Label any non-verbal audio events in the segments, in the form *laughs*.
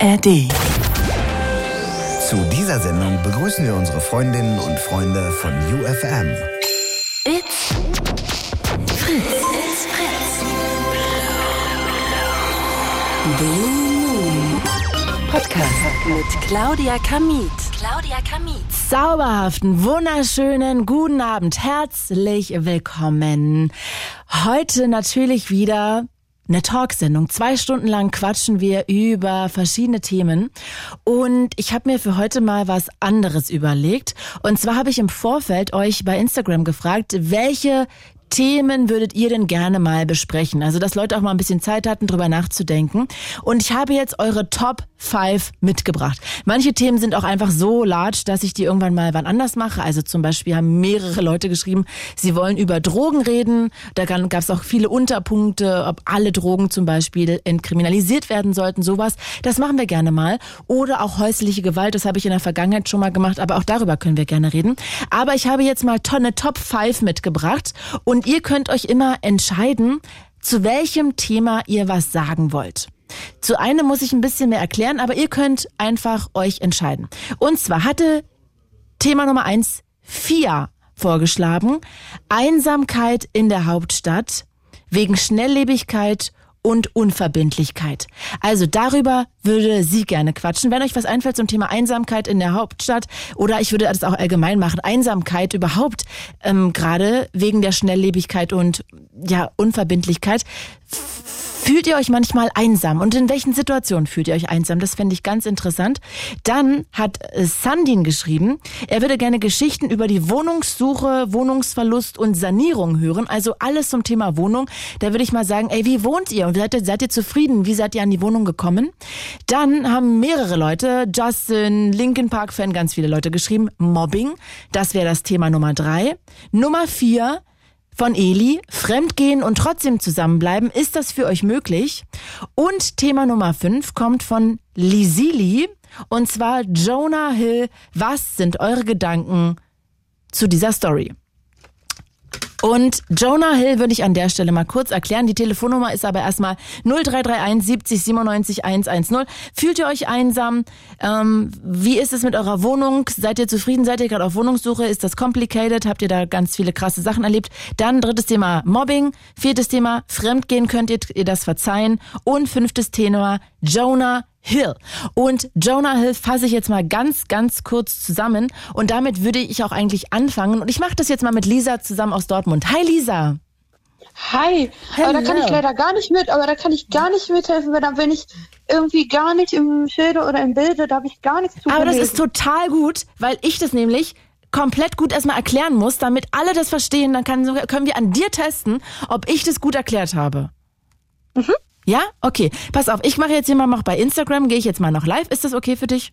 ARD. Zu dieser Sendung begrüßen wir unsere Freundinnen und Freunde von UFM. It's Fritz. It's Fritz. Blue Podcast mit Claudia Kamit. Claudia Kamit. Zauberhaften, wunderschönen guten Abend. Herzlich willkommen. Heute natürlich wieder eine Talksendung. Zwei Stunden lang quatschen wir über verschiedene Themen. Und ich habe mir für heute mal was anderes überlegt. Und zwar habe ich im Vorfeld euch bei Instagram gefragt, welche Themen würdet ihr denn gerne mal besprechen? Also, dass Leute auch mal ein bisschen Zeit hatten, drüber nachzudenken. Und ich habe jetzt eure Top 5 mitgebracht. Manche Themen sind auch einfach so large, dass ich die irgendwann mal wann anders mache. Also zum Beispiel haben mehrere Leute geschrieben, sie wollen über Drogen reden. Da gab es auch viele Unterpunkte, ob alle Drogen zum Beispiel entkriminalisiert werden sollten, sowas. Das machen wir gerne mal. Oder auch häusliche Gewalt, das habe ich in der Vergangenheit schon mal gemacht, aber auch darüber können wir gerne reden. Aber ich habe jetzt mal eine Top 5 mitgebracht und ihr könnt euch immer entscheiden, zu welchem Thema ihr was sagen wollt. Zu einem muss ich ein bisschen mehr erklären, aber ihr könnt einfach euch entscheiden. Und zwar hatte Thema Nummer eins FIA vorgeschlagen. Einsamkeit in der Hauptstadt wegen Schnelllebigkeit und Unverbindlichkeit. Also darüber würde sie gerne quatschen. Wenn euch was einfällt zum Thema Einsamkeit in der Hauptstadt oder ich würde das auch allgemein machen, Einsamkeit überhaupt, ähm, gerade wegen der Schnelllebigkeit und ja Unverbindlichkeit, Fühlt ihr euch manchmal einsam? Und in welchen Situationen fühlt ihr euch einsam? Das fände ich ganz interessant. Dann hat äh, Sandin geschrieben, er würde gerne Geschichten über die Wohnungssuche, Wohnungsverlust und Sanierung hören. Also alles zum Thema Wohnung. Da würde ich mal sagen, ey, wie wohnt ihr? Und seid ihr, seid ihr zufrieden? Wie seid ihr an die Wohnung gekommen? Dann haben mehrere Leute, Justin, Linkin Park Fan, ganz viele Leute geschrieben, Mobbing. Das wäre das Thema Nummer drei. Nummer vier, von Eli, Fremdgehen und trotzdem zusammenbleiben, ist das für euch möglich? Und Thema Nummer 5 kommt von Lisili und zwar Jonah Hill. Was sind eure Gedanken zu dieser Story? Und Jonah Hill würde ich an der Stelle mal kurz erklären. Die Telefonnummer ist aber erstmal 0331 70 97 110. Fühlt ihr euch einsam? Ähm, wie ist es mit eurer Wohnung? Seid ihr zufrieden? Seid ihr gerade auf Wohnungssuche? Ist das complicated? Habt ihr da ganz viele krasse Sachen erlebt? Dann drittes Thema Mobbing. Viertes Thema Fremdgehen. Könnt ihr, ihr das verzeihen? Und fünftes Thema Jonah Hill. Und Jonah Hill fasse ich jetzt mal ganz, ganz kurz zusammen. Und damit würde ich auch eigentlich anfangen. Und ich mache das jetzt mal mit Lisa zusammen aus Dortmund. Hi Lisa. Hi, Hello. aber da kann ich leider gar nicht mit, aber da kann ich gar nicht mithelfen, weil da bin ich irgendwie gar nicht im Schilde oder im Bilde, da habe ich gar nichts zu Aber das ist total gut, weil ich das nämlich komplett gut erstmal erklären muss, damit alle das verstehen. Dann kann, können wir an dir testen, ob ich das gut erklärt habe. Mhm. Ja? Okay. Pass auf, ich mache jetzt hier mal noch bei Instagram, gehe ich jetzt mal noch live. Ist das okay für dich?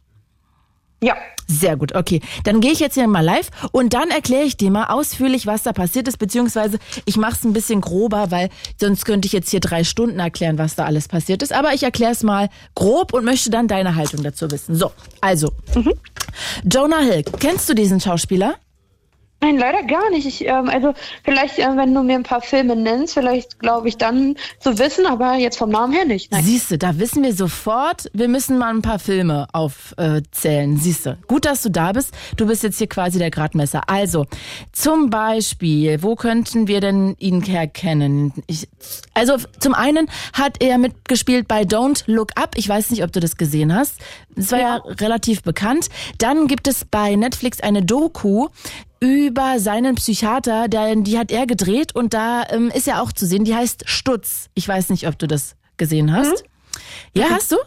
Ja, Sehr gut, okay. Dann gehe ich jetzt hier mal live und dann erkläre ich dir mal ausführlich, was da passiert ist, beziehungsweise ich mache es ein bisschen grober, weil sonst könnte ich jetzt hier drei Stunden erklären, was da alles passiert ist. Aber ich erkläre es mal grob und möchte dann deine Haltung dazu wissen. So, also. Jonah Hill, kennst du diesen Schauspieler? Nein, leider gar nicht. Ich, ähm, also vielleicht, äh, wenn du mir ein paar Filme nennst, vielleicht glaube ich dann zu wissen, aber jetzt vom Namen her nicht. Nein. Siehst du, da wissen wir sofort, wir müssen mal ein paar Filme aufzählen. Siehst du, gut, dass du da bist. Du bist jetzt hier quasi der Gradmesser. Also, zum Beispiel, wo könnten wir denn ihn herkennen? Ich, also, zum einen hat er mitgespielt bei Don't Look Up. Ich weiß nicht, ob du das gesehen hast. Das war ja, relativ bekannt. Dann gibt es bei Netflix eine Doku über seinen Psychiater, der, die hat er gedreht und da ähm, ist er auch zu sehen. Die heißt Stutz. Ich weiß nicht, ob du das gesehen hast. Ja, hast du?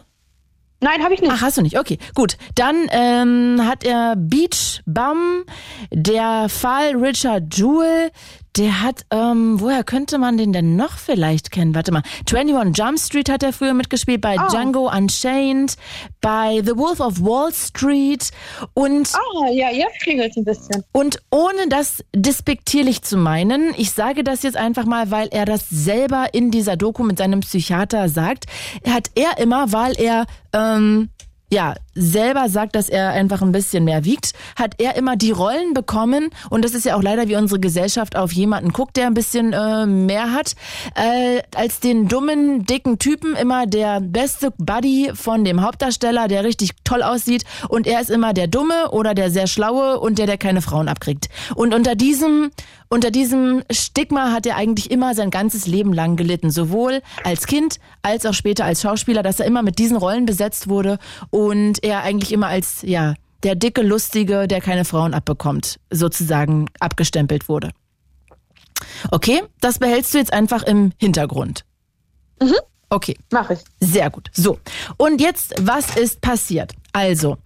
Nein, habe ich nicht. Ach, hast du nicht. Okay, gut. Dann ähm, hat er Beach Bum, der Fall Richard Jewell, der hat, ähm, woher könnte man den denn noch vielleicht kennen? Warte mal. 21 Jump Street hat er früher mitgespielt, bei Oh. Django Unchained, bei The Wolf of Wall Street und Ah, ja, jetzt klingelt ein bisschen. und ohne das despektierlich zu meinen, ich sage das jetzt einfach mal, weil er das selber in dieser Doku mit seinem Psychiater sagt, hat er immer, weil er ähm, ja, selber sagt, dass er einfach ein bisschen mehr wiegt, hat er immer die Rollen bekommen? Und das ist ja auch leider, wie unsere Gesellschaft auf jemanden guckt, der ein bisschen äh, mehr hat, äh, als den dummen, dicken Typen immer der beste Buddy von dem Hauptdarsteller, der richtig toll aussieht. Und er ist immer der Dumme oder der sehr Schlaue und der, der keine Frauen abkriegt. Und unter diesem unter diesem Stigma hat er eigentlich immer sein ganzes Leben lang gelitten, sowohl als Kind als auch später als Schauspieler, dass er immer mit diesen Rollen besetzt wurde und er eigentlich immer als, ja, der dicke Lustige, der keine Frauen abbekommt, sozusagen abgestempelt wurde. Okay, das behältst du jetzt einfach im Hintergrund. Mhm. Okay. Mach ich. Sehr gut. So. Und jetzt, was ist passiert? Also,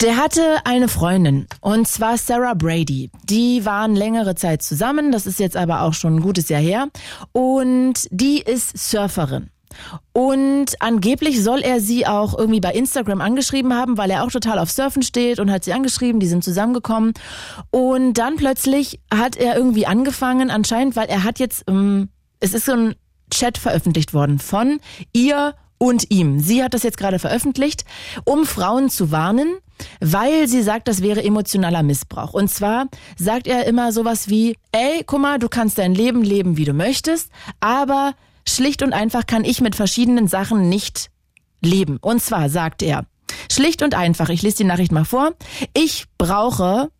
der hatte eine Freundin und zwar Sarah Brady. Die waren längere Zeit zusammen, das ist jetzt aber auch schon ein gutes Jahr her. Und die ist Surferin. Und angeblich soll er sie auch irgendwie bei Instagram angeschrieben haben, weil er auch total auf Surfen steht und hat sie angeschrieben, die sind zusammengekommen. Und dann plötzlich hat er irgendwie angefangen, anscheinend, weil er hat jetzt, ähm, es ist so ein Chat veröffentlicht worden von ihr und ihm. Sie hat das jetzt gerade veröffentlicht, um Frauen zu warnen, weil sie sagt, das wäre emotionaler Missbrauch. Und zwar sagt er immer sowas wie, ey, guck mal, du kannst dein Leben leben, wie du möchtest, aber schlicht und einfach kann ich mit verschiedenen Sachen nicht leben. Und zwar sagt er, schlicht und einfach, ich lese die Nachricht mal vor, ich brauche,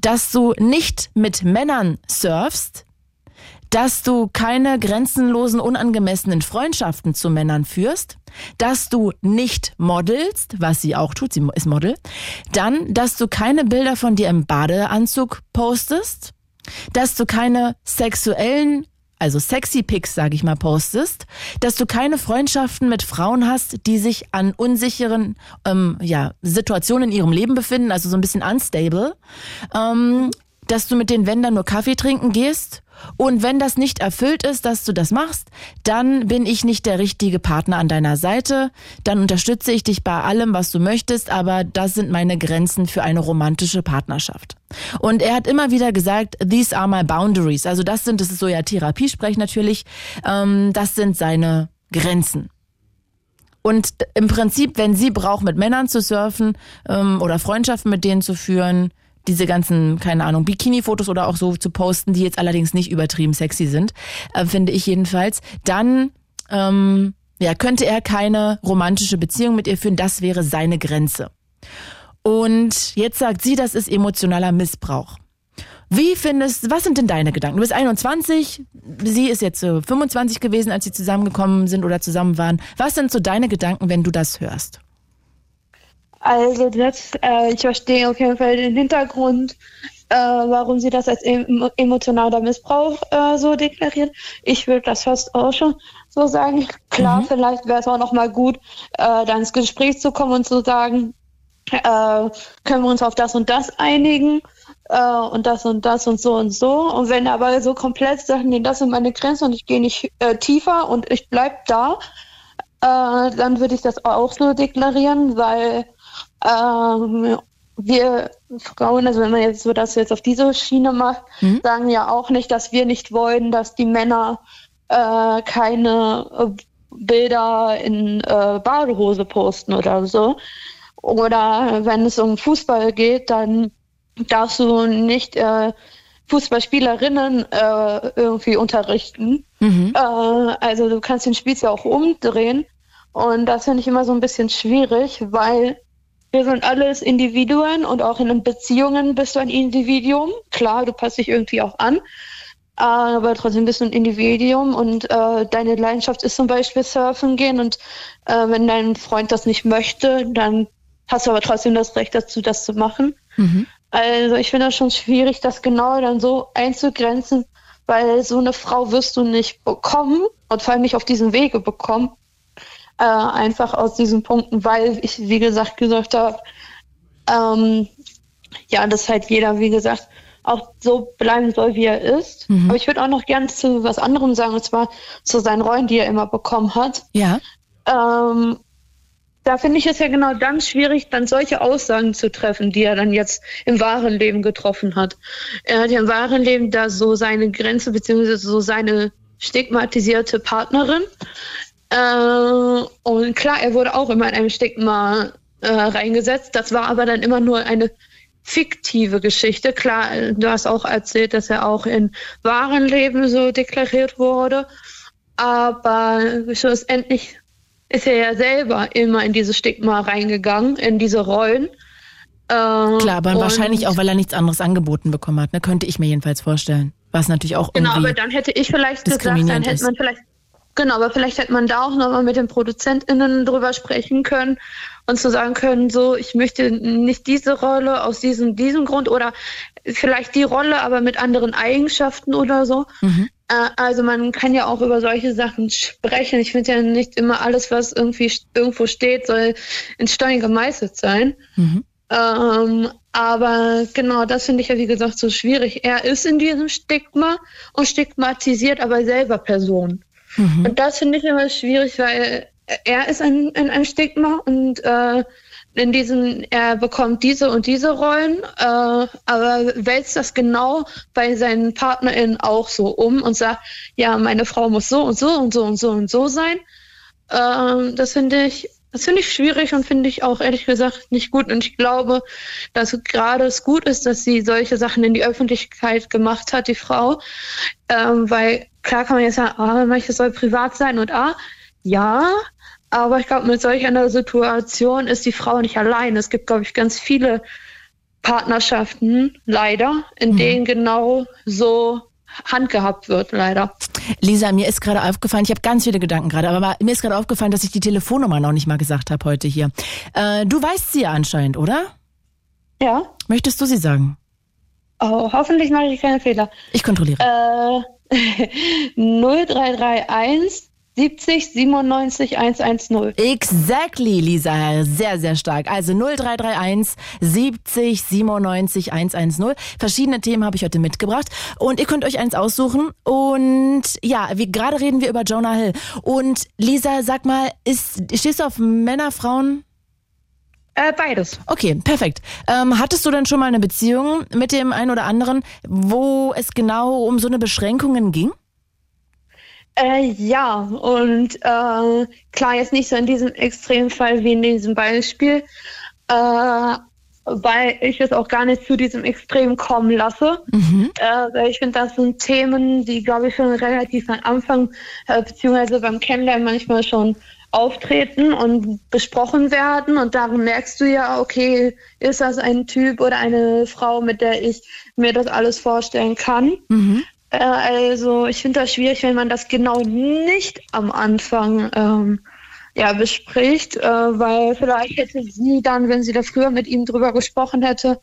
dass du nicht mit Männern surfst, dass du keine grenzenlosen, unangemessenen Freundschaften zu Männern führst, dass du nicht modelst, was sie auch tut, sie ist Model, dann, dass du keine Bilder von dir im Badeanzug postest, dass du keine sexuellen also sexy Pics, sag ich mal, postest, dass du keine Freundschaften mit Frauen hast, die sich an unsicheren ähm, ja, Situationen in ihrem Leben befinden, also so ein bisschen unstable, ähm, dass du mit den Wendern nur Kaffee trinken gehst und wenn das nicht erfüllt ist, dass du das machst, dann bin ich nicht der richtige Partner an deiner Seite. Dann unterstütze ich dich bei allem, was du möchtest, aber das sind meine Grenzen für eine romantische Partnerschaft. Und er hat immer wieder gesagt, these are my boundaries. Also das sind, das ist so ja Therapiesprech natürlich, ähm, das sind seine Grenzen. Und im Prinzip, wenn sie braucht, mit Männern zu surfen ähm, oder Freundschaften mit denen zu führen, diese ganzen, keine Ahnung, Bikini-Fotos oder auch so zu posten, die jetzt allerdings nicht übertrieben sexy sind, äh, finde ich jedenfalls, dann ähm, ja, könnte er keine romantische Beziehung mit ihr führen. Das wäre seine Grenze. Und jetzt sagt sie, das ist emotionaler Missbrauch. Wie findest, was sind denn deine Gedanken? Du bist 21, sie ist jetzt so 25 gewesen, als sie zusammengekommen sind oder zusammen waren. Was sind so deine Gedanken, wenn du das hörst? Also das, äh, ich verstehe auf jeden Fall den Hintergrund, äh, warum sie das als em emotionaler Missbrauch äh, so deklarieren. Ich würde das fast auch schon so sagen. Klar, mhm. vielleicht wäre es auch noch mal gut, äh, dann ins Gespräch zu kommen und zu sagen, äh, können wir uns auf das und das einigen äh, und das und das und so und so. Und wenn aber so komplett sagen, nee, das sind meine Grenzen und ich gehe nicht tiefer und ich bleib da, dann würde ich das auch so deklarieren, weil ähm, wir Frauen, also wenn man jetzt so das jetzt auf diese Schiene macht, mhm. sagen ja auch nicht, dass wir nicht wollen, dass die Männer äh, keine äh, Bilder in äh, Badehose posten oder so. Oder wenn es um Fußball geht, dann darfst du nicht äh, Fußballspielerinnen äh, irgendwie unterrichten. Mhm. Äh, also du kannst den Spiel ja auch umdrehen. Und das finde ich immer so ein bisschen schwierig, weil wir sind alles Individuen und auch in Beziehungen bist du ein Individuum. Klar, du passt dich irgendwie auch an, aber trotzdem bist du ein Individuum und äh, deine Leidenschaft ist zum Beispiel Surfen gehen und äh, wenn dein Freund das nicht möchte, dann hast du aber trotzdem das Recht dazu, das zu machen. Mhm. Also ich finde das schon schwierig, das genau dann so einzugrenzen, weil so eine Frau wirst du nicht bekommen und vor allem nicht auf diesem Wege bekommen. Äh, einfach aus diesen Punkten, weil ich, wie gesagt, gesagt habe, ähm, ja, dass halt jeder, wie gesagt, auch so bleiben soll, wie er ist. Mhm. Aber ich würde auch noch gerne zu was anderem sagen, und zwar zu seinen Rollen, die er immer bekommen hat. Ja. Ähm, da finde ich es ja genau dann schwierig, dann solche Aussagen zu treffen, die er dann jetzt im wahren Leben getroffen hat. Er hat ja im wahren Leben da so seine Grenze, beziehungsweise so seine stigmatisierte Partnerin. Äh, und klar, er wurde auch immer in einem Stigma äh, reingesetzt. Das war aber dann immer nur eine fiktive Geschichte. Klar, du hast auch erzählt, dass er auch in wahren Leben so deklariert wurde. Aber schlussendlich ist er ja selber immer in dieses Stigma reingegangen, in diese Rollen. Äh, Klar, aber wahrscheinlich auch, weil er nichts anderes angeboten bekommen hat. Ne? Könnte ich mir jedenfalls vorstellen. Was natürlich auch Genau, aber dann hätte ich vielleicht gesagt, dann hätte man vielleicht Genau, aber vielleicht hätte man da auch nochmal mit den ProduzentInnen drüber sprechen können und zu sagen können, so, ich möchte nicht diese Rolle aus diesem, diesem Grund oder vielleicht die Rolle, aber mit anderen Eigenschaften oder so. Mhm. Äh, also man kann ja auch über solche Sachen sprechen. Ich finde ja nicht immer alles, was irgendwie irgendwo steht, soll in Stein gemeißelt sein. Mhm. Ähm, aber genau, das finde ich ja wie gesagt so schwierig. Er ist in diesem Stigma und stigmatisiert aber selber Personen. Mhm. Und das finde ich immer schwierig, weil er ist ein, ein, ein Stigma und äh, in diesem, er bekommt diese und diese Rollen, äh, aber wälzt das genau bei seinen PartnerInnen auch so um und sagt, ja, meine Frau muss so und so und so und so und so sein. Äh, das finde ich, das finde ich schwierig und finde ich auch ehrlich gesagt nicht gut. Und ich glaube, dass gerade es gut ist, dass sie solche Sachen in die Öffentlichkeit gemacht hat, die Frau, ähm, weil klar kann man jetzt sagen, ah, manches soll privat sein und ah, ja, aber ich glaube, mit solch einer Situation ist die Frau nicht allein. Es gibt, glaube ich, ganz viele Partnerschaften, leider, in mhm. denen genau so handgehabt wird, leider. Lisa, mir ist gerade aufgefallen, ich habe ganz viele Gedanken gerade, aber mir ist gerade aufgefallen, dass ich die Telefonnummer noch nicht mal gesagt habe heute hier. Äh, du weißt sie ja anscheinend, oder? Ja. Möchtest du sie sagen? Oh, hoffentlich mache ich keine Fehler. Ich kontrolliere. Äh, 0331 70 97 110. Exactly, Lisa. Sehr, sehr stark. Also 0331 70 97 110. Verschiedene Themen habe ich heute mitgebracht. Und ihr könnt euch eins aussuchen. Und ja, wie gerade reden wir über Jonah Hill. Und Lisa, sag mal, ist, stehst du auf Männer, Frauen? Äh, beides. Okay, perfekt. Ähm, hattest du denn schon mal eine Beziehung mit dem einen oder anderen, wo es genau um so eine Beschränkungen ging? Äh, ja, und äh, klar, jetzt nicht so in diesem Extremfall wie in diesem Beispiel, äh, weil ich es auch gar nicht zu diesem Extrem kommen lasse. Mhm. Äh, weil ich finde, das sind Themen, die, glaube ich, schon relativ am Anfang, äh, beziehungsweise beim Kennenlernen manchmal schon auftreten und besprochen werden. Und darin merkst du ja, okay, ist das ein Typ oder eine Frau, mit der ich mir das alles vorstellen kann. Mhm. Äh, also ich finde das schwierig, wenn man das genau nicht am Anfang ähm, ja, bespricht, äh, weil vielleicht hätte sie dann, wenn sie da früher mit ihm drüber gesprochen hätte,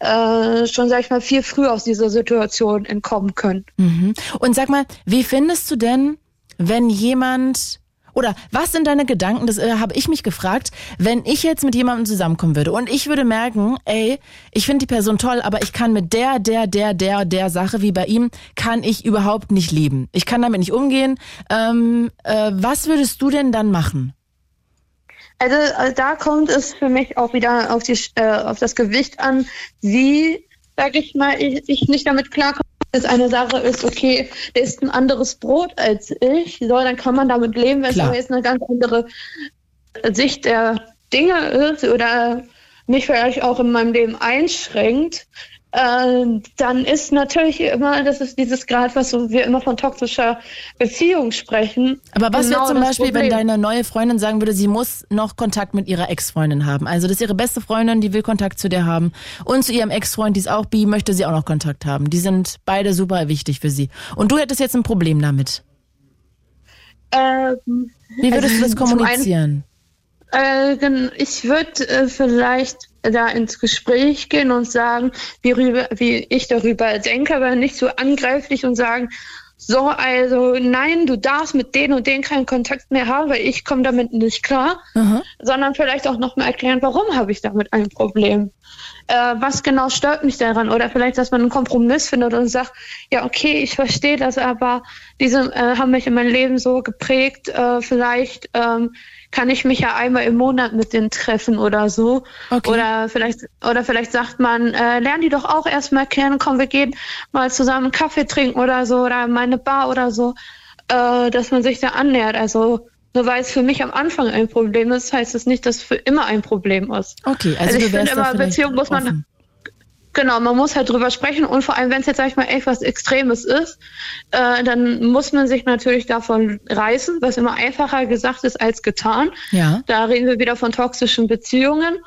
äh, schon, sag ich mal, viel früher aus dieser Situation entkommen können. Mhm. Und sag mal, wie findest du denn, wenn jemand oder was sind deine Gedanken? Das äh, habe ich mich gefragt, wenn ich jetzt mit jemandem zusammenkommen würde und ich würde merken, ey, ich finde die Person toll, aber ich kann mit der, der, der, der, der Sache wie bei ihm, kann ich überhaupt nicht leben. Ich kann damit nicht umgehen. Ähm, äh, was würdest du denn dann machen? Also, also da kommt es für mich auch wieder auf, die, äh, auf das Gewicht an, wie, sag ich mal, ich, ich nicht damit klarkomme es eine Sache ist, okay, der isst ein anderes Brot als ich, so, dann kann man damit leben, wenn Klar. es jetzt eine ganz andere Sicht der Dinge ist oder mich vielleicht auch in meinem Leben einschränkt, dann ist natürlich immer, das ist dieses Grad, was wir immer von toxischer Beziehung sprechen. Aber was genau wäre zum Beispiel, Problem. wenn deine neue Freundin sagen würde, sie muss noch Kontakt mit ihrer Ex-Freundin haben? Also das ist ihre beste Freundin, die will Kontakt zu dir haben. Und zu ihrem Ex-Freund, die ist auch bi, möchte sie auch noch Kontakt haben. Die sind beide super wichtig für sie. Und du hättest jetzt ein Problem damit. Ähm, Wie würdest also, du das kommunizieren? Einen, äh, ich würde äh, vielleicht da ins Gespräch gehen und sagen, wie, rüber, wie ich darüber denke, aber nicht so angreiflich und sagen, so, also nein, du darfst mit denen und denen keinen Kontakt mehr haben, weil ich komme damit nicht klar, mhm. sondern vielleicht auch noch mal erklären, warum habe ich damit ein Problem. Äh, was genau stört mich daran? Oder vielleicht, dass man einen Kompromiss findet und sagt, ja, okay, ich verstehe das, aber diese äh, haben mich in meinem Leben so geprägt, äh, vielleicht ähm, kann ich mich ja einmal im Monat mit denen treffen oder so. Okay. Oder vielleicht, oder vielleicht sagt man, äh, lernen die doch auch erstmal kennen, komm, wir gehen mal zusammen Kaffee trinken oder so oder meine Bar oder so, äh, dass man sich da annähert. Also Nur weil es für mich am Anfang ein Problem ist, heißt es nicht, dass es für immer ein Problem ist. Okay, also, Also ich finde immer, Beziehung muss man- offen. Genau, man muss halt drüber sprechen und vor allem, wenn es jetzt, sag ich mal, echt was Extremes ist, äh, dann muss man sich natürlich davon reißen, was immer einfacher gesagt ist als getan. Ja. Da reden wir wieder von toxischen Beziehungen.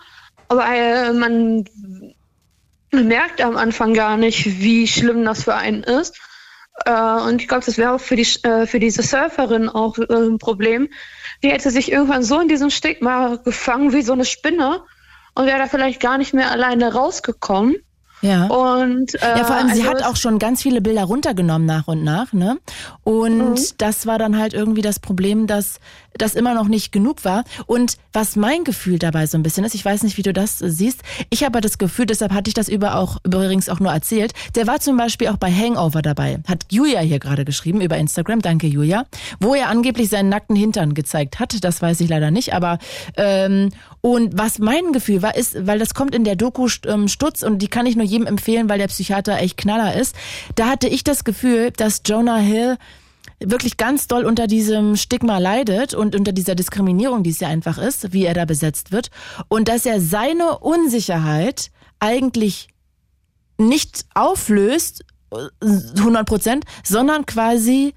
Aber äh, man merkt am Anfang gar nicht, wie schlimm das für einen ist. Äh, und ich glaube, das wäre auch für, die, äh, für diese Surferin auch äh, ein Problem. Die hätte sich irgendwann so in diesem Stigma gefangen wie so eine Spinne und wäre da vielleicht gar nicht mehr alleine rausgekommen. Ja. Und, äh, Ja, vor allem, sie also hat es- auch schon ganz viele Bilder runtergenommen nach und nach, ne? Und Mhm. das war dann halt irgendwie das Problem, dass das immer noch nicht genug war. Und was mein Gefühl dabei so ein bisschen ist, ich weiß nicht, wie du das äh, siehst, ich habe das Gefühl, deshalb hatte ich das über auch, übrigens auch nur erzählt, der war zum Beispiel auch bei Hangover dabei, hat Julia hier gerade geschrieben über Instagram, danke Julia, wo er angeblich seinen nackten Hintern gezeigt hat, das weiß ich leider nicht, aber ähm, und was mein Gefühl war, ist, weil das kommt in der Doku ähm, Stutz und die kann ich nur jedem empfehlen, weil der Psychiater echt Knaller ist. Da hatte ich das Gefühl, dass Jonah Hill wirklich ganz doll unter diesem Stigma leidet und unter dieser Diskriminierung, die es ja einfach ist, wie er da besetzt wird. Und dass er seine Unsicherheit eigentlich nicht auflöst, äh, 100 Prozent, sondern quasi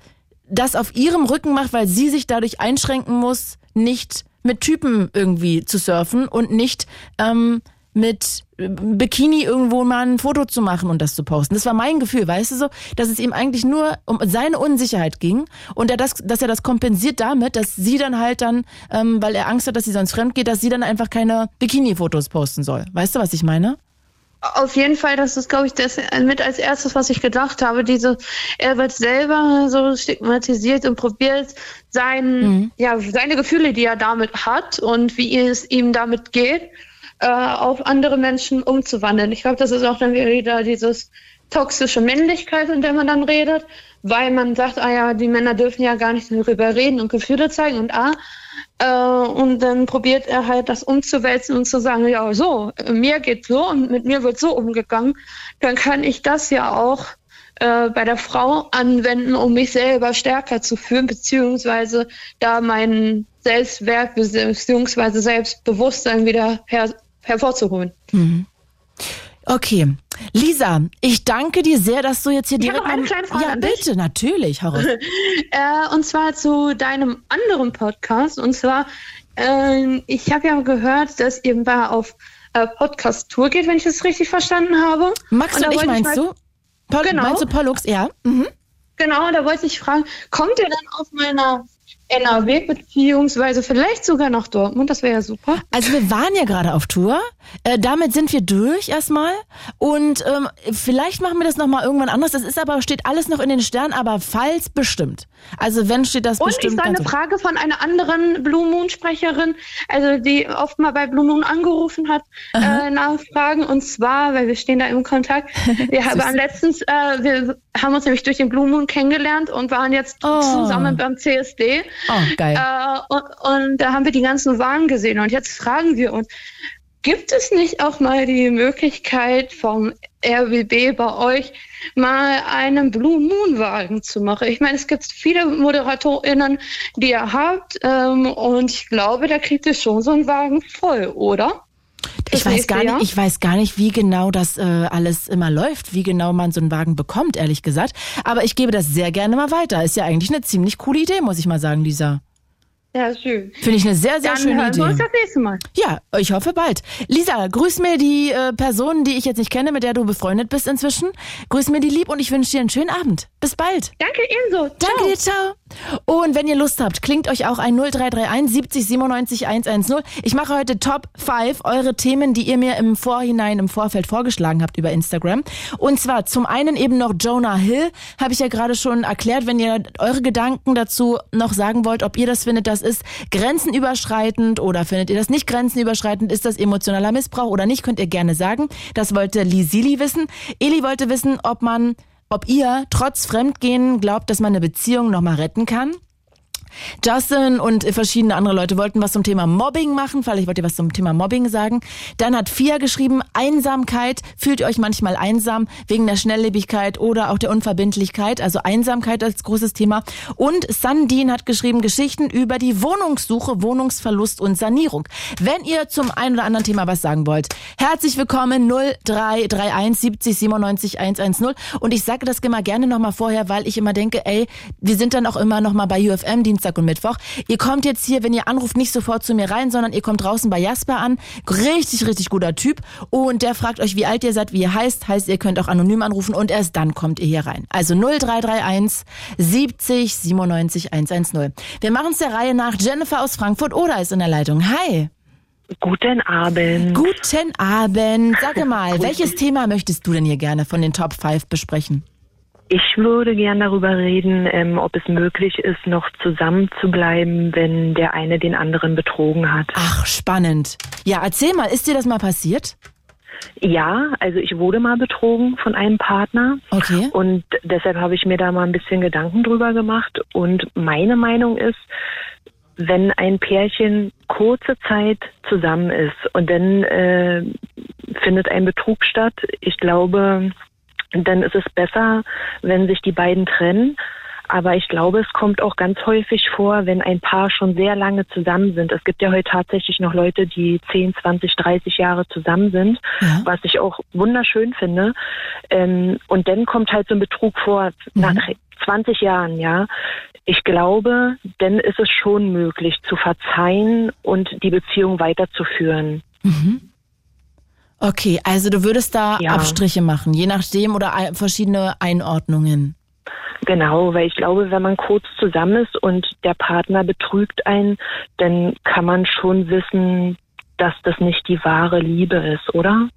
das auf ihrem Rücken macht, weil sie sich dadurch einschränken muss, nicht mit Typen irgendwie zu surfen und nicht ähm, mit Bikini irgendwo mal ein Foto zu machen und das zu posten. Das war mein Gefühl, weißt du so, dass es ihm eigentlich nur um seine Unsicherheit ging und er das, dass er das kompensiert damit, dass sie dann halt dann, ähm, weil er Angst hat, dass sie sonst fremd geht, dass sie dann einfach keine Bikini-Fotos posten soll. Weißt du, was ich meine? Auf jeden Fall, das ist, glaube ich, das mit als erstes, was ich gedacht habe. Diese, er wird selber so stigmatisiert und probiert, sein, ja, seine Gefühle, die er damit hat und wie es ihm damit geht, äh, auf andere Menschen umzuwandeln. Ich glaube, das ist auch dann wieder dieses toxische Männlichkeit, in der man dann redet, weil man sagt, ah ja, die Männer dürfen ja gar nicht darüber reden und Gefühle zeigen und ah, äh, und dann probiert er halt das umzuwälzen und zu sagen, ja, so, mir geht so und mit mir wird so umgegangen. Dann kann ich das ja auch äh, bei der Frau anwenden, um mich selber stärker zu fühlen, beziehungsweise da meinen Selbstwert beziehungsweise Selbstbewusstsein wieder her hervorzuholen. Okay. Lisa, ich danke dir sehr, dass du jetzt hier Ich direkt habe noch eine kleine Frage Ja, bitte, natürlich, heraus. *laughs* Äh, und zwar zu deinem anderen Podcast. Und zwar, äh, ich habe ja gehört, dass ihr mal auf äh, Podcast-Tour geht, wenn ich das richtig verstanden habe. Max und, da ich meinst mal- du? Paul, Genau. Meinst du Pollux? Ja. Mhm. Genau, da wollte ich fragen, kommt ihr dann auf meiner NRW, beziehungsweise vielleicht sogar nach Dortmund? Das wäre ja super. Also wir waren ja gerade auf Tour. Äh, damit sind wir durch erstmal. Und ähm, vielleicht machen wir das nochmal irgendwann anders. Das ist aber, steht alles noch in den Sternen, aber falls bestimmt. Also wenn steht das Und ich bestimmt soll eine ganz Frage von einer anderen Blue Moon Sprecherin, also die oft mal bei Blue Moon angerufen hat, äh, nachfragen. Und zwar, weil wir stehen da im Kontakt. Wir *laughs* haben letztens, äh, wir haben uns nämlich durch den Blue Moon kennengelernt und waren jetzt Oh. zusammen beim CSD. Oh, geil. Äh, und, und da haben wir die ganzen Wagen gesehen. Und jetzt fragen wir uns, gibt es nicht auch mal die Möglichkeit vom RWB bei euch mal einen Blue Moon Wagen zu machen? Ich meine, es gibt viele ModeratorInnen, die ihr habt. Ähm, und ich glaube, da kriegt ihr schon so einen Wagen voll, oder? Ich das weiß nächste gar Jahr? nicht, ich weiß gar nicht, wie genau das äh, alles immer läuft, wie genau man so einen Wagen bekommt, ehrlich gesagt. Aber ich gebe das sehr gerne mal weiter. Ist ja eigentlich eine ziemlich coole Idee, muss ich mal sagen, Lisa. Ja, schön. Finde ich eine sehr, sehr Dann schöne hören wir uns Idee. das nächste Mal. Ja, ich hoffe bald. Lisa, grüß mir die äh, Person, die ich jetzt nicht kenne, mit der du befreundet bist inzwischen. Grüß mir die lieb und ich wünsche dir einen schönen Abend. Bis bald. Danke ebenso. Danke Ciao. dir, ciao. Und wenn ihr Lust habt, klingt euch auch ein 0331 70 97 110. Ich mache heute Top 5 eure Themen, die ihr mir im Vorhinein, im Vorfeld vorgeschlagen habt über Instagram. Und zwar zum einen eben noch Jonah Hill, habe ich ja gerade schon erklärt. Wenn ihr eure Gedanken dazu noch sagen wollt, ob ihr das findet, das ist grenzenüberschreitend oder findet ihr das nicht grenzenüberschreitend, ist das emotionaler Missbrauch oder nicht, könnt ihr gerne sagen. Das wollte Lisili wissen. Eli wollte wissen, ob man ob ihr trotz Fremdgehen glaubt, dass man eine Beziehung nochmal retten kann. Justin und verschiedene andere Leute wollten was zum Thema Mobbing machen. Vielleicht wollt ihr was zum Thema Mobbing sagen. Dann hat Fia geschrieben, Einsamkeit. Fühlt ihr euch manchmal einsam wegen der Schnelllebigkeit oder auch der Unverbindlichkeit? Also Einsamkeit als großes Thema. Und Sandin hat geschrieben, Geschichten über die Wohnungssuche, Wohnungsverlust und Sanierung. Wenn ihr zum einen oder anderen Thema was sagen wollt, herzlich willkommen 0331 70 97 110. Und ich sage das immer gerne nochmal vorher, weil ich immer denke, ey, wir sind dann auch immer nochmal bei UFM Dienstag und Mittwoch. Ihr kommt jetzt hier, wenn ihr anruft, nicht sofort zu mir rein, sondern ihr kommt draußen bei Jasper an. Richtig, richtig guter Typ. Und der fragt euch, wie alt ihr seid, wie ihr heißt. Heißt, ihr könnt auch anonym anrufen und erst dann kommt ihr hier rein. Also 0331 70 97 110. Wir machen es der Reihe nach. Jennifer aus Frankfurt oder ist in der Leitung. Hi. Guten Abend. Guten Abend. Sag *laughs* mal, welches Thema möchtest du denn hier gerne von den Top 5 besprechen? Ich würde gerne darüber reden, ähm, ob es möglich ist, noch zusammen zu bleiben, wenn der eine den anderen betrogen hat. Ach, spannend. Ja, erzähl mal, ist dir das mal passiert? Ja, also ich wurde mal betrogen von einem Partner. Okay. Und deshalb habe ich mir da mal ein bisschen Gedanken drüber gemacht. Und meine Meinung ist, wenn ein Pärchen kurze Zeit zusammen ist und dann äh, findet ein Betrug statt, ich glaube, dann ist es besser, wenn sich die beiden trennen. Aber ich glaube, es kommt auch ganz häufig vor, wenn ein Paar schon sehr lange zusammen sind. Es gibt ja heute tatsächlich noch Leute, die 10, 20, 30 Jahre zusammen sind, Ja. was ich auch wunderschön finde. Ähm, und dann kommt halt so ein Betrug vor nach 20 Jahren, ja. Ich glaube, dann ist es schon möglich zu verzeihen und die Beziehung weiterzuführen. Okay, also du würdest da Ja. Abstriche machen, je nachdem oder verschiedene Einordnungen. Genau, weil ich glaube, wenn man kurz zusammen ist und der Partner betrügt einen, dann kann man schon wissen, dass das nicht die wahre Liebe ist, oder?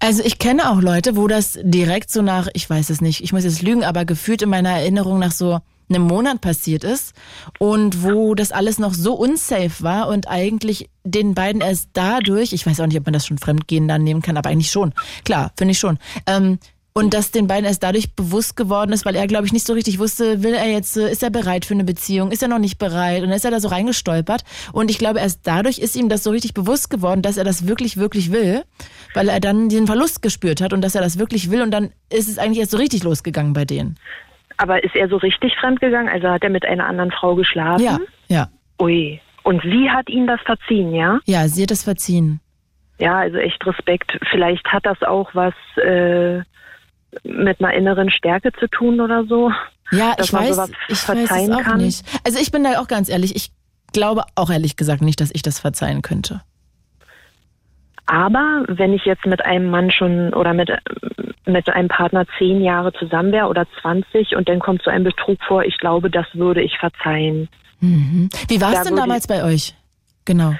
Also ich kenne auch Leute, wo das direkt so nach, ich weiß es nicht, ich muss jetzt lügen, aber gefühlt in meiner Erinnerung nach so einem Monat passiert ist und wo das alles noch so unsafe war und eigentlich den beiden erst dadurch, ich weiß auch nicht, ob man das schon Fremdgehen dann nehmen kann, aber eigentlich schon. Klar, finde ich schon. Ähm, und dass den beiden erst dadurch bewusst geworden ist, weil er, glaube ich, nicht so richtig wusste, will er jetzt, äh, ist er bereit für eine Beziehung, ist er noch nicht bereit und dann ist er da so reingestolpert. Und ich glaube, erst dadurch ist ihm das so richtig bewusst geworden, dass er das wirklich, wirklich will, weil er dann diesen Verlust gespürt hat und dass er das wirklich will und dann ist es eigentlich erst so richtig losgegangen bei denen. Aber ist er so richtig fremdgegangen? Also hat er mit einer anderen Frau geschlafen? Ja, ja, Ui. Und sie hat ihn das verziehen, ja? ja, sie hat es verziehen. Ja, also echt Respekt. Vielleicht hat das auch was äh, mit einer inneren Stärke zu tun oder so. Ja, Dass ich man weiß, sowas ich weiß verzeihen es auch kann? nicht. Also ich bin da auch ganz ehrlich, ich glaube auch ehrlich gesagt nicht, dass ich das verzeihen könnte. Aber wenn ich jetzt mit einem Mann schon oder mit, mit einem Partner zehn Jahre zusammen wäre oder 20 und dann kommt so ein Betrug vor, ich glaube, das würde ich verzeihen. Mhm. Wie war es Da denn damals bei euch? Genau.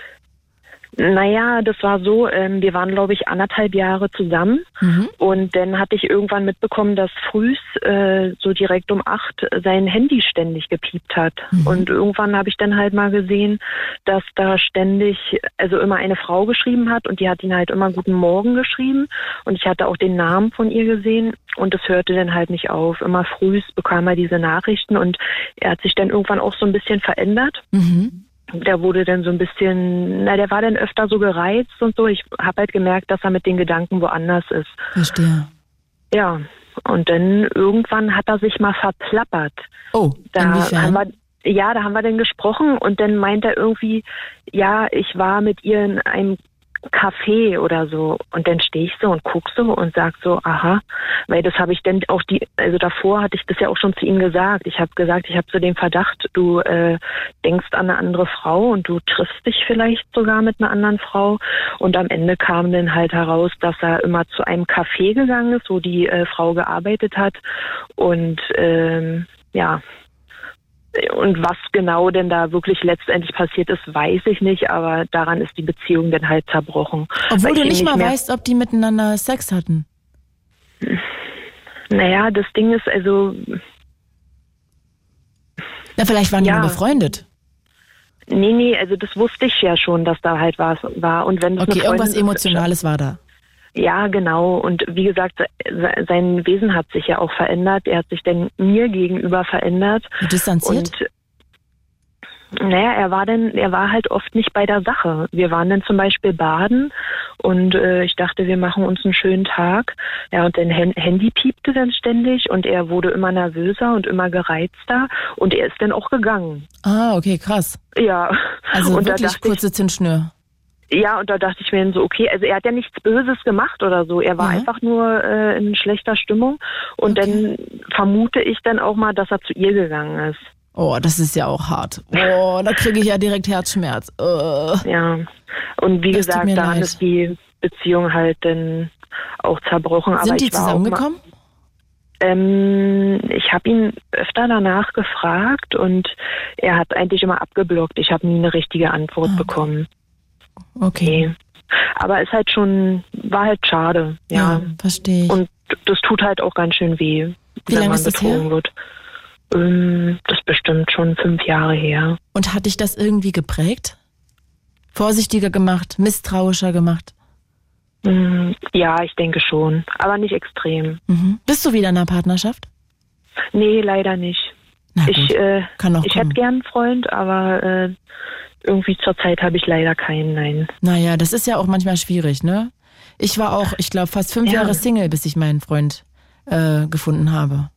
Naja, das war so, ähm, wir waren, glaube ich, anderthalb Jahre zusammen Mhm. und dann hatte ich irgendwann mitbekommen, dass frühs äh, so direkt um acht sein Handy ständig gepiept hat. Und irgendwann habe ich dann halt mal gesehen, dass da ständig, also immer eine Frau geschrieben hat und die hat ihn halt immer Guten Morgen geschrieben und ich hatte auch den Namen von ihr gesehen und es hörte dann halt nicht auf. Immer frühs bekam er diese Nachrichten und er hat sich dann irgendwann auch so ein bisschen verändert Mhm. Der wurde dann so ein bisschen, na, der war dann öfter so gereizt und so. Ich habe halt gemerkt, dass er mit den Gedanken woanders ist. Verstehe. Ja. Und dann irgendwann hat er sich mal verplappert. Oh, Da inwiefern? haben wir, ja, da haben wir dann gesprochen und dann meint er irgendwie, ja, ich war mit ihr in einem Café oder so. Und dann stehe ich so und guck so und sag so, aha, weil das habe ich dann auch die, also davor hatte ich das ja auch schon zu ihm gesagt. Ich habe gesagt, ich habe so den Verdacht, du äh, denkst an eine andere Frau und du triffst dich vielleicht sogar mit einer anderen Frau. Und am Ende kam dann halt heraus, dass er immer zu einem Café gegangen ist, wo die äh, Frau gearbeitet hat. Und ähm, ja, und was genau denn da wirklich letztendlich passiert ist, weiß ich nicht, aber daran ist die Beziehung dann halt zerbrochen. Obwohl du ich nicht ihn mal weißt, ob die miteinander Sex hatten. Naja, das Ding ist also, Na, vielleicht waren die Ja. nur befreundet. nee, nee, also das wusste ich ja schon, dass da halt was war. Und wenn das Okay, irgendwas Emotionales war da. Ja, genau. Und wie gesagt, se- sein Wesen hat sich ja auch verändert. Er hat sich dann mir gegenüber verändert. Distanziert? Und naja, er war dann, er war halt oft nicht bei der Sache. Wir waren dann zum Beispiel baden und äh, ich dachte, wir machen uns einen schönen Tag. Ja, und dann Hen- Handy piepte dann ständig und er wurde immer nervöser und immer gereizter und er ist dann auch gegangen. ah, okay, krass. Ja. Also und wirklich kurze Zündschnür. Ja, und da dachte ich mir dann so, okay, also er hat ja nichts Böses gemacht oder so. Er war Ja. einfach nur äh, in schlechter Stimmung. Und Okay. dann vermute ich dann auch mal, dass er zu ihr gegangen ist. Oh, das ist ja auch hart. Oh, da kriege ich ja direkt Herzschmerz. Äh. Ja. Und wie Das gesagt, leid. ist die Beziehung halt dann auch zerbrochen. Aber Sind die ich war zusammengekommen? Ähm, ich habe ihn öfter danach gefragt und er hat eigentlich immer abgeblockt. Ich habe nie eine richtige Antwort Ah. bekommen. Okay. Nee. Aber ist halt schon, war halt schade. Ja, ja. verstehe ich. Und das tut halt auch ganz schön weh, Wie wenn lange man betrogen wird. Ähm, das ist bestimmt schon fünf Jahre her. Und hat dich das irgendwie geprägt? Vorsichtiger gemacht, misstrauischer gemacht? Mm, Ja, ich denke schon. Aber nicht extrem. Mhm. Bist du wieder in einer Partnerschaft? Nee, leider nicht. Na Ich, äh, ich hätte gern einen Freund, aber äh, irgendwie zurzeit habe ich leider keinen, nein. Naja, das ist ja auch manchmal schwierig, ne? Ich war auch, ich glaube, fast fünf Ja. Jahre Single, bis ich meinen Freund äh, gefunden habe.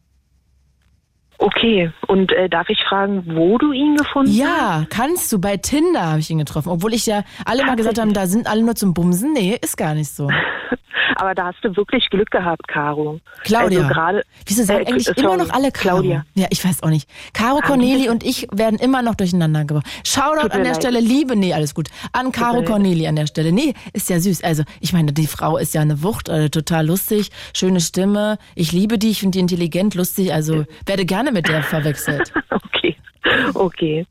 Okay, und äh, darf ich fragen, wo du ihn gefunden hast? Ja, kannst du. Bei Tinder habe ich ihn getroffen. Obwohl ich ja alle mal gesagt haben, da sind alle nur zum Bumsen. Nee, ist gar nicht so. *laughs* Aber da hast du wirklich Glück gehabt, Caro. Claudia. Also gerade. Wieso sagen äh, eigentlich sorry, immer noch alle Caro? Claudia. Ja, ich weiß auch nicht. Caro, Corneli und ich werden immer noch durcheinander gebracht. Shoutout an der leid. Stelle, Liebe, nee, alles gut. An Caro. Corneli an der Stelle. Nee, ist ja süß. Also, ich meine, die Frau ist ja eine Wucht, äh, total lustig, schöne Stimme. Ich liebe die, ich finde die intelligent, lustig, also werde gerne mit der verwechselt. *laughs* Okay, okay.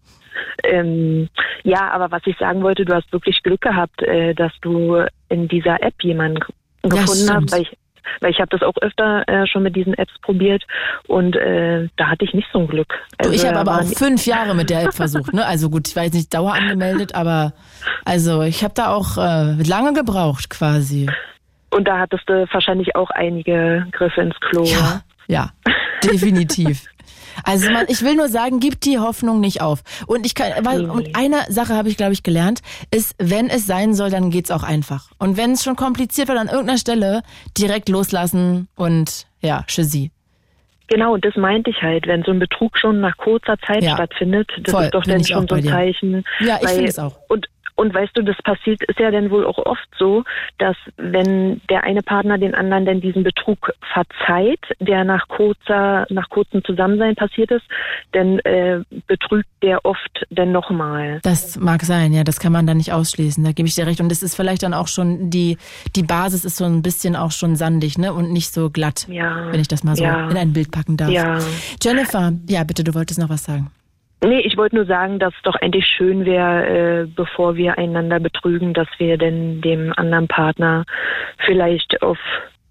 Ähm, ja, aber was ich sagen wollte, du hast wirklich Glück gehabt, äh, dass du in dieser App jemanden gefunden hast, weil ich, weil ich habe das auch öfter äh, schon mit diesen Apps probiert und äh, da hatte ich nicht so ein Glück. Du, ich Also, habe aber auch fünf Jahre mit der App *laughs* versucht, ne? Also gut, ich war jetzt nicht dauer angemeldet, aber also ich habe da auch äh, lange gebraucht quasi. Und da hattest du wahrscheinlich auch einige Griffe ins Klo. Ja, ja, definitiv. *laughs* Also man, ich will nur sagen, gib die Hoffnung nicht auf. Und ich kann, weil, und eine Sache habe ich, glaube ich, gelernt, ist, wenn es sein soll, dann geht's auch einfach. Und wenn es schon kompliziert wird an irgendeiner Stelle, direkt loslassen und ja, Chizzy. Genau, und das meinte ich halt, wenn so ein Betrug schon nach kurzer Zeit Ja, stattfindet, das voll, ist doch dann schon so ein. Zeichen. Ja, ich finde es auch. Und und weißt du, das passiert ist ja dann wohl auch oft so, dass wenn der eine Partner den anderen dann diesen Betrug verzeiht, der nach kurzer, nach kurzem Zusammensein passiert ist, dann äh, betrügt der oft dann nochmal. Das mag sein, ja, das kann man da nicht ausschließen, da gebe ich dir recht. Und es ist vielleicht dann auch schon, die, die Basis ist so ein bisschen auch schon sandig, ne? Und nicht so glatt, Ja. wenn ich das mal so Ja. in ein Bild packen darf. Ja. Jennifer, ja, bitte, du wolltest noch was sagen. Nee, ich wollte nur sagen, dass es doch eigentlich schön wäre, äh, bevor wir einander betrügen, dass wir denn dem anderen Partner vielleicht auf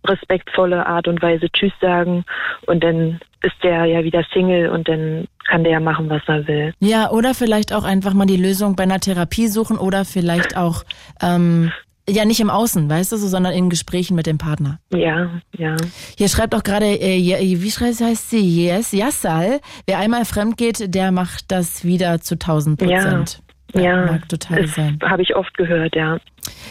respektvolle Art und Weise Tschüss sagen und dann ist der ja wieder Single und dann kann der ja machen, was er will. Ja, oder vielleicht auch einfach mal die Lösung bei einer Therapie suchen oder vielleicht auch, ähm, ja, nicht im Außen, weißt du, so, sondern in Gesprächen mit dem Partner. Ja, ja. Hier schreibt auch gerade, äh, wie schreibt, heißt sie? Yes, Yassal. Wer einmal fremd geht, der macht das wieder zu 1000 Prozent. Ja, Mag total das sein. habe ich oft gehört, ja.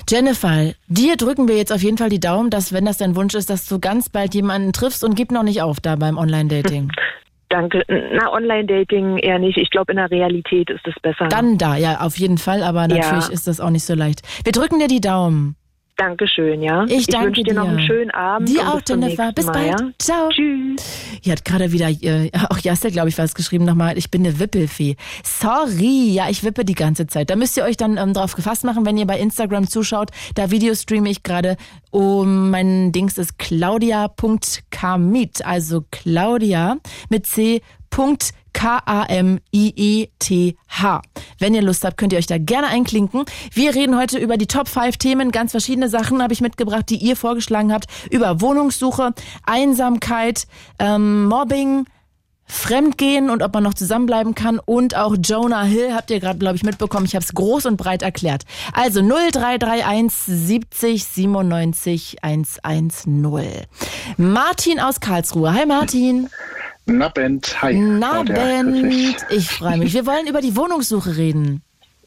Jennifer, dir drücken wir jetzt auf jeden Fall die Daumen, dass, wenn das dein Wunsch ist, dass du ganz bald jemanden triffst und gib noch nicht auf da beim Online-Dating. *laughs* Danke. Na, Online-Dating eher nicht. Ich glaube, in der Realität ist es besser. Dann da, ja, auf jeden Fall, aber natürlich Ja. ist das auch nicht so leicht. Wir drücken dir die Daumen. Dankeschön, ja. Ich danke wünsche dir noch dir. einen schönen Abend. Dir auch, bis Jennifer. Bis Mal, bald. Ja? Ciao. Tschüss. Hier hat gerade wieder, äh, auch Jassel, glaube ich, was geschrieben nochmal, ich bin eine Wippelfee. Sorry, ja, ich wippe die ganze Zeit. Da müsst ihr euch dann ähm, drauf gefasst machen, wenn ihr bei Instagram zuschaut. Da videostreame ich gerade. Um, mein Dings ist claudia.kamit, also Claudia mit C. K-A-M-I-E-T-H. Wenn ihr Lust habt, könnt ihr euch da gerne einklinken. Wir reden heute über die Top 5 Themen. Ganz verschiedene Sachen habe ich mitgebracht, die ihr vorgeschlagen habt. Über Wohnungssuche, Einsamkeit, ähm, Mobbing, Fremdgehen und ob man noch zusammenbleiben kann. Und auch Jonah Hill habt ihr gerade, glaube ich, mitbekommen. Ich habe es groß und breit erklärt. Also 0331 70 97 110. Martin aus Karlsruhe. Hi Martin. Na Bent, hi. Na Claudia, grüß Ben, dich. ich freue mich. Wir wollen über die Wohnungssuche reden.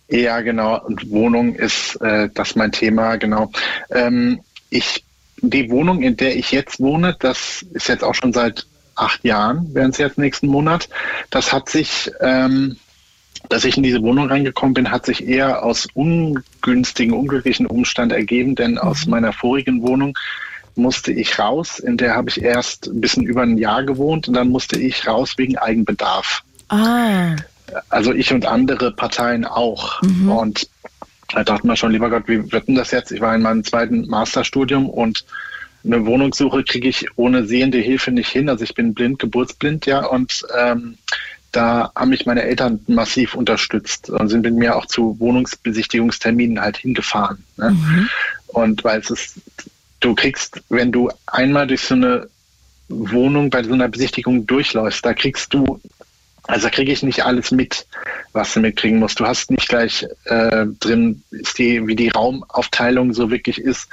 Ja, genau. Und Wohnung ist äh, das mein Thema, genau. Ähm, ich, die Wohnung, in der ich jetzt wohne, das ist jetzt auch schon seit acht Jahren, werden es jetzt nächsten Monat. Das hat sich, ähm, dass ich in diese Wohnung reingekommen bin, hat sich eher aus ungünstigen, unglücklichen Umstand ergeben, denn aus meiner vorigen Wohnung musste ich raus. In der habe ich erst ein bisschen über ein Jahr gewohnt und dann musste ich raus wegen Eigenbedarf. Ah, Also ich und andere Parteien auch. Und da dachte man schon, lieber Gott, wie wird denn das jetzt? Ich war in meinem zweiten Masterstudium und eine Wohnungssuche kriege ich ohne sehende Hilfe nicht hin. Also ich bin blind, geburtsblind, ja. Und ähm, da haben mich meine Eltern massiv unterstützt und sind mit mir auch zu Wohnungsbesichtigungsterminen halt hingefahren. Ne? Und weil es ist, du kriegst, wenn du einmal durch so eine Wohnung bei so einer Besichtigung durchläufst, da kriegst du also da kriege ich nicht alles mit, was du mitkriegen musst. Du hast nicht gleich äh, drin, die, wie die Raumaufteilung so wirklich ist.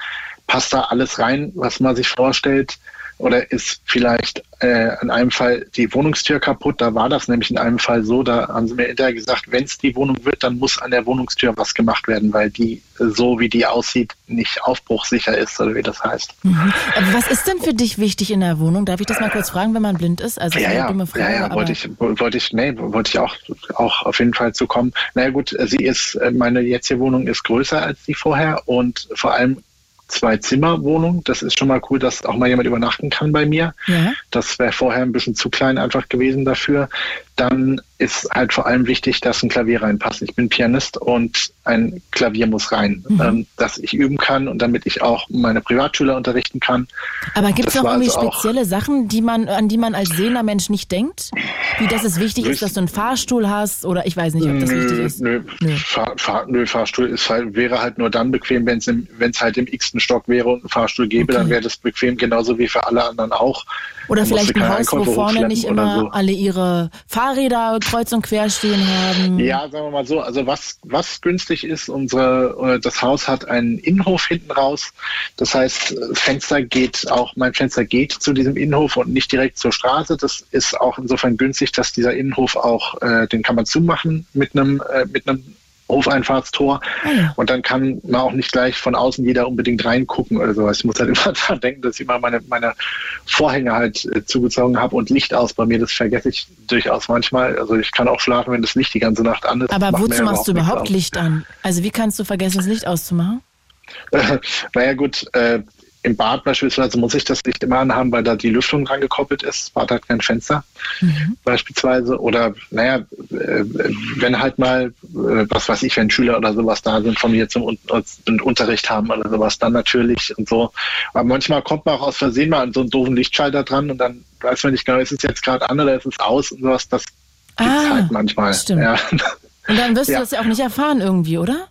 Passt da alles rein, was man sich vorstellt? Oder ist vielleicht äh, in einem Fall die Wohnungstür kaputt? Da war das nämlich in einem Fall so, da haben sie mir hinterher gesagt, wenn es die Wohnung wird, dann muss an der Wohnungstür was gemacht werden, weil die äh, so wie die aussieht, nicht aufbruchsicher ist oder wie das heißt. aber was ist denn für dich wichtig in der Wohnung? Darf ich das mal kurz fragen, wenn man blind ist? Also Ja, eine ja, dumme Frage, ja, ja, wollte ich, wollte ich, nee, wollte ich auch, auch auf jeden Fall zu kommen. Naja gut, sie ist, äh, meine jetzige Wohnung ist größer als die vorher und vor allem zwei Zimmer Wohnung. Das ist schon mal cool, dass auch mal jemand übernachten kann bei mir. Ja. Das wäre vorher ein bisschen zu klein einfach gewesen dafür. Dann ist halt vor allem wichtig, dass ein Klavier reinpasst. Ich bin Pianist und ein Klavier muss rein, Mhm. ähm, dass ich üben kann und damit ich auch meine Privatschüler unterrichten kann. Aber gibt es war irgendwie also auch- spezielle Sachen, die man, an die man als sehender Mensch nicht denkt? Wie dass es wichtig ist, dass du einen Fahrstuhl hast oder ich weiß nicht, ob das wichtig ist. Nö, Nö. Fahr, Fahr, nö, Fahrstuhl ist halt, wäre halt nur dann bequem, wenn es halt im x-ten Stock wäre und einen Fahrstuhl gäbe, Okay. dann wäre das bequem, genauso wie für alle anderen auch. Oder vielleicht ein keine Haus, wo vorne nicht immer so. alle ihre Fahrräder kreuz und quer stehen haben. Ja, sagen wir mal so, also was, was günstig ist, unsere, äh, das Haus hat einen Innenhof hinten raus. Das heißt, Fenster geht auch, mein Fenster geht zu diesem Innenhof und nicht direkt zur Straße. Das ist auch insofern günstig, dass dieser Innenhof auch, äh, den kann man zumachen mit einem, äh, mit einem Hofeinfahrtstor. Ah ja. Und dann kann man auch nicht gleich von außen jeder unbedingt reingucken oder sowas. Ich muss halt *laughs* immer daran denken, dass ich immer meine, meine Vorhänge halt äh, zugezogen habe und Licht aus bei mir. Das vergesse ich durchaus manchmal. Also ich kann auch schlafen, wenn das Licht die ganze Nacht an ist. Aber wozu machst du überhaupt. Licht an? Also wie kannst du vergessen, das Licht auszumachen? *laughs* naja gut, äh, im Bad beispielsweise muss ich das Licht immer anhaben, weil da die Lüftung dran gekoppelt ist. Das Bad hat kein Fenster beispielsweise. Oder naja, äh, wenn halt mal, äh, was weiß ich, wenn Schüler oder sowas da sind, von mir zum Unterricht haben oder sowas, dann natürlich und so. Aber manchmal kommt man auch aus Versehen mal an so einen doofen Lichtschalter dran und dann weiß man nicht genau, ist es jetzt gerade an oder ist es aus und sowas. Das gibt's Ah, halt manchmal. stimmt. Ja. Und dann wirst du Ja. das ja auch nicht erfahren irgendwie, oder?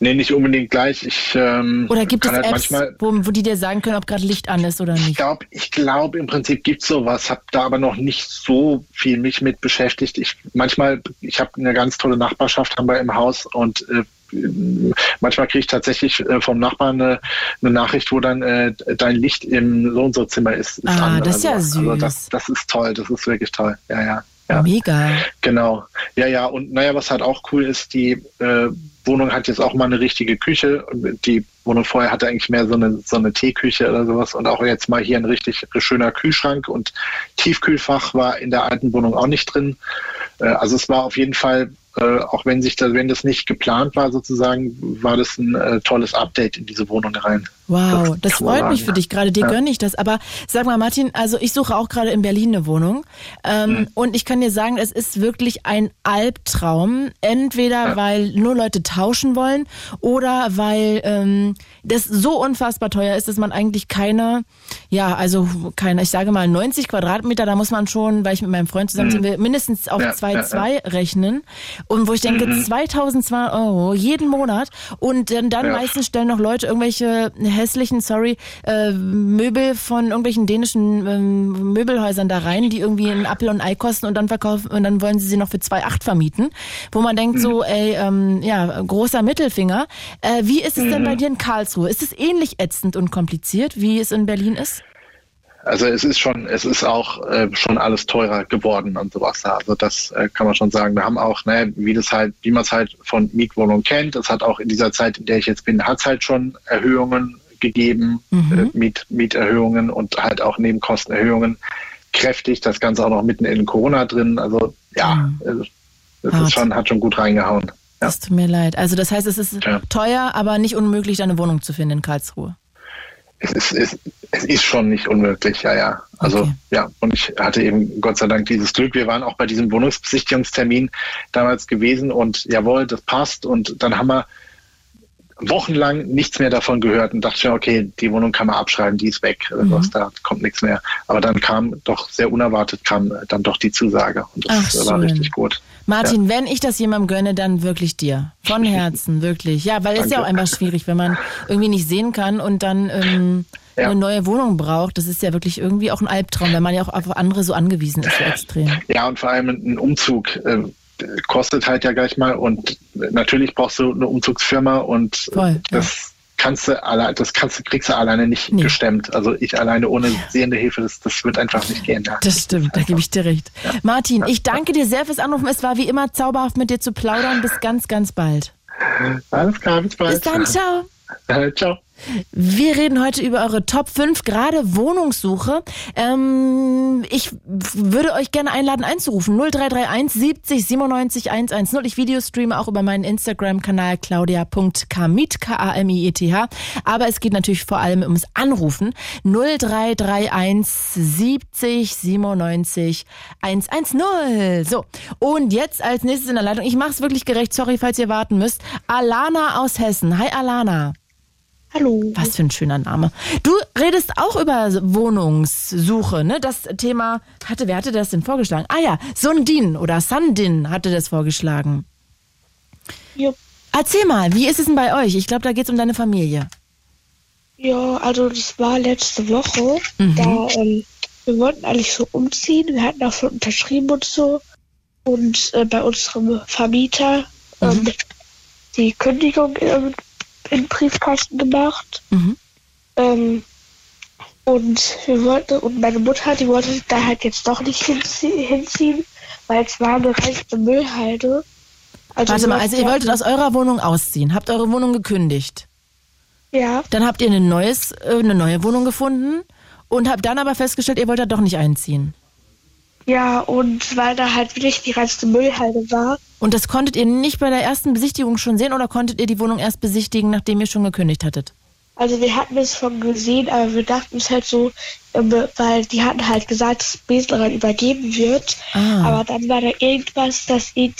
Nee, nicht unbedingt gleich. Ich, ähm, Oder gibt es halt Apps, manchmal wo, wo die dir sagen können, ob gerade Licht an ist oder Ich nicht? glaube, ich glaube, im Prinzip gibt's sowas, habe da aber noch nicht so viel mich mit beschäftigt. Ich manchmal, ich habe eine ganz tolle Nachbarschaft haben wir im Haus und äh, manchmal kriege ich tatsächlich äh, vom Nachbarn eine, eine Nachricht, wo dann äh, dein Licht im so und so Zimmer ist. ist Ah, an das ist ja sowas. Also süß. das, das ist toll, das ist wirklich toll. Ja, ja. Ja. Mega. Genau. Ja, ja, und naja, was halt auch cool ist, die äh, Wohnung hat jetzt auch mal eine richtige Küche. Die Wohnung vorher hatte eigentlich mehr so eine, so eine Teeküche oder sowas und auch jetzt mal hier ein richtig schöner Kühlschrank und Tiefkühlfach war in der alten Wohnung auch nicht drin. Äh, also es war auf jeden Fall, äh, auch wenn sich das, wenn das nicht geplant war sozusagen, war das ein äh, tolles Update in diese Wohnung rein. Wow, das man freut mich für dich gerade. Dir gönne ich das. Aber sag mal, Martin, also ich suche auch gerade in Berlin eine Wohnung. Ähm, Mhm. Und ich kann dir sagen, es ist wirklich ein Albtraum. Entweder weil nur Leute tauschen wollen oder weil ähm, das so unfassbar teuer ist, dass man eigentlich keine, ja, also keine, ich sage mal 90 Quadratmeter, da muss man schon, weil ich mit meinem Freund zusammen sind, wir mindestens auf Ja, 2,2 ja, rechnen. Und wo ich denke, 2200 Euro jeden Monat und dann, dann Ja. meistens stellen noch Leute irgendwelche hässlichen, sorry, äh, Möbel von irgendwelchen dänischen ähm, Möbelhäusern da rein, die irgendwie ein Apfel und Ei kosten und dann verkaufen und dann wollen sie sie noch für 2,8 vermieten, wo man denkt so, ey, ähm, ja, großer Mittelfinger. Äh, wie ist es denn bei dir in Karlsruhe? Ist es ähnlich ätzend und kompliziert, wie es in Berlin ist? Also es ist schon, es ist auch äh, schon alles teurer geworden und sowas. da. Also das äh, kann man schon sagen. Wir haben auch, ne, wie das halt, wie man es halt von Mietwohnungen kennt, es hat auch in dieser Zeit, in der ich jetzt bin, hat es halt schon Erhöhungen gegeben, äh, Miet, Mieterhöhungen und halt auch Nebenkostenerhöhungen kräftig. Das Ganze auch noch mitten in Corona drin. Also ja, äh, das Hart. ist schon, hat schon gut reingehauen. Ja. Das tut mir leid. Also das heißt, es ist Ja. teuer, aber nicht unmöglich, eine Wohnung zu finden in Karlsruhe. Es ist, es, es ist schon nicht unmöglich, ja, ja. Also Okay. ja, und ich hatte eben Gott sei Dank dieses Glück. Wir waren auch bei diesem Wohnungsbesichtigungstermin damals gewesen und jawohl, das passt. Und dann haben wir wochenlang nichts mehr davon gehört und dachte mir, okay, die Wohnung kann man abschreiben, die ist weg, Mhm. was, da kommt nichts mehr. Aber dann kam doch sehr unerwartet kam dann doch die Zusage und das Ach, war schön. richtig gut. Martin, wenn ich das jemandem gönne, dann wirklich dir. Von *laughs* Herzen, wirklich. Ja, weil es ist ja auch einfach schwierig, wenn man irgendwie nicht sehen kann und dann ähm, Ja. eine neue Wohnung braucht. Das ist ja wirklich irgendwie auch ein Albtraum, wenn man ja auch auf andere so angewiesen ist, so extrem. Ja, und vor allem ein Umzug äh, kostet halt ja gleich mal und natürlich brauchst du eine Umzugsfirma und Voll, das kannst du alle, das kannst du, kriegst du alleine nicht Nee. gestemmt. Also ich alleine ohne sehende Hilfe, das, das wird einfach nicht gehen. Ja. Das stimmt, da gebe ich dir recht. Martin, ich danke dir sehr fürs Anrufen. Es war wie immer zauberhaft mit dir zu plaudern. Bis ganz, ganz bald. Alles klar, bis bald. Bis dann, ciao. *laughs* Ciao. Wir reden heute über eure Top 5 gerade Wohnungssuche. Ähm, ich würde euch gerne einladen einzurufen. 0331 70 97 110. Ich Videostreame auch über meinen Instagram-Kanal claudia.kamit, K-A-M-I-E-T-H. Aber es geht natürlich vor allem ums Anrufen. 0331 70 97 110. So, und jetzt als nächstes in der Leitung, ich mache es wirklich gerecht, sorry, falls ihr warten müsst, Alana aus Hessen. Hi Alana. Hallo. Was für ein schöner Name. Du redest auch über Wohnungssuche, ne? Das Thema hatte, wer hatte das denn vorgeschlagen? Ah ja, Sundin oder Sandin hatte das vorgeschlagen. Ja, Erzähl mal, wie ist es denn bei euch? Ich glaube, da geht's um deine Familie. ja, also das war letzte Woche. Mhm. Da, ähm, wir wollten eigentlich so umziehen. Wir hatten auch schon unterschrieben und so. Und äh, bei unserem Vermieter ähm, die Kündigung ähm, in den Briefkasten gemacht. Mhm. Ähm, und wir wollten, und meine Mutter, die wollte da halt jetzt doch nicht hinzie hinziehen, weil es war eine rechte Müllhalde. Also Warte mal, also ihr wolltet aus eurer Wohnung ausziehen, habt eure Wohnung gekündigt. Ja, Dann habt ihr eine, neues, äh, eine neue Wohnung gefunden und habt dann aber festgestellt, ihr wollt da doch nicht einziehen. Ja, und weil da halt wirklich die reinste Müllhalde war, Und das konntet ihr nicht bei der ersten Besichtigung schon sehen oder konntet ihr die Wohnung erst besichtigen, nachdem ihr schon gekündigt hattet? Also wir hatten es schon gesehen, aber wir dachten es halt so, ähm, weil die hatten halt gesagt, dass Besenrein übergeben wird. Ah. Aber dann war da irgendwas, dass die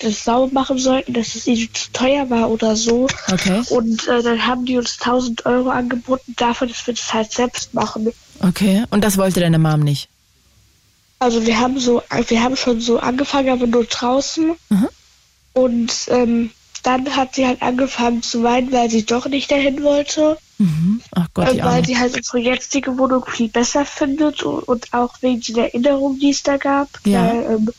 das sauber machen sollten, dass es ihnen zu teuer war oder so. Okay. Und äh, dann haben die uns 1000 Euro angeboten dafür, dass wir das halt selbst machen. Okay. Und das wollte deine Mom nicht? Also wir haben so, wir haben schon so angefangen, aber nur draußen. Mhm. Und ähm, dann hat sie halt angefangen zu weinen, weil sie doch nicht dahin wollte. Mhm. Ach Gott, Äh, die weil Arme. sie halt unsere jetzige Wohnung viel besser findet und, und auch wegen den Erinnerungen, die es da gab. Ja. Weil, ähm,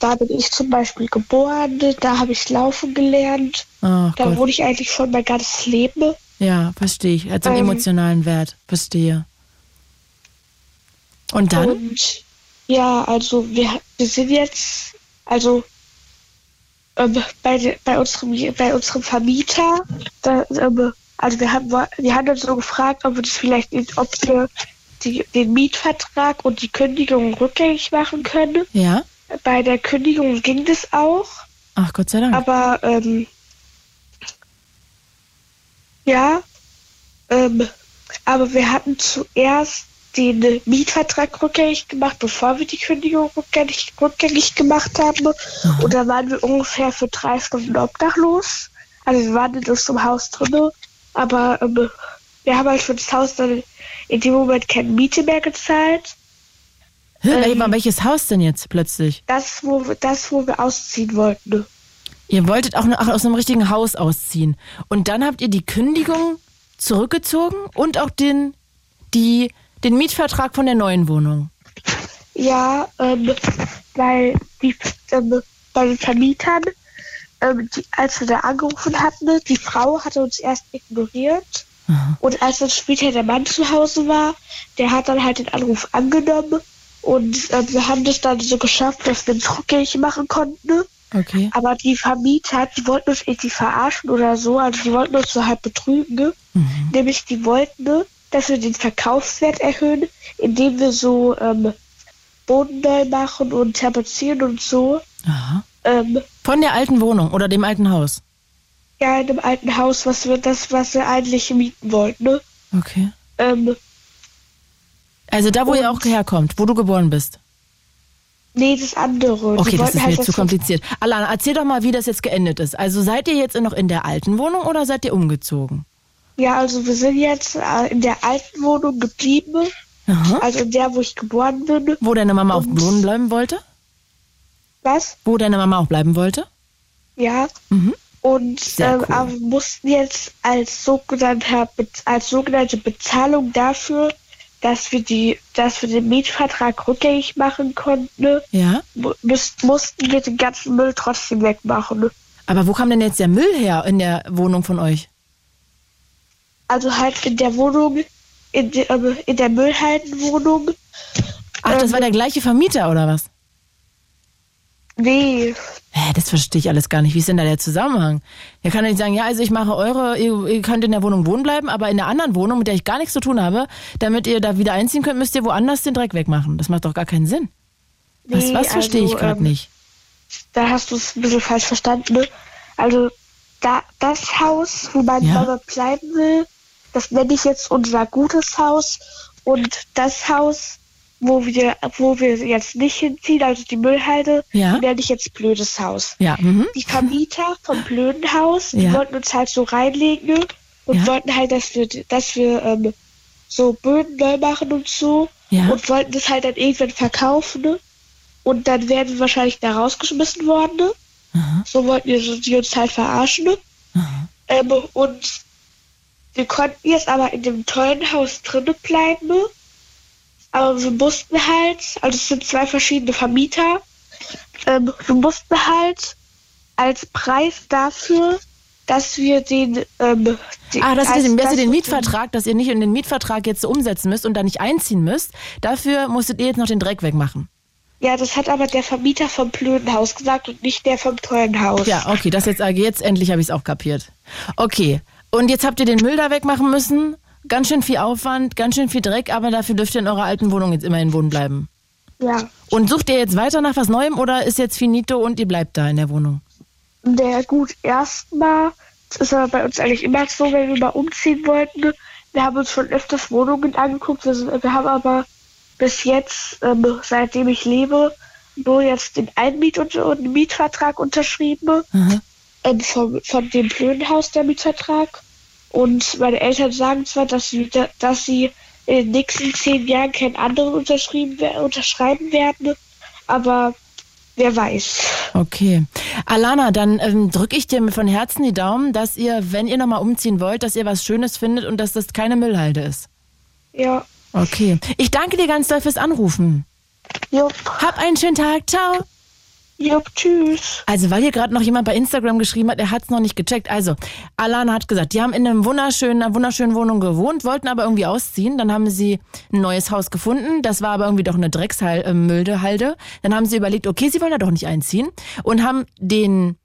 da bin ich zum Beispiel geboren, da habe ich laufen gelernt. Ach Da Gott. wohne ich eigentlich schon mein ganzes Leben. Ja, verstehe ich. Hat so einen Ähm. emotionalen Wert. Verstehe. Und dann? Und ja, also wir, wir sind jetzt, also ähm, bei, bei, unserem, bei unserem Vermieter, da, ähm, also wir haben, wir haben uns so gefragt, ob wir das vielleicht, ob wir die, den Mietvertrag und die Kündigung rückgängig machen können. Ja? Bei der Kündigung ging das auch, Ach Gott sei Dank. aber ähm, ja, ähm, aber wir hatten zuerst den Mietvertrag rückgängig gemacht, bevor wir die Kündigung rückgängig, rückgängig gemacht haben. Und da waren wir ungefähr für drei Stunden obdachlos. Also wir waren in unserem Haus drin, aber ähm, wir haben halt für das Haus dann in dem Moment keine Miete mehr gezahlt. Hä, Ähm. wel- welches Haus denn jetzt plötzlich? Das, wo wir, das, wo wir ausziehen wollten. Ihr wolltet auch noch aus einem richtigen Haus ausziehen. Und dann habt ihr die Kündigung zurückgezogen und auch den, die, den Mietvertrag von der neuen Wohnung. Ja, ähm, weil die ähm, bei den Vermietern, ähm, die, als wir da angerufen hatten, die Frau hatte uns erst ignoriert. Und als dann später der Mann zu Hause war, der hat dann halt den Anruf angenommen. Und ähm, wir haben das dann so geschafft, dass wir es rückgängig machen konnten. Okay. Aber die Vermieter, die wollten uns irgendwie verarschen oder so. Also die wollten uns so halt betrügen. ne? Nämlich die wollten, dass wir den Verkaufswert erhöhen, indem wir so ähm, Boden neu machen und tapezieren und so. Aha. Ähm, Von der alten Wohnung oder dem alten Haus. ja, in einem alten Haus, was wir das, was wir eigentlich mieten wollten. Ne? Okay. Ähm, Also da, wo ihr auch herkommt, wo du geboren bist. nee, das andere. Okay, das ist halt, mir zu kompliziert. Alana, erzähl doch mal, wie das jetzt geendet ist. Also seid ihr jetzt noch in der alten Wohnung oder seid ihr umgezogen? Ja, also wir sind jetzt äh, in der alten Wohnung geblieben. Aha. Also in der, wo ich geboren bin. Wo deine Mama auf dem Und- Boden bleiben wollte? Was? Wo deine Mama auch bleiben wollte? Ja. Mhm. Und ähm, cool. aber wir mussten jetzt als sogenannter Be- als sogenannte Bezahlung dafür, dass wir die, dass wir den Mietvertrag rückgängig machen konnten, Ja. mussten wir den ganzen Müll trotzdem wegmachen. Aber wo kam denn jetzt der Müll her in der Wohnung von euch? Also halt in der Wohnung, in, de, ähm, in der Müllhaldenwohnung. Ach, das Ähm, war der gleiche Vermieter oder was? Nee, Hä, das verstehe ich alles gar nicht. Wie ist denn da der Zusammenhang? Er kann nicht sagen, ja, also ich mache eure, ihr, ihr könnt in der Wohnung wohnen bleiben, aber in der anderen Wohnung, mit der ich gar nichts zu tun habe, damit ihr da wieder einziehen könnt, müsst ihr woanders den Dreck wegmachen. Das macht doch gar keinen Sinn. Was, Nee, was verstehe also, ich gerade ähm, nicht? da hast du es ein bisschen falsch verstanden. Ne? Also da, das Haus, wo meine Ja. Mama bleiben will, das nenne ich jetzt unser gutes Haus. Und das Haus, wo wir, wo wir jetzt nicht hinziehen, also die Müllhalde, Ja. die nenne ich jetzt blödes Haus. Ja, mhm. Die Vermieter vom blöden Haus, die Ja. wollten uns halt so reinlegen und wollten halt, dass wir, dass wir ähm, so Böden neu machen und so und wollten das halt dann irgendwann verkaufen. Ne? Und dann wären wir wahrscheinlich da rausgeschmissen worden. Ne? So wollten die uns halt verarschen. Ne? Ähm, und wir konnten jetzt aber in dem tollen Haus drinnen bleiben. Aber wir mussten halt, also es sind zwei verschiedene Vermieter, ähm, wir mussten halt als Preis dafür, dass wir den, ähm, den Ah, dass ihr den, dass ihr den Mietvertrag, dass ihr nicht in den Mietvertrag jetzt so umsetzen müsst und da nicht einziehen müsst, dafür musstet ihr jetzt noch den Dreck wegmachen. Ja, das hat aber der Vermieter vom blöden Haus gesagt und nicht der vom tollen Haus. Ja, okay, das jetzt, jetzt endlich habe ich es auch kapiert. Okay, und jetzt habt ihr den Müll da wegmachen müssen. Ganz schön viel Aufwand, ganz schön viel Dreck, aber dafür dürft ihr in eurer alten Wohnung jetzt immerhin wohnen bleiben. ja. Und sucht ihr jetzt weiter nach was Neuem oder ist jetzt finito und ihr bleibt da in der Wohnung? Der gut, erstmal, das ist aber bei uns eigentlich immer so, wenn wir mal umziehen wollten. Wir haben uns schon öfters Wohnungen angeguckt. Wir, sind, wir haben aber bis jetzt, ähm, seitdem ich lebe, nur jetzt den Einmiet- und, und den Mietvertrag unterschrieben. Ähm, von, von dem blöden Haus der Mietvertrag. Und meine Eltern sagen zwar, dass sie, dass sie in den nächsten zehn Jahren keinen anderen unterschrieben, unterschreiben werden, aber wer weiß. Okay. Alana, dann ähm, drücke ich dir von Herzen die Daumen, dass ihr, wenn ihr nochmal umziehen wollt, dass ihr was Schönes findet und dass das keine Müllhalde ist. Ja, Okay. Ich danke dir ganz doll fürs Anrufen. jupp, Hab einen schönen Tag. Ciao. Jupp, tschüss. Also, weil hier gerade noch jemand bei Instagram geschrieben hat, er hat es noch nicht gecheckt. Also, Alana hat gesagt, die haben in einem wunderschönen, einer wunderschönen Wohnung gewohnt, wollten aber irgendwie ausziehen. Dann haben sie ein neues Haus gefunden. Das war aber irgendwie doch eine Drecksmüldehalde. Dann haben sie überlegt, okay, sie wollen da doch nicht einziehen und haben den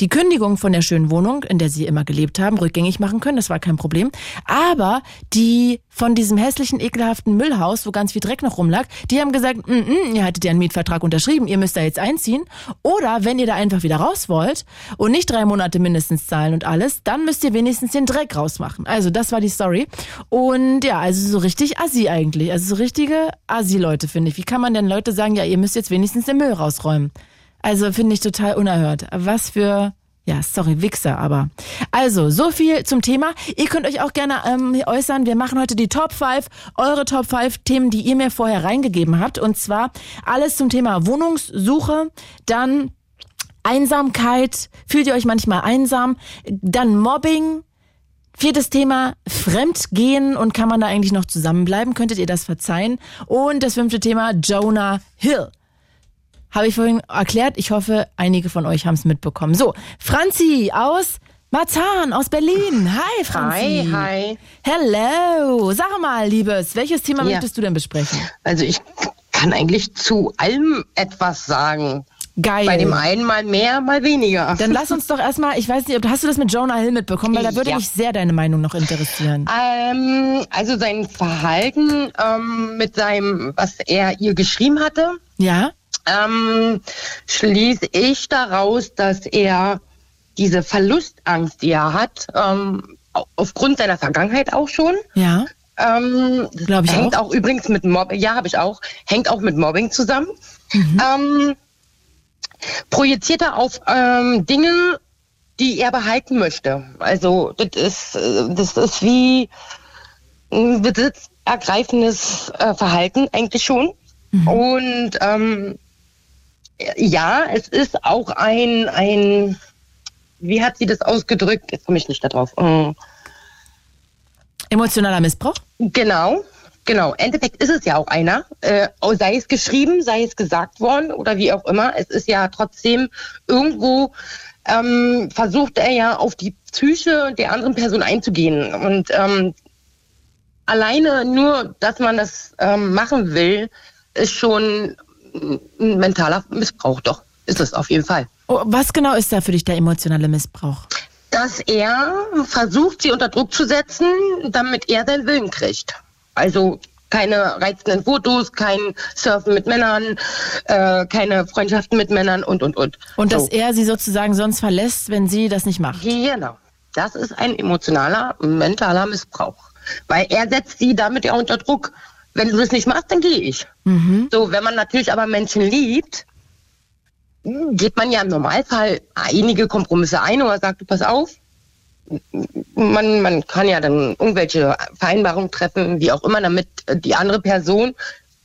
die Kündigung von der schönen Wohnung, in der sie immer gelebt haben, rückgängig machen können. Das war kein Problem. Aber die von diesem hässlichen, ekelhaften Müllhaus, wo ganz viel Dreck noch rumlag, die haben gesagt, mm -mm, ihr hattet ja einen Mietvertrag unterschrieben, ihr müsst da jetzt einziehen. Oder wenn ihr da einfach wieder raus wollt und nicht drei Monate mindestens zahlen und alles, dann müsst ihr wenigstens den Dreck rausmachen. Also das war die Story. Und ja, also so richtig assi eigentlich. Also so richtige Assi-Leute, finde ich. Wie kann man denn Leute sagen, ja, ihr müsst jetzt wenigstens den Müll rausräumen? Also finde ich total unerhört. Was für Ja, sorry, Wichser, aber. Also, so viel zum Thema. Ihr könnt euch auch gerne ähm, äußern. Wir machen heute die Top 5, eure Top 5 Themen, die ihr mir vorher reingegeben habt. Und zwar alles zum Thema Wohnungssuche, dann Einsamkeit, fühlt ihr euch manchmal einsam, dann Mobbing, Viertes Thema, Fremdgehen und kann man da eigentlich noch zusammenbleiben? Könntet ihr das verzeihen? Und das fünfte Thema, Jonah Hill. Habe ich vorhin erklärt. Ich hoffe, einige von euch haben es mitbekommen. So, Franzi aus Marzahn aus Berlin. Hi, Franzi. Hi, hi. Hello. Sag mal, Liebes, welches Thema Ja. möchtest du denn besprechen? Also ich kann eigentlich zu allem etwas sagen. Geil. Bei dem einen mal mehr, mal weniger. Dann lass uns doch erstmal, ich weiß nicht, ob hast du das mit Jonah Hill mitbekommen, weil da würde Ja. mich sehr deine Meinung noch interessieren. ähm, also sein Verhalten ähm, mit seinem, was er ihr geschrieben hatte, Ja? Ähm, schließe ich daraus, dass er diese Verlustangst, die er hat, ähm, au- aufgrund seiner Vergangenheit auch schon, Ja? Ähm, das Glaub ich hängt auch. auch. übrigens mit Mobbing, ja, habe ich auch, hängt auch mit Mobbing zusammen. Ähm, projiziert er auf ähm, Dinge, die er behalten möchte. Also das ist, äh, das ist wie ein besitzergreifendes äh, Verhalten eigentlich schon. Und ähm, ja, es ist auch ein, ein, wie hat sie das ausgedrückt? Jetzt komme ich nicht darauf. Ähm, Emotionaler Missbrauch? Genau, genau. Im Endeffekt ist es ja auch einer. Äh, sei es geschrieben, sei es gesagt worden oder wie auch immer. Es ist ja trotzdem irgendwo ähm, versucht er ja auf die Psyche der anderen Person einzugehen. Und ähm, alleine nur, dass man das ähm, machen will, ist schon ein mentaler Missbrauch. Doch, ist es auf jeden Fall. Oh, was genau ist da für dich der emotionale Missbrauch? dass er versucht, sie unter Druck zu setzen, damit er seinen Willen kriegt. Also keine reizenden Fotos, kein Surfen mit Männern, äh, keine Freundschaften mit Männern und, und, und. Und so. dass er sie sozusagen sonst verlässt, wenn sie das nicht macht. Genau. Das ist ein emotionaler, mentaler Missbrauch. Weil er setzt sie damit ja unter Druck. Wenn du das nicht machst, dann gehe ich. So, wenn man natürlich aber Menschen liebt, geht man ja im Normalfall einige Kompromisse ein oder sagt, du pass auf. Man, man kann ja dann irgendwelche Vereinbarungen treffen, wie auch immer, damit die andere Person,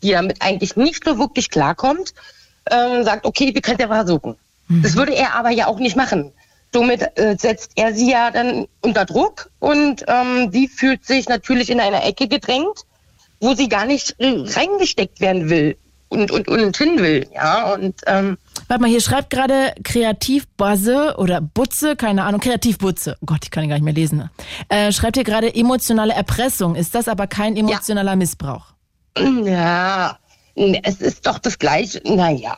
die damit eigentlich nicht so wirklich klarkommt, ähm, sagt, okay, wir können ja versuchen. Das würde er aber ja auch nicht machen. Somit äh, setzt er sie ja dann unter Druck und ähm, sie fühlt sich natürlich in eine Ecke gedrängt, wo sie gar nicht reingesteckt werden will und, und, und hin will. Ja, und ähm, Warte mal, hier schreibt gerade Kreativbuzze oder Butze, keine Ahnung, Kreativbutze. Oh Gott, ich kann ihn gar nicht mehr lesen. ne? Äh, schreibt hier gerade emotionale Erpressung. Ist das aber kein emotionaler Missbrauch? ja, es ist doch das Gleiche. Naja,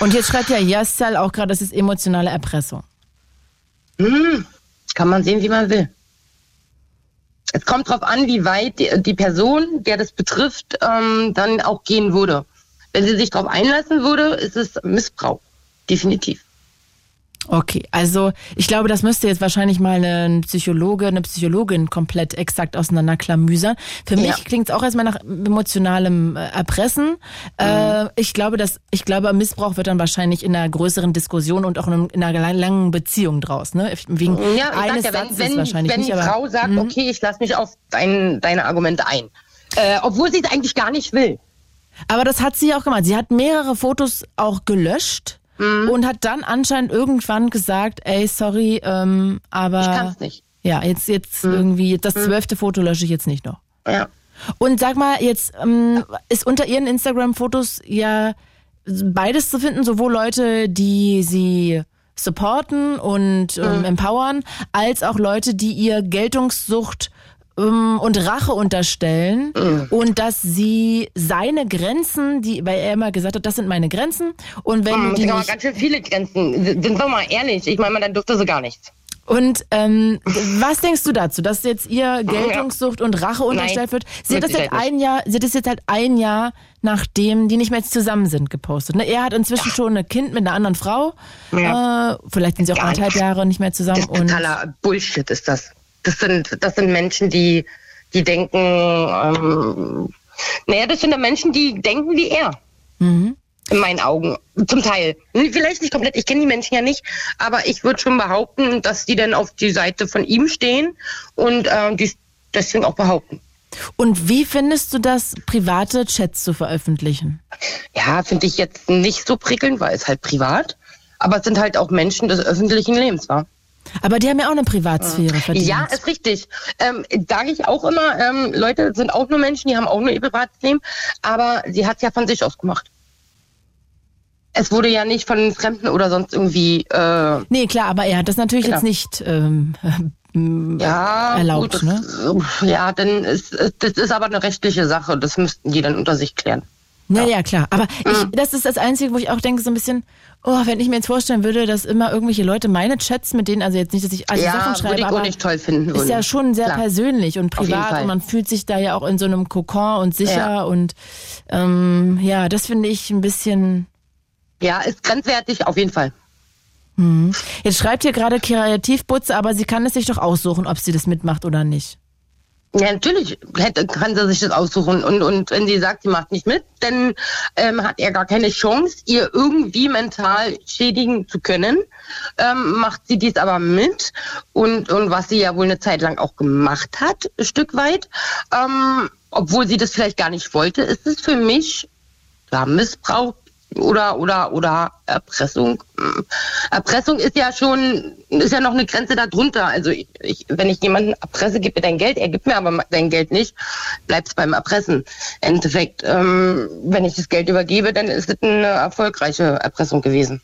Und jetzt schreibt ja Yassal auch gerade, das ist emotionale Erpressung. kann man sehen, wie man will. Es kommt darauf an, wie weit die, Person, der das betrifft, ähm, dann auch gehen würde. Wenn sie sich darauf einlassen würde, ist es Missbrauch. Definitiv. Okay, also ich glaube, das müsste jetzt wahrscheinlich mal ein Psychologe, eine Psychologin komplett exakt auseinanderklamüsern. Für mich Ja. klingt es auch erstmal nach emotionalem äh, Erpressen. Äh, ich glaube, dass ich glaube, Missbrauch wird dann wahrscheinlich in einer größeren Diskussion und auch in einer langen Beziehung draus. Ne? Wegen Ja, eines ja, Satzes wenn, wenn, wahrscheinlich wenn nicht. die aber, Mhm. Frau sagt, okay, ich lasse mich auf dein, deine Argumente ein. Äh, obwohl sie es eigentlich gar nicht will. Aber das hat sie auch gemacht. Sie hat mehrere Fotos auch gelöscht Mhm. und hat dann anscheinend irgendwann gesagt, ey, sorry, ähm, aber Ich kann's nicht. Mhm. ja, jetzt jetzt irgendwie das zwölfte Foto lösche ich jetzt nicht noch. Ja. Und sag mal, jetzt ähm, ist unter ihren Instagram-Fotos ja beides zu finden, sowohl Leute, die sie supporten und ähm, empowern, als auch Leute, die ihr Geltungssucht und Rache unterstellen und dass sie seine Grenzen, die, weil er immer gesagt hat, das sind meine Grenzen und wenn du Das die sind nicht ganz schön viele Grenzen. Sind wir mal ehrlich. Ich meine, dann dürfte sie gar nichts. Und ähm, was denkst du dazu, dass jetzt ihr Geltungssucht und Rache unterstellt wird? Sie hat das jetzt Sicherheit ein Jahr, sie hat das jetzt halt ein Jahr, nachdem die nicht mehr zusammen sind, gepostet. Ne? Er hat inzwischen schon ein Kind mit einer anderen Frau. Äh, vielleicht sind sie auch anderthalb. Jahre nicht mehr zusammen. Das ist Und totaler Bullshit ist das. Das sind, das sind Menschen, die, die denken, ähm, naja, das sind ja Menschen, die denken wie er. In meinen Augen. Zum Teil. Vielleicht nicht komplett, ich kenne die Menschen ja nicht, aber ich würde schon behaupten, dass die dann auf die Seite von ihm stehen und äh, die deswegen auch behaupten. Und wie findest du das, private Chats zu veröffentlichen? Ja, finde ich jetzt nicht so prickelnd, weil es halt privat. Aber es sind halt auch Menschen des öffentlichen Lebens, war. Aber die haben ja auch eine Privatsphäre verdient. Ja, ist richtig. Ähm, Sage ich auch immer, ähm, Leute sind auch nur Menschen, die haben auch nur ihr Privatleben, aber sie hat es ja von sich aus gemacht. Es wurde ja nicht von Fremden oder sonst irgendwie. Äh, nee, klar, aber er hat das natürlich Genau. jetzt nicht ähm, *laughs* ja, erlaubt, gut, ne? Ja, dann ist das ist aber eine rechtliche Sache. Das müssten die dann unter sich klären. Ja, ja, klar. Aber ich, das ist das Einzige, wo ich auch denke, so ein bisschen, oh, wenn ich mir jetzt vorstellen würde, dass immer irgendwelche Leute meine Chats mit denen, also jetzt nicht, dass ich alle ja, Sachen würde schreibe, ich auch aber nicht toll finden. ist ja schon sehr Klar. persönlich und privat und man fühlt sich da ja auch in so einem Kokon und sicher Ja. und ähm, ja, das finde ich ein bisschen. Ja, ist grenzwertig auf jeden Fall. Jetzt schreibt hier gerade Kreativputze, aber sie kann es sich doch aussuchen, ob sie das mitmacht oder nicht. Ja, natürlich hätte, kann sie sich das aussuchen. Und, und wenn sie sagt, sie macht nicht mit, dann ähm, hat er gar keine Chance, ihr irgendwie mental schädigen zu können. Ähm, macht sie dies aber mit. Und, und was sie ja wohl eine Zeit lang auch gemacht hat, ein Stück weit, ähm, obwohl sie das vielleicht gar nicht wollte, ist es für mich ja, Missbrauch oder oder oder Erpressung. Hm. Erpressung ist ja schon ist ja noch eine Grenze darunter. Also ich, ich, wenn ich jemanden erpresse, mir dein Geld, er gibt mir aber dein Geld nicht, bleibt's beim Erpressen. Im Endeffekt, ähm, wenn ich das Geld übergebe, dann ist es eine erfolgreiche Erpressung gewesen.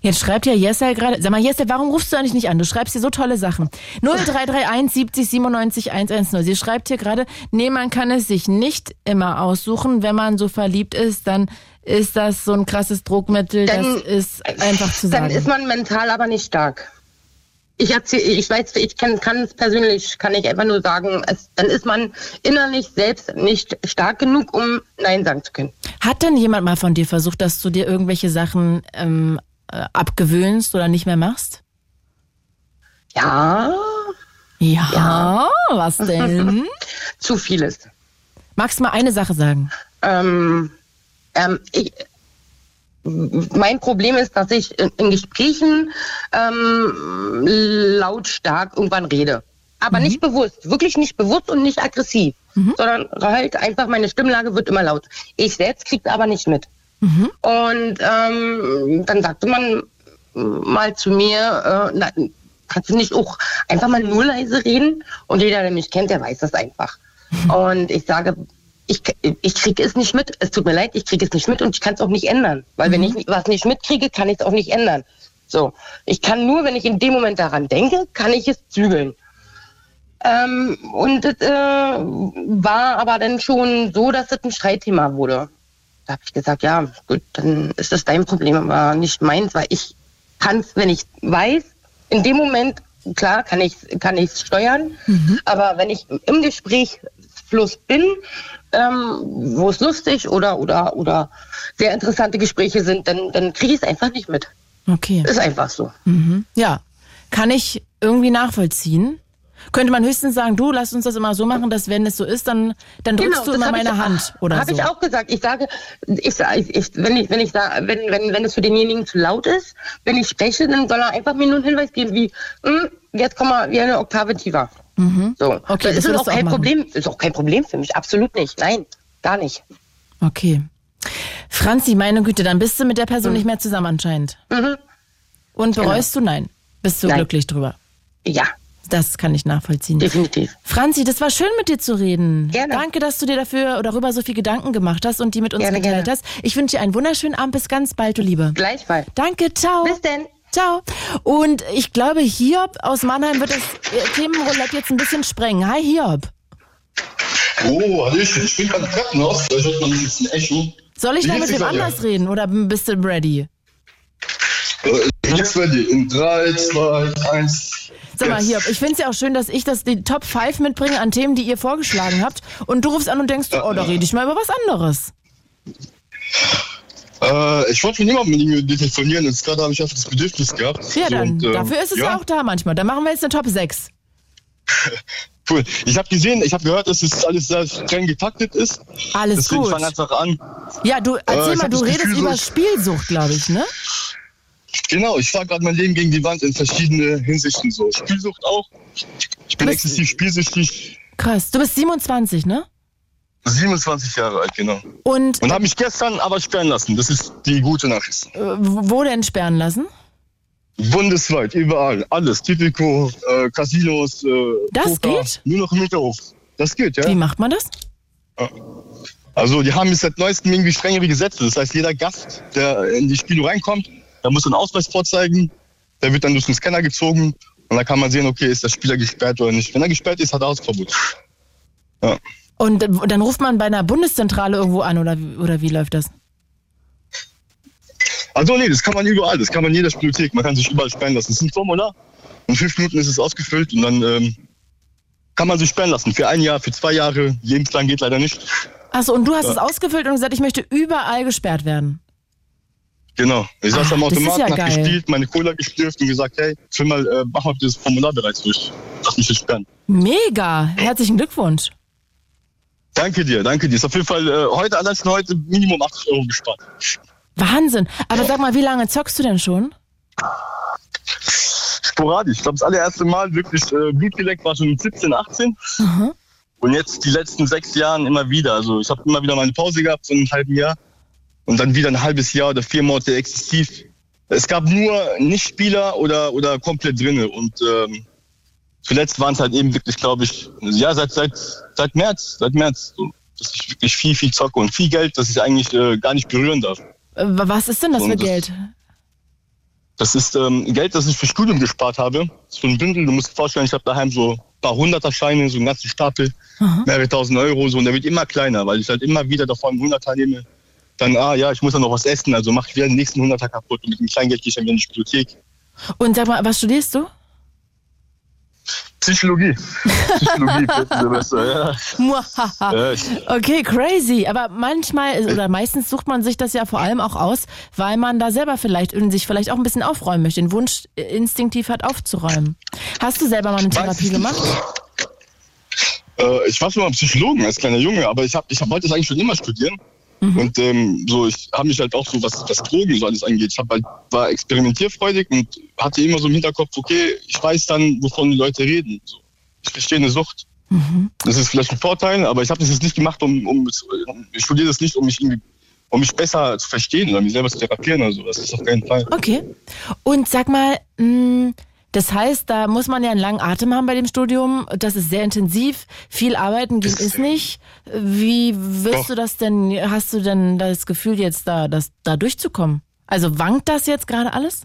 Jetzt schreibt ja Jessel gerade, sag mal Jessel, warum rufst du eigentlich nicht an? Du schreibst hier so tolle Sachen. 0331 70 97 110. Sie schreibt hier gerade, nee, man kann es sich nicht immer aussuchen. Wenn man so verliebt ist, dann ist das so ein krasses Druckmittel, Dann- das ist einfach zu Dann sagen. ist man mental aber nicht stark. Ich erzähl, ich weiß, ich kann, kann es persönlich, kann ich einfach nur sagen, es, dann ist man innerlich selbst nicht stark genug, um Nein sagen zu können. Hat denn jemand mal von dir versucht, dass du dir irgendwelche Sachen ähm, äh, abgewöhnst oder nicht mehr machst? Ja, Ja, was denn? *laughs* zu vieles. Magst du mal eine Sache sagen? Ähm, ähm, ich, mein Problem ist, dass ich in, in Gesprächen ähm, lautstark irgendwann rede. Aber nicht bewusst, wirklich nicht bewusst und nicht aggressiv, sondern halt einfach meine Stimmlage wird immer laut. Ich selbst krieg's aber nicht mit. Und ähm, dann sagte man mal zu mir, äh, na, kannst du nicht auch einfach mal nur leise reden? Und jeder, der mich kennt, der weiß das einfach. Und ich sage, ich, ich kriege es nicht mit. Es tut mir leid, ich kriege es nicht mit und ich kann es auch nicht ändern. Weil wenn ich was nicht mitkriege, kann ich es auch nicht ändern. So, ich kann nur, wenn ich in dem Moment daran denke, kann ich es zügeln. Ähm, und das äh, war aber dann schon so, dass das ein Streitthema wurde. Da habe ich gesagt, ja, gut, dann ist das dein Problem, aber nicht meins, weil ich kann es, wenn ich weiß, in dem Moment, klar, kann ich kann ich's steuern, aber wenn ich im Gesprächsfluss bin, ähm, wo es lustig oder oder oder sehr interessante Gespräche sind, dann, dann kriege ich es einfach nicht mit. Okay. Ist einfach so. Ja, kann ich irgendwie nachvollziehen. Könnte man höchstens sagen, du, lass uns das immer so machen, dass wenn es so ist, dann, dann drückst du Genau, das immer hab meine ich, Hand oder Habe so. ich auch gesagt. Ich sage, ich, ich, wenn ich, wenn ich sag, wenn, wenn, wenn es für denjenigen zu laut ist, wenn ich spreche, dann soll er einfach mir nur einen Hinweis geben, wie, hm, jetzt komm mal wie eine Oktave tiefer. So. Mhm. Okay, das das ist auch du kein machen. Problem. Ist auch kein Problem für mich. Absolut nicht. Nein, gar nicht. Okay. Franzi, meine Güte, dann bist du mit der Person nicht mehr zusammen anscheinend. Mhm. Und bereust du? Nein. Bist du Nein. glücklich drüber? Ja, Das kann ich nachvollziehen. definitiv. Franzi, das war schön mit dir zu reden. Gerne. Danke, dass du dir dafür darüber so viel Gedanken gemacht hast und die mit uns Gerne, geteilt gerne. hast. Ich wünsche dir einen wunderschönen Abend. Bis ganz bald, du Liebe. Gleichfalls. Danke, ciao. Bis denn. Ciao. Und ich glaube, Hiob aus Mannheim wird das äh, Themenroulette jetzt ein bisschen sprengen. Hi, Hiob. Oh, Hallöchen, ich bin gerade Krankenhaus, da hört man ein bisschen Echo. Soll ich Wie geht's mit wem Claudia? anders reden oder bist du ready? Äh, Jetzt ready. In 3, 2, 1. Sag mal, Hiob, ich finde es ja auch schön, dass ich das die Top 5 mitbringe an Themen, die ihr vorgeschlagen habt. Und du rufst an und denkst, oh, da rede ich mal über was anderes. Äh, ich wollte mit niemandem mit dir telefonieren, jetzt gerade habe ich einfach das Bedürfnis gehabt. Ja, So, dann, und, ähm, dafür ist es ja. auch da manchmal. Dann machen wir jetzt eine Top 6. *laughs* Cool. Ich habe gesehen, ich habe gehört, dass es alles sehr streng getaktet ist. Alles Deswegen gut. fang einfach an. Ja, du erzähl ich mal, du das redest Gefühl, über Spielsucht, glaube ich, ne? Genau, ich fahre gerade mein Leben gegen die Wand in verschiedene Hinsichten so. Spielsucht auch. Ich bin exzessiv spielsüchtig. Krass. Du bist 27, ne? 27 Jahre alt, genau. Und Und habe mich gestern aber sperren lassen. Das ist die gute Nachricht. äh, wo denn sperren lassen? Bundesweit, überall, alles. Tipico, äh, Casinos, äh, Das Poker, geht? Nur noch im Hinterhof. Das geht, ja. Wie macht man das? Also die haben jetzt seit neuestem irgendwie strengere Gesetze. Das heißt, jeder Gast, der in die Spiele reinkommt, der muss einen Ausweis vorzeigen. Der wird dann durch den Scanner gezogen und dann kann man sehen, okay, ist der Spieler gesperrt oder nicht. Wenn er gesperrt ist, hat er Hausverbot. Ja. Und dann ruft man bei einer Bundeszentrale irgendwo an oder, oder wie läuft das? Also nee, das kann man überall. Das kann man in jeder Bibliothek. Man kann sich überall sperren lassen. Das ist ein Formular. In fünf Minuten ist es ausgefüllt und dann ähm, kann man sich sperren lassen. Für ein Jahr, für zwei Jahre. Lebenslang geht leider nicht. Achso, und du hast es ausgefüllt und gesagt, ich möchte überall gesperrt werden. Genau. Ich saß am Automaten, ja hab geil. gespielt, meine Cola geschlürft und gesagt, hey, füll mal, äh, mach mal das Formular bereits durch. Lass mich jetzt sperren. Mega. Herzlichen Glückwunsch. Danke dir, danke dir. Ist auf jeden Fall äh, heute, allein schon heute Minimum 80 Euro gespart. Wahnsinn. Aber sag mal, wie lange zockst du denn schon? Sporadisch. Ich glaube, das allererste Mal wirklich äh, Blut geleckt war schon mit 17, 18. Und jetzt die letzten sechs Jahren immer wieder. Also ich habe immer wieder mal eine Pause gehabt, so ein halben Jahr. Und dann wieder ein halbes Jahr oder vier Monate exzessiv. Es gab nur Nichtspieler oder, oder komplett drinne. Und ähm, zuletzt waren es halt eben wirklich, glaube ich, ja, seit, seit, seit März, seit März. So, dass ich wirklich viel, viel zocke und viel Geld, das ich eigentlich äh, gar nicht berühren darf. Äh, Was ist denn das Und für das- Geld? Das ist ähm, Geld, das ich für Studium gespart habe. So ein Bündel, du musst dir vorstellen, ich habe daheim so ein paar hunderter Scheine, so einen ganzen Stapel, mehrere tausend Euro, so und der wird immer kleiner, weil ich halt immer wieder davon hunderter nehme. Dann, ah ja, ich muss dann noch was essen, also mache ich wieder den nächsten hunderter kaputt und mit dem Kleingeld gehe ich dann wieder in die Bibliothek. Und sag mal, was studierst du? Psychologie. Psychologie, *laughs* Semester, ja. Ja Okay, crazy. Aber manchmal oder meistens sucht man sich das ja vor allem auch aus, weil man da selber vielleicht in sich vielleicht auch ein bisschen aufräumen möchte, den Wunsch äh, instinktiv hat aufzuräumen. Hast du selber mal eine Therapie gemacht? Äh, ich war schon mal Psychologen als kleiner Junge, aber ich habe ich hab, wollte das eigentlich schon immer studieren. Und ähm, so, ich habe mich halt auch so, was, was Drogen so alles angeht, ich halt, war experimentierfreudig und hatte immer so im Hinterkopf, okay, ich weiß dann, wovon die Leute reden. So. Ich verstehe eine Sucht. Das ist vielleicht ein Vorteil, aber ich habe das jetzt nicht gemacht, um, um ich studiere das nicht, um mich irgendwie, um mich besser zu verstehen oder mich selber zu therapieren oder so. Das ist auf keinen Fall. Okay. Und sag mal, mh, das heißt, da muss man ja einen langen Atem haben bei dem Studium. Das ist sehr intensiv. Viel arbeiten geht ist nicht. Wie wirst Doch. du das denn, hast du denn das Gefühl jetzt da, das, da durchzukommen? Also wankt das jetzt gerade alles?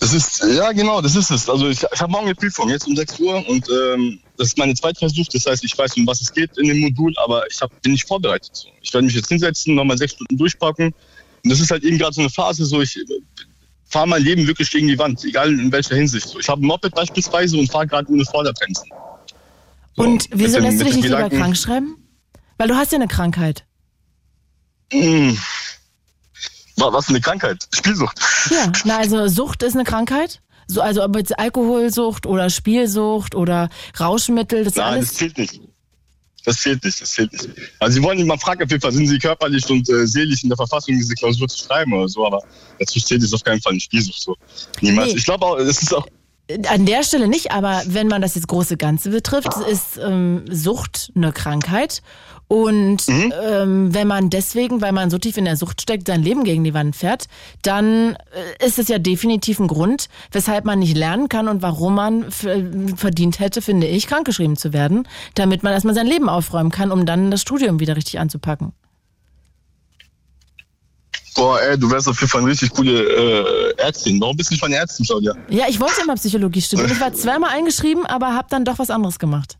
Das ist, ja genau, das ist es. Also ich, ich habe morgen eine Prüfung, jetzt um 6 Uhr und ähm, das ist meine Zweitversuch. Das heißt, ich weiß, um was es geht in dem Modul, aber ich hab, bin nicht vorbereitet. Ich werde mich jetzt hinsetzen, nochmal sechs Stunden durchpacken. Und das ist halt eben gerade so eine Phase, so ich fahre mein Leben wirklich gegen die Wand, egal in welcher Hinsicht. So, ich habe ein Moped beispielsweise und fahre gerade ohne Vorderbremsen. So, Und wieso lässt du dich nicht lieber Gedanken, krank schreiben? Weil du hast ja eine Krankheit. mh, wa- Was für eine Krankheit? Spielsucht. Ja, *laughs* na also Sucht ist eine Krankheit. So, also ob jetzt Alkoholsucht oder Spielsucht oder Rauschmittel, das ist Nein, das alles. zählt nicht. Das zählt nicht, das zählt nicht. Also sie wollen, man fragt auf jeden Fall, sind sie körperlich und äh, seelisch in der Verfassung, diese Klausur zu schreiben oder so, aber dazu zählt es auf keinen Fall eine Spielsucht so. Niemals. Nee. Ich glaube auch, es ist auch, An der Stelle nicht, aber wenn man das jetzt große Ganze betrifft, ist ähm, Sucht eine Krankheit. Und Mhm. ähm, wenn man deswegen, weil man so tief in der Sucht steckt, sein Leben gegen die Wand fährt, dann äh, ist es ja definitiv ein Grund, weshalb man nicht lernen kann und warum man f- verdient hätte, finde ich, krankgeschrieben zu werden, damit man erstmal sein Leben aufräumen kann, um dann das Studium wieder richtig anzupacken. boah, ey, du wärst auf jeden Fall eine richtig coole äh, Ärztin. Warum bist du nicht mal eine Ärztin, Claudia? Ja, ich wollte immer Psychologie studieren. Ich war zweimal eingeschrieben, aber habe dann doch was anderes gemacht.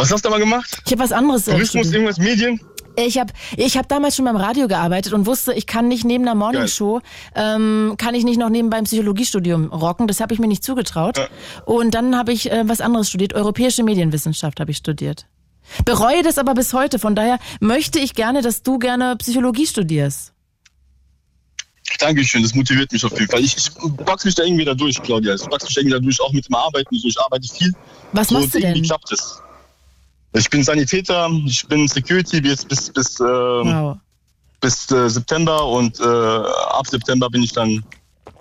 Was hast du aber gemacht? Ich habe was anderes äh, Tourismus, irgendwas, Medien? Ich habe ich hab damals schon beim Radio gearbeitet und wusste, ich kann nicht neben einer Morningshow, ähm, kann ich nicht noch nebenbei ein Psychologiestudium rocken. Das habe ich mir nicht zugetraut. Ja. Und dann habe ich äh, was anderes studiert. Europäische Medienwissenschaft habe ich studiert. Bereue das aber bis heute. Von daher möchte ich gerne, dass du gerne Psychologie studierst. Dankeschön, das motiviert mich auf jeden Fall. Ich, ich box mich da irgendwie da durch, Claudia. Ich box mich da irgendwie da durch, auch mit dem Arbeiten. So. Ich arbeite viel. Was machst du denn? klappt es. Ich bin Sanitäter, ich bin Security bis, bis, bis, ähm, Wow. bis äh, September und äh, ab September bin ich dann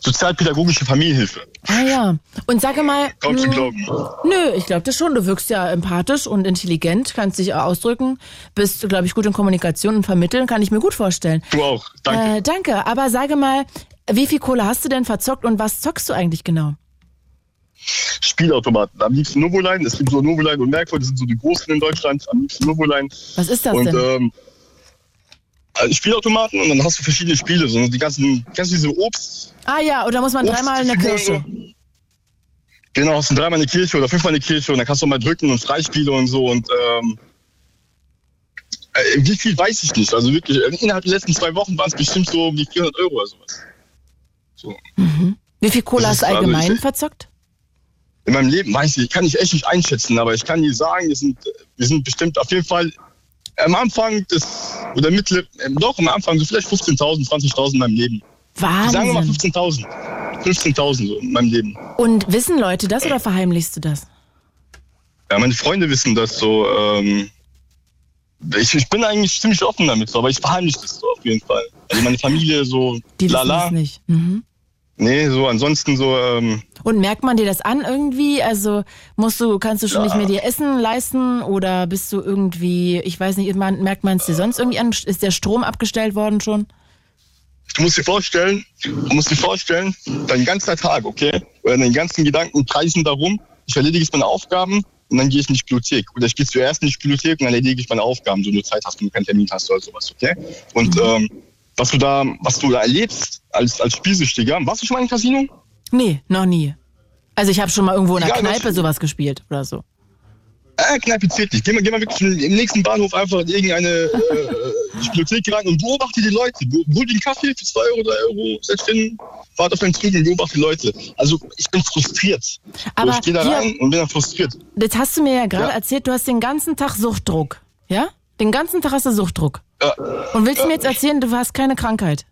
sozialpädagogische Familienhilfe. Ah ja. Und sage mal. Kaum zu mh, glauben. Nö, ich glaube das schon. Du wirkst ja empathisch und intelligent, kannst dich ausdrücken, bist, glaube ich, gut in Kommunikation und vermitteln, kann ich mir gut vorstellen. Du auch, danke. Äh, danke. Aber sage mal, wie viel Kohle hast du denn verzockt und was zockst du eigentlich genau? Spielautomaten. Am liebsten Novoline. Es gibt so Novoline und Merkur, das sind so die großen in Deutschland. Am liebsten Novoline. Was ist das und denn? ähm, also Spielautomaten und dann hast du verschiedene Spiele. So die ganzen, kennst du diese Obst? ah ja, oder muss man Obst- dreimal eine Figuren Kirsche? so? Genau, hast du dreimal eine Kirche oder fünfmal eine Kirche und dann kannst du mal drücken und Freispiele und so und ähm, äh, wie viel weiß ich nicht. Also wirklich, äh, innerhalb der letzten zwei Wochen waren es bestimmt so um die 400 Euro oder sowas. So. Wie viel Das hast du allgemein verzockt? In meinem Leben weiß ich, kann ich echt nicht einschätzen, aber ich kann dir sagen, wir sind, wir sind bestimmt auf jeden Fall am Anfang des, oder mittel, ähm, doch am Anfang so vielleicht 15.000, 20.000 in meinem Leben. Sagen wir mal Wahnsinn. 15.000. 15.000 so in meinem Leben. Und wissen Leute das oder verheimlichst du das? Ja, meine Freunde wissen das so. Ähm, ich, ich bin eigentlich ziemlich offen damit, so, aber ich verheimliche das so auf jeden Fall. Also meine Familie so, Die wissen lala. das nicht. Mhm. Nee, so ansonsten so, ähm, Und merkt man dir das an irgendwie? Also musst du, kannst du schon nicht mehr dir Essen leisten oder bist du irgendwie, ich weiß nicht, merkt man es dir sonst irgendwie an? Ist der Strom abgestellt worden schon? du musst dir vorstellen, du musst dir vorstellen, dein ganzer Tag, okay? Oder deine ganzen Gedanken kreisen darum, ich erledige jetzt meine Aufgaben und dann gehe ich in die Bibliothek. Oder ich gehe zuerst in die Bibliothek und dann erledige ich meine Aufgaben, so nur Zeit hast, wenn du keinen Termin hast oder sowas, okay? Und ähm, was du da, was du da erlebst als, als Spielsüchtiger, warst du schon mal im Casino? Nee, noch nie. Also ich habe schon mal irgendwo in der Egal, Kneipe sowas gespielt oder so. Äh, Kneipe zählt nicht. Geh mal, geh mal wirklich im nächsten Bahnhof einfach in irgendeine äh, Bibliothek rein und beobachte die Leute. Hol dir einen Kaffee für 2 Euro, 3 Euro, setz hin, warte auf deinen Zug und beobachte die Leute. Also ich bin frustriert. Aber so, ich gehe da rein und bin dann frustriert. Jetzt hast du mir ja gerade Ja. erzählt, du hast den ganzen Tag Suchtdruck. Ja? Den ganzen Tag hast du Suchtdruck. Ja. Und willst du mir jetzt erzählen, du hast keine Krankheit?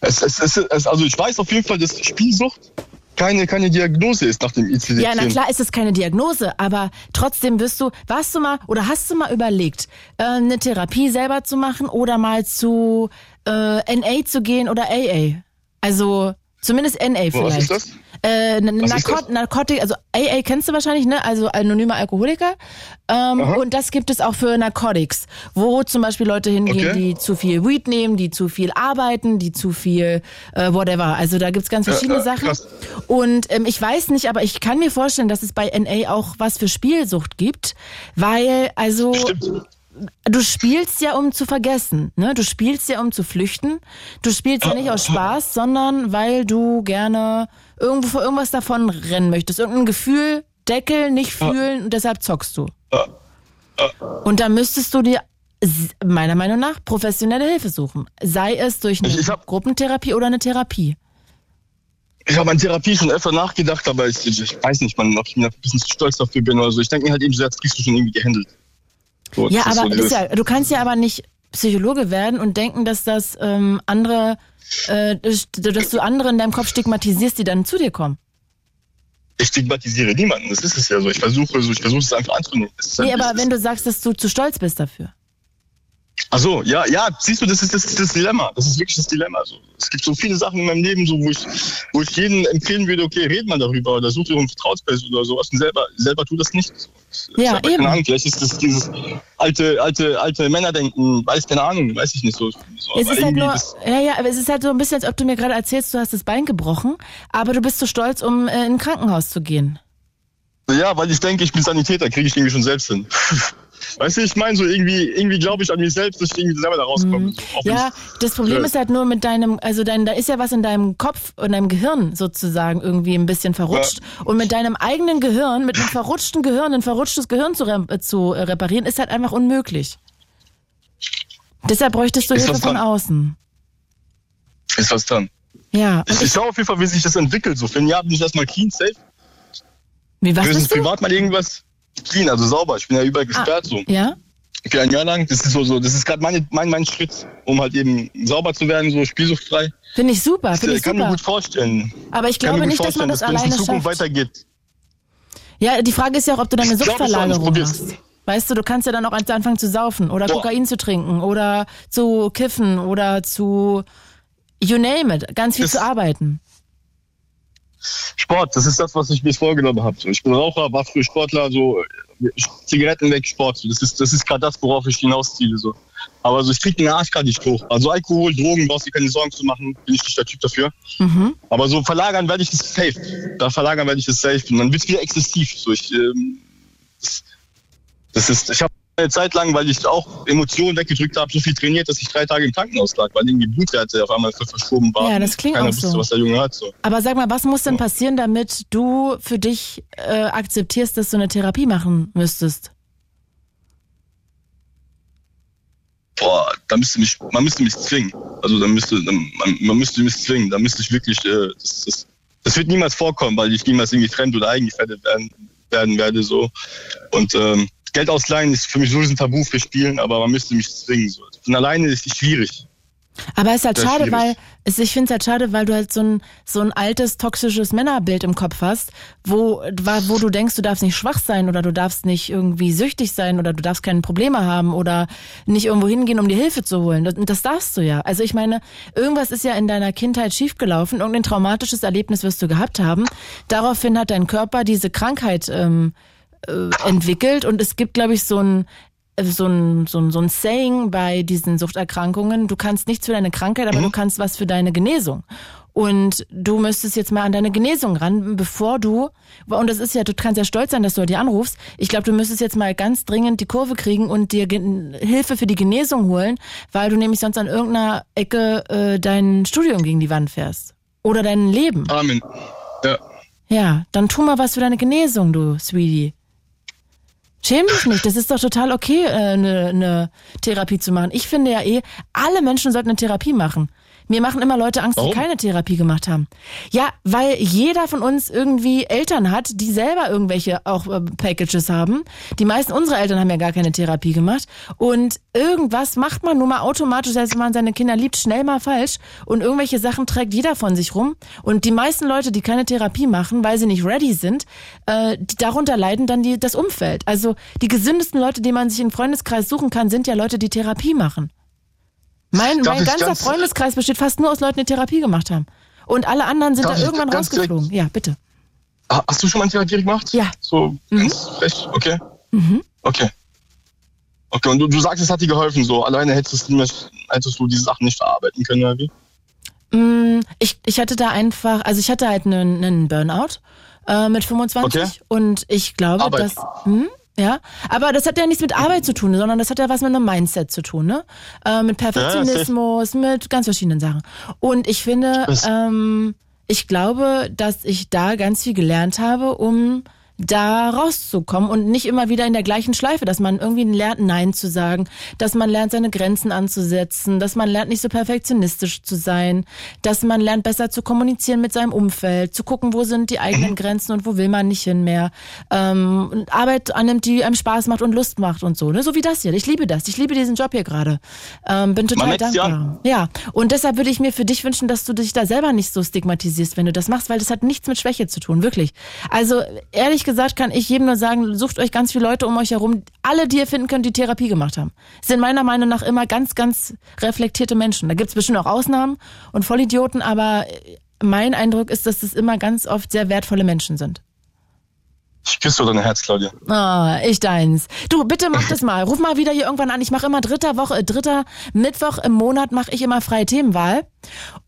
Es, es, es, es, also ich weiß auf jeden Fall, dass Spielsucht keine, keine Diagnose ist nach dem ICD-10. Ja, na klar ist es keine Diagnose, aber trotzdem wirst du, warst du mal oder hast du mal überlegt, äh, eine Therapie selber zu machen oder mal zu äh, NA zu gehen oder AA? Also zumindest NA vielleicht. Was ist das? Äh, Narkot? Narkotik, also AA kennst du wahrscheinlich, ne? Also anonymer Alkoholiker. Ähm, und das gibt es auch für Narcotics, wo zum Beispiel Leute hingehen, Okay. die zu viel Weed nehmen, die zu viel arbeiten, die zu viel äh, whatever. Also da gibt's ganz verschiedene äh, Sachen. krass. Und ähm, ich weiß nicht, aber ich kann mir vorstellen, dass es bei NA auch was für Spielsucht gibt, weil also Stimmt. du spielst ja um zu vergessen, ne? Du spielst ja um zu flüchten. Du spielst ja nicht aus Spaß, sondern weil du gerne irgendwo vor irgendwas davon rennen möchtest, irgendein Gefühl Deckel nicht fühlen und deshalb zockst du. Und da müsstest du dir meiner Meinung nach professionelle Hilfe suchen, sei es durch eine hab- Gruppentherapie oder eine Therapie. Ich habe an Therapie schon öfter nachgedacht, aber ich, ich, weiß nicht, man, ob ich mir ein bisschen zu stolz dafür bin oder so. Ich denke mir halt eben so, jetzt kriegst du schon irgendwie gehandelt. So, Ja, aber so ja, du kannst ja aber nicht Psychologe werden und denken, dass das ähm, andere, äh, dass du andere in deinem Kopf stigmatisierst, die dann zu dir kommen. ich stigmatisiere niemanden. Das ist es ja so. Ich versuche, so, ich versuche es einfach anzunehmen. Nee, aber wenn du sagst, dass du zu stolz bist dafür. Ach so, ja, ja, siehst du, das ist das, ist das Dilemma. Das ist wirklich das Dilemma. So. Es gibt so viele Sachen in meinem Leben, so, wo, ich, wo ich jedem empfehlen würde, okay, red mal darüber oder such dir eine Vertrauensperson oder sowas und selber, selber tu das nicht. So. Ja, eben. Keine Ahnung, vielleicht ist das dieses alte, alte, alte Männerdenken, weiß keine Ahnung, weiß ich nicht so. so Es ist halt nur, ja, ja, aber es ist halt so ein bisschen, als ob du mir gerade erzählst, du hast das Bein gebrochen, aber du bist zu stolz, um äh, in ein Krankenhaus zu gehen. Ja, weil ich denke, ich bin Sanitäter, kriege ich irgendwie schon selbst hin. *laughs* Weißt du, ich meine, so irgendwie, irgendwie glaube ich an mich selbst, dass ich irgendwie selber da rauskomme. So, Mhm. Ja, das Problem Ja. ist halt nur mit deinem, also dein, da ist ja was in deinem Kopf und deinem Gehirn sozusagen irgendwie ein bisschen verrutscht. Und mit deinem eigenen Gehirn, mit einem verrutschten Gehirn, ein verrutschtes Gehirn zu, re zu äh, reparieren, ist halt einfach unmöglich. Deshalb bräuchtest du Ist Hilfe von außen. Ist was dran. Ja. Ich, ich schaue auf jeden Fall, wie sich das entwickelt. So für ein Jahr bin ich erstmal clean, safe. Wie was Höchstens du? privat mal irgendwas clean, also sauber. Ich bin ja überall gesperrt so. Ja? Für ein Jahr lang. Das ist so, so das ist gerade mein, mein, mein Schritt, um halt eben sauber zu werden, so spielsuchtfrei. Finde ich super, finde Ich ich kann mir super. gut vorstellen. Aber ich kann glaube mir nicht, dass man das dass wenn es alleine in Zukunft schafft. weitergeht. Ja, die Frage ist ja auch, ob du deine Ich ich Suchtverlagerung hast. Weißt du, du kannst ja dann auch anfangen zu saufen oder Boah. Kokain zu trinken oder zu kiffen oder zu you name it, ganz viel Das- zu arbeiten. Sport, das ist das, was ich mir vorgenommen habe. Ich bin Raucher, war früher Sportler, so Zigaretten weg, Sport. Das ist, das ist gerade das, worauf ich hinausziele. So. Aber so, ich krieg den Arsch gerade nicht hoch. Also Alkohol, Drogen, brauchst du dir keine Sorgen zu machen, bin ich nicht der Typ dafür. Mhm. Aber so verlagern werde ich das safe. Da verlagern werde ich das safe. Und dann wird es wieder exzessiv. So, ich, ähm, das, das ist, ich habe eine Zeit lang, weil ich auch Emotionen weggedrückt habe, so viel trainiert, dass ich drei Tage im Krankenhaus lag, weil irgendwie Blutwerte auf einmal verschoben waren. Ja, das klingt Keiner auch wusste, so. was der Junge hat. So. Aber sag mal, was muss denn passieren, damit du für dich äh, akzeptierst, dass du eine Therapie machen müsstest? boah, da müsste mich, man müsste mich zwingen. Also da müsste, man, man müsste mich zwingen. Da müsste ich wirklich, äh, das, das, das wird niemals vorkommen, weil ich niemals irgendwie fremd oder eingefettet werden, werden werde so. Und ähm, Geld ausleihen ist für mich sowieso ein Tabu für Spielen, aber man müsste mich zwingen. So. Von alleine ist es schwierig. Aber es ist halt Sehr schade, schwierig. weil es, ich finde es halt schade, weil du halt so ein so ein altes toxisches Männerbild im Kopf hast, wo wo du denkst, du darfst nicht schwach sein oder du darfst nicht irgendwie süchtig sein oder du darfst keine Probleme haben oder nicht irgendwo hingehen, um dir Hilfe zu holen. Das, das darfst du ja. Also ich meine, irgendwas ist ja in deiner Kindheit schiefgelaufen, irgendein traumatisches Erlebnis wirst du gehabt haben. Daraufhin hat dein Körper diese Krankheit ähm, äh, entwickelt und es gibt, glaube ich, so ein so ein, so, ein, so ein Saying bei diesen Suchterkrankungen, du kannst nichts für deine Krankheit, aber du kannst was für deine Genesung. Und du müsstest jetzt mal an deine Genesung ran, bevor du, und das ist ja, du kannst ja stolz sein, dass du dir anrufst. Ich glaube, du müsstest jetzt mal ganz dringend die Kurve kriegen und dir Hilfe für die Genesung holen, weil du nämlich sonst an irgendeiner Ecke äh, dein Studium gegen die Wand fährst. Oder dein Leben. Amen. Ja. Ja, dann tu mal was für deine Genesung, du Sweetie. Schäm dich nicht, das ist doch total okay, eine äh, ne- ne Therapie zu machen. Ich finde ja eh, alle Menschen sollten eine Therapie machen. Mir machen immer Leute Angst, die Warum? keine Therapie gemacht haben. Ja, weil jeder von uns irgendwie Eltern hat, die selber irgendwelche auch äh, Packages haben. Die meisten unserer Eltern haben ja gar keine Therapie gemacht. Und irgendwas macht man nun mal automatisch, selbst wenn man seine Kinder liebt, schnell mal falsch. Und irgendwelche Sachen trägt jeder von sich rum. Und die meisten Leute, die keine Therapie machen, weil sie nicht ready sind, äh, die, darunter leiden dann die, das Umfeld. Also die gesündesten Leute, die man sich im Freundeskreis suchen kann, sind ja Leute, die Therapie machen. Mein, mein ganzer ganz- Freundeskreis besteht fast nur aus Leuten, die Therapie gemacht haben. Und alle anderen sind da irgendwann rausgeflogen. Ja, bitte. Hast du schon mal Therapie gemacht? Ja. So ganz frech? Okay. Mhm. Okay. Okay, und du, du sagst, es hat dir geholfen, so alleine hättest du, hättest du diese Sachen nicht verarbeiten können, oder wie? Mm, Ich, ich hatte da einfach, also ich hatte halt einen, einen Burnout äh, mit 25 Okay. und ich glaube, Arbeit. dass. Hm? Ja, aber das hat ja nichts mit Arbeit zu tun, sondern das hat ja was mit einem Mindset zu tun, ne? Äh, mit Perfektionismus, mit ganz verschiedenen Sachen. Und ich finde, ähm, ich glaube, dass ich da ganz viel gelernt habe, um da rauszukommen und nicht immer wieder in der gleichen Schleife, dass man irgendwie lernt, Nein zu sagen, dass man lernt, seine Grenzen anzusetzen, dass man lernt, nicht so perfektionistisch zu sein, dass man lernt, besser zu kommunizieren mit seinem Umfeld, zu gucken, wo sind die eigenen Grenzen und wo will man nicht hin mehr. Ähm, und Arbeit annimmt, die einem Spaß macht und Lust macht und so, ne? So wie das hier. Ich liebe das. Ich liebe diesen Job hier gerade. Ähm, bin total dankbar. Ja, und deshalb würde ich mir für dich wünschen, dass du dich da selber nicht so stigmatisierst, wenn du das machst, weil das hat nichts mit Schwäche zu tun, wirklich. Also ehrlich gesagt kann ich jedem nur sagen, sucht euch ganz viele Leute um euch herum, alle, die ihr finden könnt, die Therapie gemacht haben. Sind meiner Meinung nach immer ganz, ganz reflektierte Menschen. Da gibt's bestimmt auch Ausnahmen und Vollidioten, aber mein Eindruck ist, dass es immer ganz oft sehr wertvolle Menschen sind. Ich küsse dein Herz, Claudia. Ah, ich deins. Du, bitte mach das mal. Ruf mal wieder hier irgendwann an. Ich mache immer dritter Woche, äh, dritter Mittwoch im Monat mache ich immer freie Themenwahl.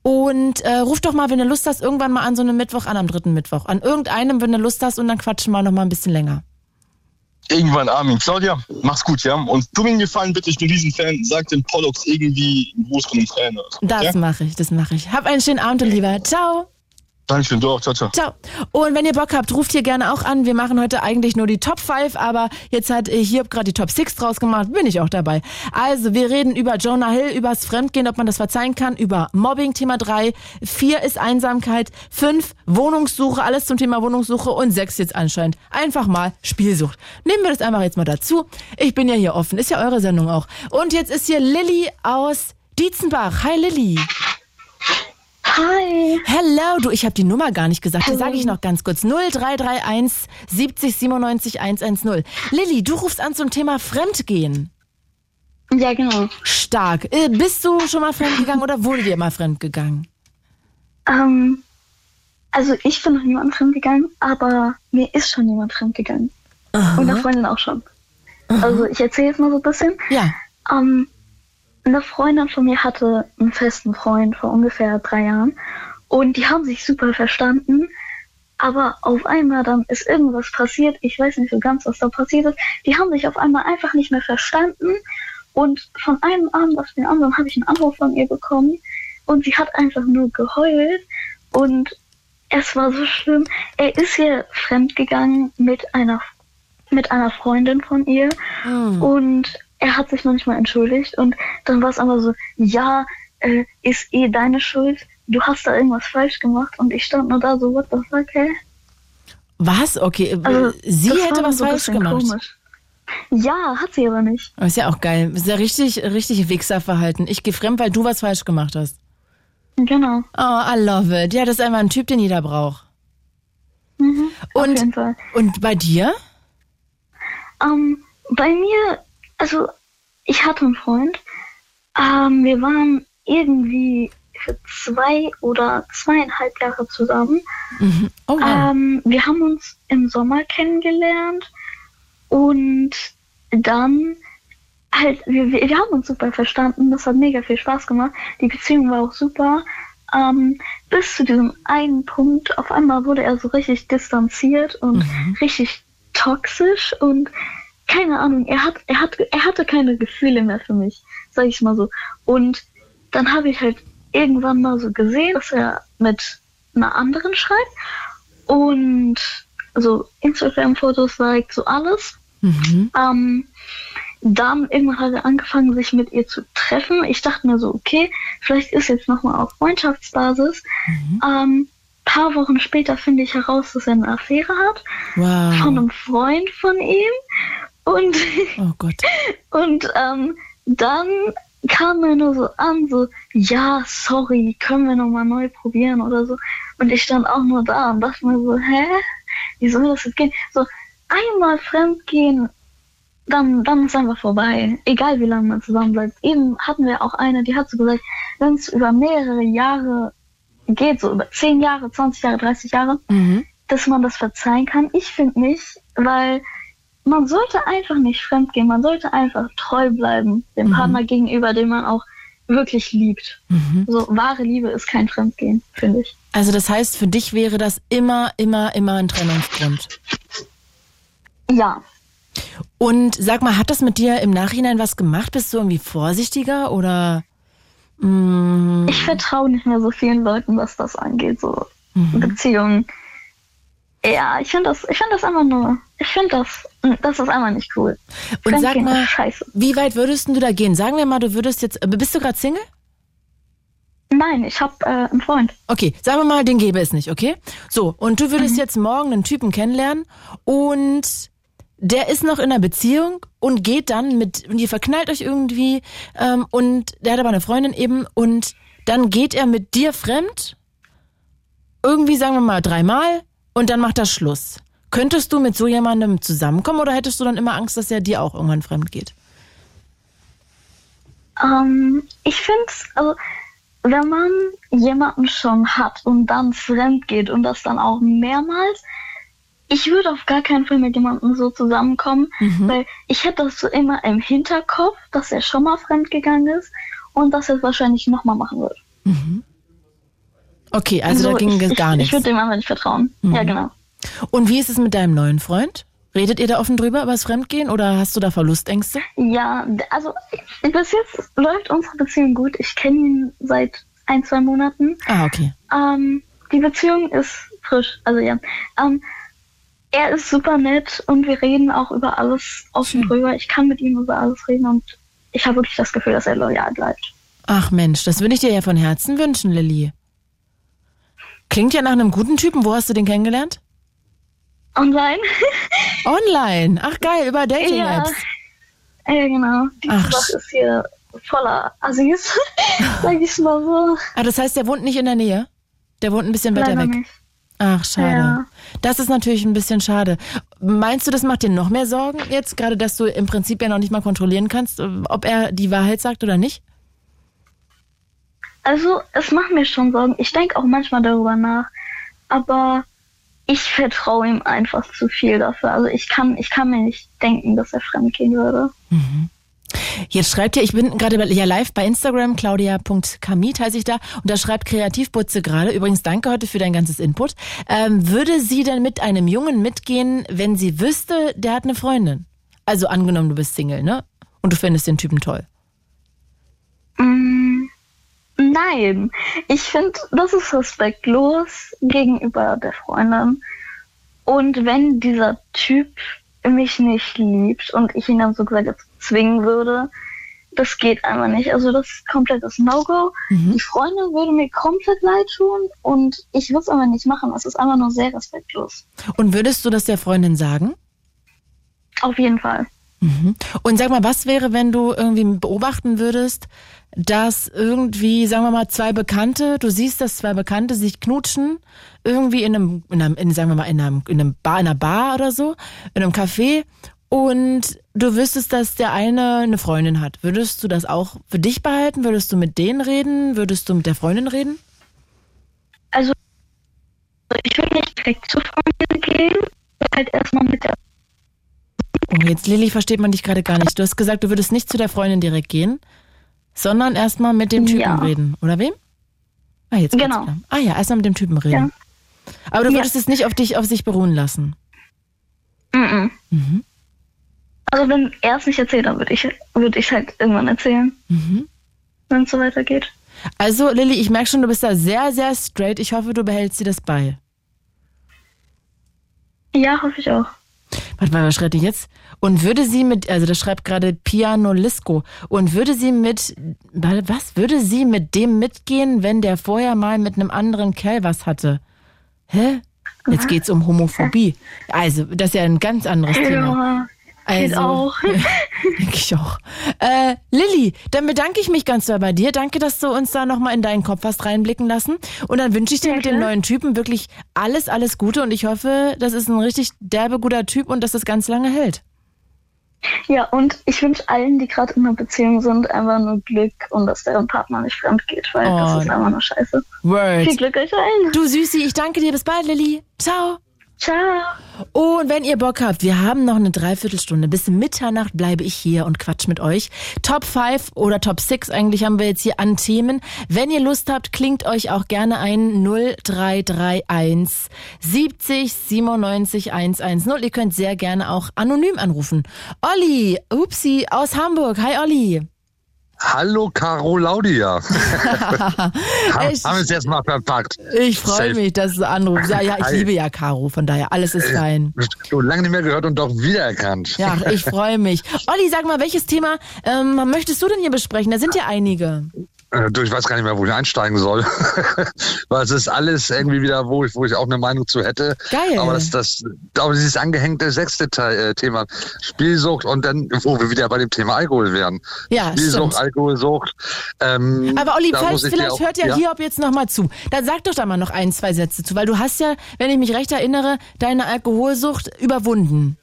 Und äh, ruf doch mal, wenn du Lust hast, irgendwann mal an so einem Mittwoch an, am dritten Mittwoch. An irgendeinem, wenn du Lust hast, und dann quatschen wir noch mal ein bisschen länger. Irgendwann, Armin. Claudia, mach's gut, ja? Und tu mir einen Gefallen, bitte, ich bin Riesenfan. Sag den Pollux irgendwie einen Gruß von oder so. Das ja? mache ich, das mache ich. Hab einen schönen Abend, du Lieber. Ciao. Dankeschön, du auch. Ciao, ciao. Ciao. Und wenn ihr Bock habt, ruft hier gerne auch an. Wir machen heute eigentlich nur die Top 5, aber jetzt hat äh, Hiob gerade die Top 6 draus gemacht. Bin ich auch dabei. Also, wir reden über Jonah Hill, übers Fremdgehen, ob man das verzeihen kann, über Mobbing, Thema 3. 4 ist Einsamkeit. 5 Wohnungssuche, alles zum Thema Wohnungssuche. Und 6 jetzt anscheinend einfach mal Spielsucht. Nehmen wir das einfach jetzt mal dazu. Ich bin ja hier offen. Ist ja eure Sendung auch. Und jetzt ist hier Lilly aus Dietzenbach. Hi Lilly. Hi. Hello, du, ich habe die Nummer gar nicht gesagt. Die sage ich noch ganz kurz. 0331 70 97 110. Lilly, du rufst an zum Thema Fremdgehen. Ja, genau. Stark. Äh, bist du schon mal fremdgegangen oder wurde dir mal fremdgegangen? Ähm, also ich bin noch niemand fremdgegangen, aber mir ist schon jemand fremdgegangen. Und eine Freundin auch schon. Also ich erzähle jetzt mal so ein bisschen. Ja. Ähm, eine Freundin von mir hatte einen festen Freund vor ungefähr drei Jahren und die haben sich super verstanden. Aber auf einmal dann ist irgendwas passiert. Ich weiß nicht so ganz, was da passiert ist. Die haben sich auf einmal einfach nicht mehr verstanden. Und von einem Abend auf den anderen habe ich einen Anruf von ihr bekommen. Und sie hat einfach nur geheult. Und es war so schlimm. Er ist hier fremdgegangen mit einer, mit einer Freundin von ihr. Und er hat sich noch nicht mal entschuldigt. Und dann war es aber so, ja, äh, ist eh deine Schuld. Du hast da irgendwas falsch gemacht. Und ich stand nur da so, what the fuck, hä? Was? Okay, äh, Also, sie hätte was so falsch gemacht. Komisch. Ja, hat sie aber nicht. Das ist ja auch geil. Ist ja richtig, richtig Wichserverhalten. Ich gehe fremd, weil du was falsch gemacht hast. Genau. Oh, I love it. Ja, das ist einfach ein Typ, den jeder braucht. Mhm, auf Und, jeden Fall. und bei dir? Ähm, bei mir, also ich hatte einen Freund. Ähm, wir waren irgendwie für zwei oder zweieinhalb Jahre zusammen. Oh, wow. Ähm, wir haben uns im Sommer kennengelernt und dann halt, wir, wir, wir haben uns super verstanden. Das hat mega viel Spaß gemacht. Die Beziehung war auch super. Ähm, bis zu diesem einen Punkt, auf einmal wurde er so richtig distanziert und richtig toxisch und keine Ahnung, er hat, er hat, er hatte keine Gefühle mehr für mich, sag ich mal so. Und dann habe ich halt irgendwann mal so gesehen, dass er mit einer anderen schreibt und so Instagram-Fotos zeigt, so alles. Mhm. Ähm, dann irgendwann hat er angefangen, sich mit ihr zu treffen. Ich dachte mir so, okay, vielleicht ist jetzt nochmal auf Freundschaftsbasis. Ähm, paar Wochen später finde ich heraus, dass er eine Affäre hat von Wow. einem Freund von ihm. Und, Oh Gott. *laughs* und ähm, dann kam er nur so an, so, ja, sorry, können wir nochmal neu probieren oder so. Und ich stand auch nur da und dachte mir so, hä? Wie soll das jetzt gehen? So, einmal fremdgehen, dann, dann ist einfach vorbei. Egal wie lange man zusammen bleibt. Eben hatten wir auch eine, die hat so gesagt, wenn es über mehrere Jahre geht, so über 10 Jahre, 20 Jahre, 30 Jahre, Mhm. dass man das verzeihen kann. Ich finde nicht, weil man sollte einfach nicht fremdgehen. Man sollte einfach treu bleiben dem Partner gegenüber, den man auch wirklich liebt. So wahre Liebe ist kein Fremdgehen, finde ich. Also das heißt, für dich wäre das immer, immer, immer ein Trennungsgrund. Ja, Und sag mal, hat das mit dir im Nachhinein was gemacht? Bist du irgendwie vorsichtiger oder? Mm, ich vertraue nicht mehr so vielen Leuten, was das angeht, so Beziehungen. Ja, ich finde das, ich finde das einfach nur, ich finde das, das ist einfach nicht cool. und sag mal, scheiße. wie weit würdest du da gehen? Sagen wir mal, du würdest jetzt, bist du gerade Single? Nein, ich habe äh, einen Freund. Okay, sagen wir mal, den gäbe es nicht, okay? So, und du würdest jetzt morgen einen Typen kennenlernen und der ist noch in einer Beziehung und geht dann mit, und ihr verknallt euch irgendwie ähm, und der hat aber eine Freundin eben und dann geht er mit dir fremd, irgendwie sagen wir mal dreimal und dann macht er Schluss. Könntest du mit so jemandem zusammenkommen oder hättest du dann immer Angst, dass er dir auch irgendwann fremd geht? Ähm, ich finde es, also wenn man jemanden schon hat und dann fremd geht und das dann auch mehrmals, ich würde auf gar keinen Fall mit jemandem so zusammenkommen, weil ich hätte das so immer im Hinterkopf, dass er schon mal fremd gegangen ist und dass er es wahrscheinlich nochmal machen wird. Okay, also da So, ging ich, ich, gar Ich nichts. würde dem einfach nicht vertrauen. Ja, genau. Und wie ist es mit deinem neuen Freund? Redet ihr da offen drüber über das Fremdgehen oder hast du da Verlustängste? Ja, also bis jetzt läuft unsere Beziehung gut. Ich kenne ihn seit ein, zwei Monaten. Ah, okay. Ähm, die Beziehung ist frisch. Also ja. Ähm, er ist super nett und wir reden auch über alles offen drüber. Ich kann mit ihm über alles reden und ich habe wirklich das Gefühl, dass er loyal bleibt. Ach Mensch, das würde ich dir ja von Herzen wünschen, Lilly. Klingt ja nach einem guten Typen. Wo hast du den kennengelernt? Online. Online. Ach geil, über Dating-Apps. Ja. ja, genau. Die Ach, ist hier voller Assis, *laughs* sag ich mal so. Ah, das heißt, der wohnt nicht in der Nähe? Der wohnt ein bisschen weiter weg. nicht. Ach, schade. Ja. Das ist natürlich ein bisschen schade. Meinst du, das macht dir noch mehr Sorgen jetzt, gerade dass du im Prinzip ja noch nicht mal kontrollieren kannst, ob er die Wahrheit sagt oder nicht? Also, es macht mir schon Sorgen. Ich denke auch manchmal darüber nach. Aber ich vertraue ihm einfach zu viel dafür. Also ich kann, ich kann mir nicht denken, dass er fremd gehen würde. Jetzt schreibt ja, ich bin gerade bei- ja live bei Instagram, claudia.kamit heiße ich da, und da schreibt Kreativbutze gerade, übrigens danke heute für dein ganzes Input, ähm, würde sie denn mit einem Jungen mitgehen, wenn sie wüsste, der hat eine Freundin? Also angenommen, du bist Single, ne? Und du findest den Typen toll. Mm, nein, ich finde, das ist respektlos gegenüber der Freundin. Und wenn dieser Typ mich nicht liebt und ich ihn dann so gesagt zwingen würde, das geht einfach nicht. Also das ist komplettes No-Go. Die Freundin würde mir komplett leid tun und ich würde es aber nicht machen. Es ist einfach nur sehr respektlos. Und würdest du das der Freundin sagen? Auf jeden Fall. Und sag mal, was wäre, wenn du irgendwie beobachten würdest, dass irgendwie, sagen wir mal, zwei Bekannte, du siehst, dass zwei Bekannte sich knutschen, irgendwie in einem, in einem in, sagen wir mal, in einem, in einem Bar, in einer Bar oder so, in einem Café, und du wüsstest, dass der eine eine Freundin hat. Würdest du das auch für dich behalten? Würdest du mit denen reden? Würdest du mit der Freundin reden? Also ich würde nicht direkt zur Freundin gehen, halt erstmal mit der Oh, jetzt Lilly versteht man dich gerade gar nicht. Du hast gesagt, du würdest nicht zu der Freundin direkt gehen, sondern erstmal mit dem Typen Ja. reden. Oder wem? Ah, jetzt Genau. Ah ja, erstmal mit dem Typen reden. Aber du Ja. würdest es nicht auf dich, auf sich beruhen lassen. Mhm. Also wenn er es nicht erzählt, dann würde ich, würde ich halt irgendwann erzählen, Mhm. wenn es so weitergeht. Also Lilly, ich merke schon, du bist da sehr, sehr straight. Ich hoffe, du behältst dir das bei. Ja, hoffe ich auch. Warte mal, was schreibt die jetzt? Und würde sie mit, also das schreibt gerade Piano Lisco, und würde sie mit, was, würde sie mit dem mitgehen, wenn der vorher mal mit einem anderen Kerl was hatte? Hä? Jetzt geht's um Homophobie. Also, das ist ja ein ganz anderes Thema. Geht auch. Denke *laughs* ich auch. Äh, Lilly, dann bedanke ich mich ganz doll bei dir. Danke, dass du uns da nochmal in deinen Kopf hast reinblicken lassen. Und dann wünsche ich dir mit dem neuen Typen wirklich alles, alles Gute. Und ich hoffe, das ist ein richtig derbe guter Typ und dass das ganz lange hält. Ja, und ich wünsche allen, die gerade in einer Beziehung sind, einfach nur Glück und dass deren Partner nicht fremd geht, weil Oh, das ist einfach nur scheiße. Words. Viel Glück euch allen. Du Süßi, ich danke dir. Bis bald, Lilly. Ciao. Ciao. Oh, und wenn ihr Bock habt, wir haben noch eine Dreiviertelstunde. Bis Mitternacht bleibe ich hier und quatsch mit euch. Top 5 oder Top 6 eigentlich haben wir jetzt hier an Themen. Wenn ihr Lust habt, klingt euch auch gerne ein 0331 70 97 110. Ihr könnt sehr gerne auch anonym anrufen. Olli, upsi, aus Hamburg. Hi Olli. Hallo Caro Laudia. *laughs* haben Ich- haben wir es jetzt mal verpackt. Ich freue mich, dass du anrufst. Ja, ja, ich liebe ja Caro, von daher alles ist fein. Du lange nicht mehr gehört und doch wiedererkannt. Ja, ich *laughs* freue mich. Olli, sag mal, welches Thema ähm, möchtest du denn hier besprechen? Da sind ja einige. Äh, ich weiß gar nicht mehr, wo ich einsteigen soll. *laughs* Weil es ist alles irgendwie wieder, wo ich, wo ich auch eine Meinung zu hätte. Geil. Aber das, das, aber dieses angehängte sechste Teil, äh, Thema Spielsucht und dann, wo wir wieder bei dem Thema Alkohol wären. Ja, Spielsucht, stimmt. Alkoholsucht. Ähm, Aber Olli, falls, vielleicht auch- hört ja, Hiob jetzt nochmal zu. Dann sag doch da mal noch ein, zwei Sätze zu, weil du hast ja, wenn ich mich recht erinnere, deine Alkoholsucht überwunden.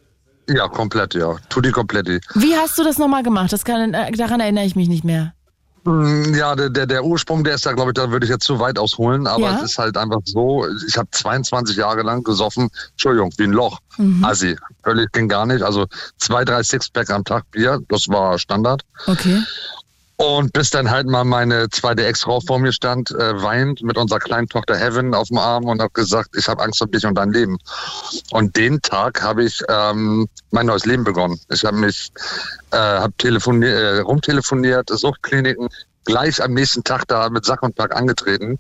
Ja, komplett, ja. Tutti kompletti. Wie hast du das nochmal gemacht? Das kann, äh, daran erinnere ich mich nicht mehr. Mm, Ja, der, der, der Ursprung, der ist da, glaube ich, da würde ich jetzt zu weit ausholen, aber Ja. es ist halt einfach so, ich habe 22 Jahre lang gesoffen, Entschuldigung, wie ein Loch. Mhm. Assi, völlig ging gar nicht. Also zwei, drei Sixpack am Tag Bier, das war Standard. Okay. Und bis dann halt mal meine zweite Ex-Frau vor mir stand, äh, weint mit unserer kleinen Tochter Heaven auf dem Arm und hat gesagt, ich habe Angst um dich und dein Leben. Und den Tag habe ich ähm, mein neues Leben begonnen. Ich habe mich, äh, habe telefoniert, äh, rumtelefoniert, Suchtkliniken, gleich am nächsten Tag da mit Sack und Pack angetreten.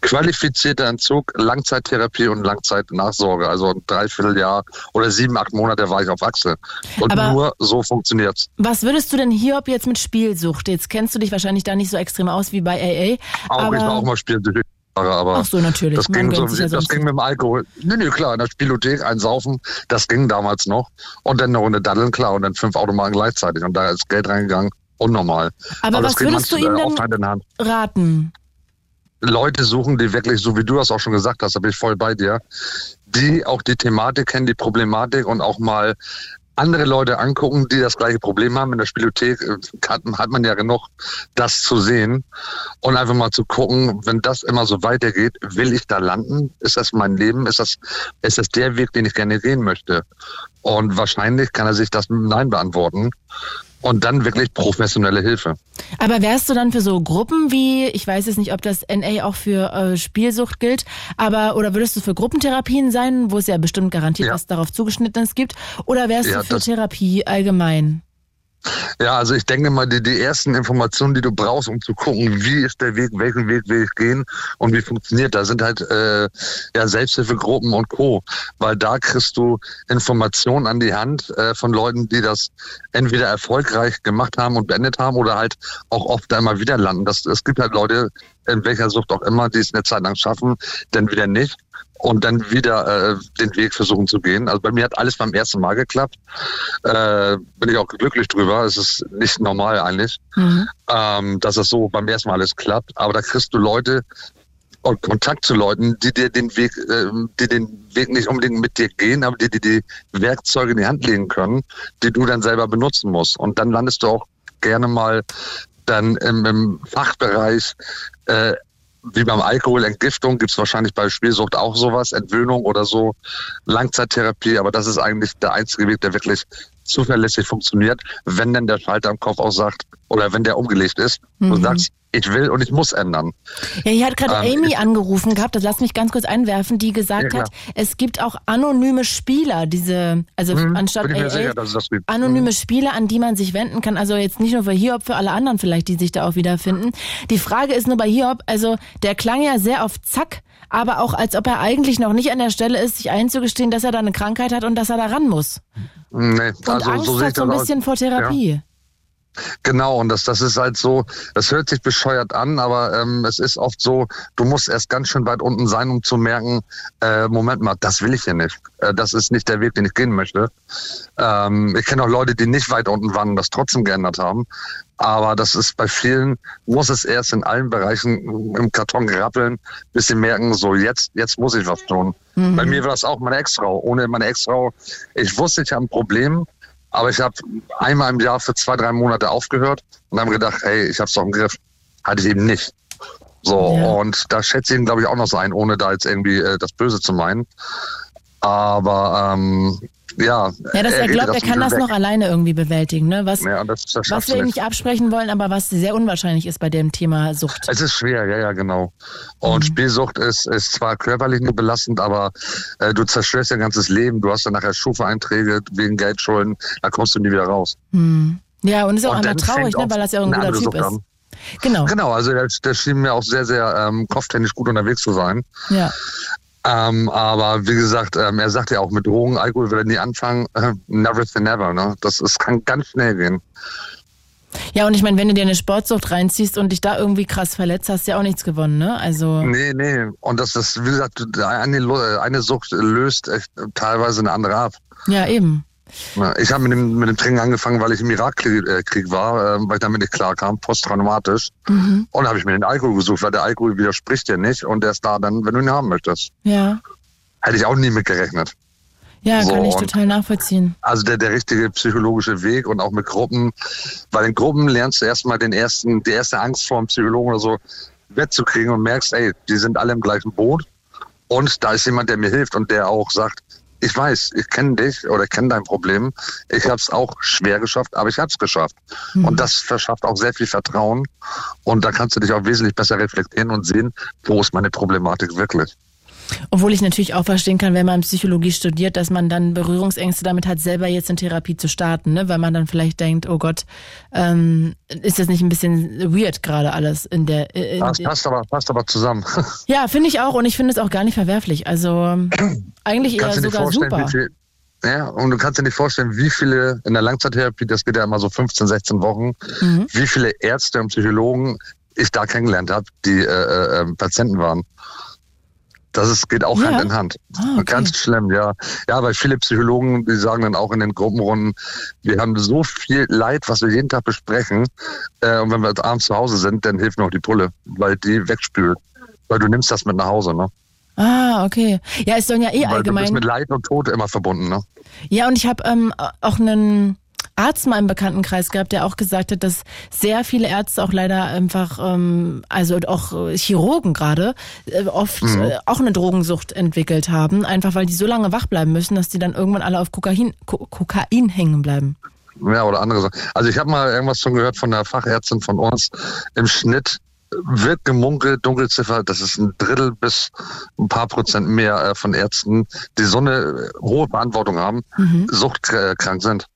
Qualifizierter Entzug, Langzeittherapie und Langzeitnachsorge. Also ein Dreivierteljahr oder sieben, acht Monate war ich auf Achse. Und Aber- nur so funktioniert's. Was würdest du denn Hiob jetzt mit Spielsucht? Jetzt kennst du dich wahrscheinlich da nicht so extrem aus wie bei AA. Auch aber ich war auch mal Spielsucht. Aber Ach so, natürlich. Das ging, so, ja das ging mit dem Alkohol. Nee, nee, klar, in der Spielothek einsaufen, das ging damals noch. Und dann eine Runde Daddeln, klar, und dann fünf Automaten gleichzeitig. Und da ist Geld reingegangen, unnormal. Aber das was würdest du manchmal ihm denn- raten. Leute suchen, die wirklich, so wie du das auch schon gesagt hast, da bin ich voll bei dir, die auch die Thematik kennen, die Problematik und auch mal andere Leute angucken, die das gleiche Problem haben. In der Spielothek äh, hat, hat man ja genug, das zu sehen und einfach mal zu gucken, wenn das immer so weitergeht, will ich da landen? Ist das mein Leben? Ist das, ist das der Weg, den ich gerne gehen möchte? Und wahrscheinlich kann er sich das mit Nein beantworten und dann wirklich professionelle Hilfe. Aber wärst du dann für so Gruppen wie, ich weiß jetzt nicht, ob das NA auch für äh, Spielsucht gilt, aber oder würdest du für Gruppentherapien sein, wo es ja bestimmt garantiert Ja. was darauf zugeschnittenes gibt, oder wärst Ja, du für Therapie allgemein? Ja, also ich denke mal, die, die ersten Informationen, die du brauchst, um zu gucken, wie ist der Weg, welchen Weg will ich gehen und wie funktioniert das, sind halt äh, ja Selbsthilfegruppen und Co. Weil da kriegst du Informationen an die Hand äh, von Leuten, die das entweder erfolgreich gemacht haben und beendet haben oder halt auch oft einmal wieder landen. Das, es gibt halt Leute, in welcher Sucht auch immer, die es eine Zeit lang schaffen, dann wieder nicht und dann wieder äh, den Weg versuchen zu gehen. Also bei mir hat alles beim ersten Mal geklappt. Äh, bin ich auch glücklich drüber. Es ist nicht normal eigentlich, Mhm. ähm, dass es so beim ersten Mal alles klappt. Aber da kriegst du Leute und Kontakt zu Leuten, die dir den Weg, äh, die den Weg nicht unbedingt mit dir gehen, aber die dir die Werkzeuge in die Hand legen können, die du dann selber benutzen musst. Und dann landest du auch gerne mal dann im, im Fachbereich äh, wie beim Alkohol, Entgiftung gibt's wahrscheinlich bei Spielsucht auch sowas, Entwöhnung oder so, Langzeittherapie, aber das ist eigentlich der einzige Weg, der wirklich zuverlässig funktioniert, wenn denn der Schalter im Kopf auch sagt, oder wenn der umgelegt ist und Mhm. sagst, ich will und ich muss ändern. Ja, hier hat gerade Ähm, Amy angerufen gehabt, das lass mich ganz kurz einwerfen, die gesagt Ja, hat, es gibt auch anonyme Spieler, diese, also Mhm, anstatt AA, sicher, das anonyme Spieler, an die man sich wenden kann. Also jetzt nicht nur für Hiob, für alle anderen vielleicht, die sich da auch wiederfinden. Die Frage ist nur bei Hiob, also der klang ja sehr auf Zack, aber auch als ob er eigentlich noch nicht an der Stelle ist, sich einzugestehen, dass er da eine Krankheit hat und dass er da ran muss. Nee, Und also Angst so hat so ein aus. bisschen vor Therapie. Ja. Genau, und das, das ist halt so, das hört sich bescheuert an, aber ähm, es ist oft so, du musst erst ganz schön weit unten sein, um zu merken, äh, Moment mal, das will ich hier nicht. Äh, das ist nicht der Weg, den ich gehen möchte. Ähm, ich kenne auch Leute, die nicht weit unten waren und das trotzdem geändert haben. Aber das ist bei vielen, muss es erst in allen Bereichen im Karton rappeln, bis sie merken, so jetzt, jetzt muss ich was tun. Mhm. Bei mir war das auch meine Ex-Frau. Ohne meine Ex-Frau, ich wusste, ich habe ein Problem, aber ich habe einmal im Jahr für zwei, drei Monate aufgehört und habe gedacht, hey, ich habe es doch im Griff. Hatte ich eben nicht. So, Ja. und da schätze ich ihn, glaube ich, auch noch so ein, ohne da jetzt irgendwie äh, das Böse zu meinen. Aber ähm, ja. Ja, dass er redet glaubt, er kann das bisschen noch weg. alleine irgendwie bewältigen, ne? Was, Ja, das, das was wir ihm nicht. absprechen wollen, aber was sehr unwahrscheinlich ist bei dem Thema Sucht. Es ist schwer, ja, ja, genau. Und Spielsucht ist, ist zwar körperlich nur belastend, aber äh, du zerstörst dein ganzes Leben. Du hast dann nachher Schufa-Einträge wegen Geldschulden, da kommst du nie wieder raus. Hm. Ja, und ist auch Und dann traurig, ne? Weil das ja auch ein guter Typ Sucht ist. an. Genau. Genau, also der, der schien mir auch sehr, sehr ähm, kopftechnisch gut unterwegs zu sein. Ja. Ähm, aber wie gesagt, ähm, er sagt ja auch, mit Drogen, Alkohol will er nie anfangen. Äh, never say never. Ne? Das ist, kann ganz schnell gehen. Ja, und ich meine, wenn du dir eine Sportsucht reinziehst und dich da irgendwie krass verletzt, hast du ja auch nichts gewonnen, ne? Also. Nee, nee. Und das ist, wie gesagt, eine, eine Sucht löst echt teilweise eine andere ab. Ja, eben. Ja, Ich habe mit dem, mit dem Trinken angefangen, weil ich im Irakkrieg äh, war, äh, weil ich damit nicht klar kam, posttraumatisch. Mhm. Und habe ich mir den Alkohol gesucht, weil der Alkohol widerspricht dir nicht und der ist da dann, wenn du ihn haben möchtest. Ja. Hätte ich auch nie mit gerechnet. Ja, So, kann ich total nachvollziehen. Also der, der richtige psychologische Weg und auch mit Gruppen. Weil in Gruppen lernst du erstmal den ersten, die erste Angst vor einem Psychologen oder so wettzukriegen und merkst, ey, die sind alle im gleichen Boot. Und da ist jemand, der mir hilft und der auch sagt, ich weiß, ich kenne dich oder kenne dein Problem. Ich habe es auch schwer geschafft, aber ich habe es geschafft. Und das verschafft auch sehr viel Vertrauen. Und da kannst du dich auch wesentlich besser reflektieren und sehen, wo ist meine Problematik wirklich. Obwohl ich natürlich auch verstehen kann, wenn man Psychologie studiert, dass man dann Berührungsängste damit hat, selber jetzt in Therapie zu starten, ne? weil man dann vielleicht denkt, oh Gott, ähm, ist das nicht ein bisschen weird gerade alles in der. In das passt aber, passt aber zusammen. *laughs* Ja, finde ich auch und ich finde es auch gar nicht verwerflich. Also eigentlich eher sogar super. Viel, ja, und du kannst dir nicht vorstellen, wie viele in der Langzeittherapie, das geht ja immer so 15, 16 Wochen, mhm. wie viele Ärzte und Psychologen ich da kennengelernt habe, die äh, äh, ähm, Patienten waren. Das ist, geht auch ja. Hand in Hand. Ah, okay. Ganz schlimm, ja. Ja, weil viele Psychologen, die sagen dann auch in den Gruppenrunden, wir haben so viel Leid, was wir jeden Tag besprechen. Äh, und wenn wir abends zu Hause sind, dann hilft noch die Pulle, weil die wegspült. Weil du nimmst das mit nach Hause, ne? Ah, okay. Ja, ist dann ja eh weil allgemein. Du bist mit Leid und Tod immer verbunden, ne? Ja, und ich habe ähm, auch einen Arzt mal im Bekanntenkreis gehabt, der auch gesagt hat, dass sehr viele Ärzte auch leider einfach, ähm, also auch Chirurgen gerade, äh, oft mhm. äh, auch eine Drogensucht entwickelt haben, einfach weil die so lange wach bleiben müssen, dass die dann irgendwann alle auf Kokain, Ko Kokain hängen bleiben. Ja, oder andere Sachen. Also ich habe mal irgendwas schon gehört von der Fachärztin von uns. Im Schnitt wird gemunkelt, Dunkelziffer, das ist ein Drittel bis ein paar Prozent mehr äh, von Ärzten, die so eine hohe Verantwortung haben, mhm. suchtkrank sind.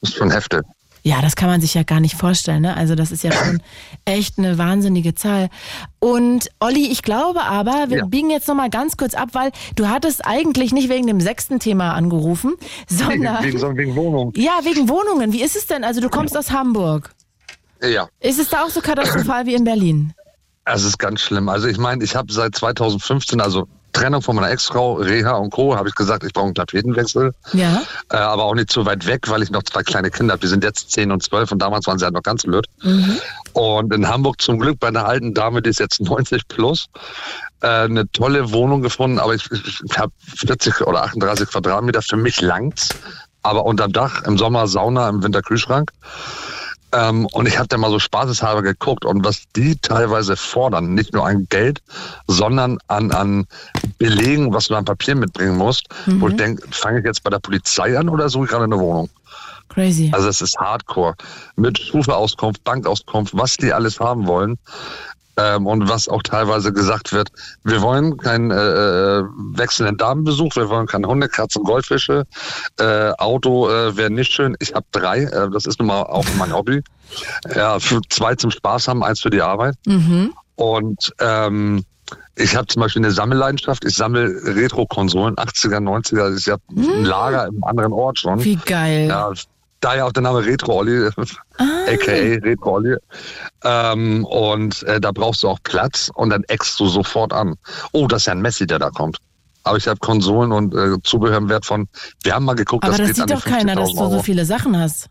Das ist schon heftig. Ja, das kann man sich ja gar nicht vorstellen. Ne? Also das ist ja schon echt eine wahnsinnige Zahl. Und Olli, ich glaube aber, wir ja. biegen jetzt nochmal ganz kurz ab, weil du hattest eigentlich nicht wegen dem sechsten Thema angerufen, *laughs* sondern... Wegen, wegen, wegen Wohnungen. Ja, wegen Wohnungen. Wie ist es denn? Also du kommst aus Hamburg. Ja. Ist es da auch so katastrophal wie in Berlin? Es ist ganz schlimm. Also ich meine, ich habe seit 2015, also Trennung von meiner Ex-Frau, Reha und Co., habe ich gesagt, ich brauche einen Tapetenwechsel. Ja. Äh, aber auch nicht zu weit weg, weil ich noch zwei kleine Kinder habe. Die sind jetzt zehn und zwölf und damals waren sie halt noch ganz blöd. Mhm. Und in Hamburg zum Glück bei einer alten Dame, die ist jetzt 90 plus, äh, eine tolle Wohnung gefunden. Aber ich, ich, ich habe 40 oder 38 Quadratmeter. Für mich langt's. Aber unterm Dach, im Sommer Sauna, im Winter Kühlschrank. Ähm, und ich habe da mal so spaßeshalber geguckt und was die teilweise fordern, nicht nur an Geld, sondern an, an Belegen, was du an Papier mitbringen musst, mhm. wo ich denke, fange ich jetzt bei der Polizei an oder suche ich gerade eine Wohnung? Crazy. Also es ist Hardcore. Mit Stufeauskunft, Bankauskunft, was die alles haben wollen. Ähm, und was auch teilweise gesagt wird, wir wollen keinen äh, äh, wechselnden Damenbesuch, wir wollen keine Hunde, Katzen, Goldfische, äh, Auto äh, wäre nicht schön. Ich habe drei, äh, das ist nun mal auch mein Hobby. Ja, für zwei zum Spaß haben, eins für die Arbeit. Mhm. Und ähm, ich habe zum Beispiel eine Sammelleidenschaft. Ich sammle Retro-Konsolen, 80er, 90er. Ich habe mhm. ein Lager im anderen Ort schon. Wie geil. Ja, daher auch der Name Retro Olli, ah. aka Retro Olli. Ähm, und äh, da brauchst du auch Platz und dann eckst du sofort an. Oh, das ist ja ein Messi, der da kommt. Aber ich habe Konsolen und äh, Zubehör im Wert von, wir haben mal geguckt, aber das, das sieht doch keiner, dass du so viele Sachen hast.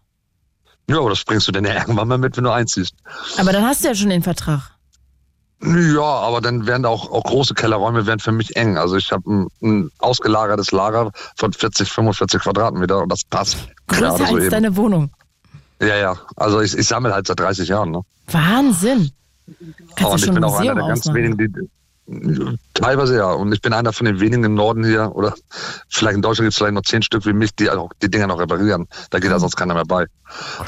Ja, aber das bringst du denn ja irgendwann mal mit, wenn du einziehst. Aber dann hast du ja schon den Vertrag. Ja, aber dann werden auch, auch große Kellerräume werden für mich eng. Also ich habe ein, ein, ausgelagertes Lager von 40, 45 Quadratmeter und das passt. Größer als deine Wohnung. Ja, ja. Also ich, ich sammle halt seit 30 Jahren. Ne? Wahnsinn. Kannst und ich bin auch einer der ganz wenigen, die, Teilweise ja. Und ich bin einer von den wenigen im Norden hier, oder vielleicht in Deutschland gibt es vielleicht noch zehn Stück wie mich, die auch die Dinger noch reparieren. Da geht da sonst keiner mehr bei.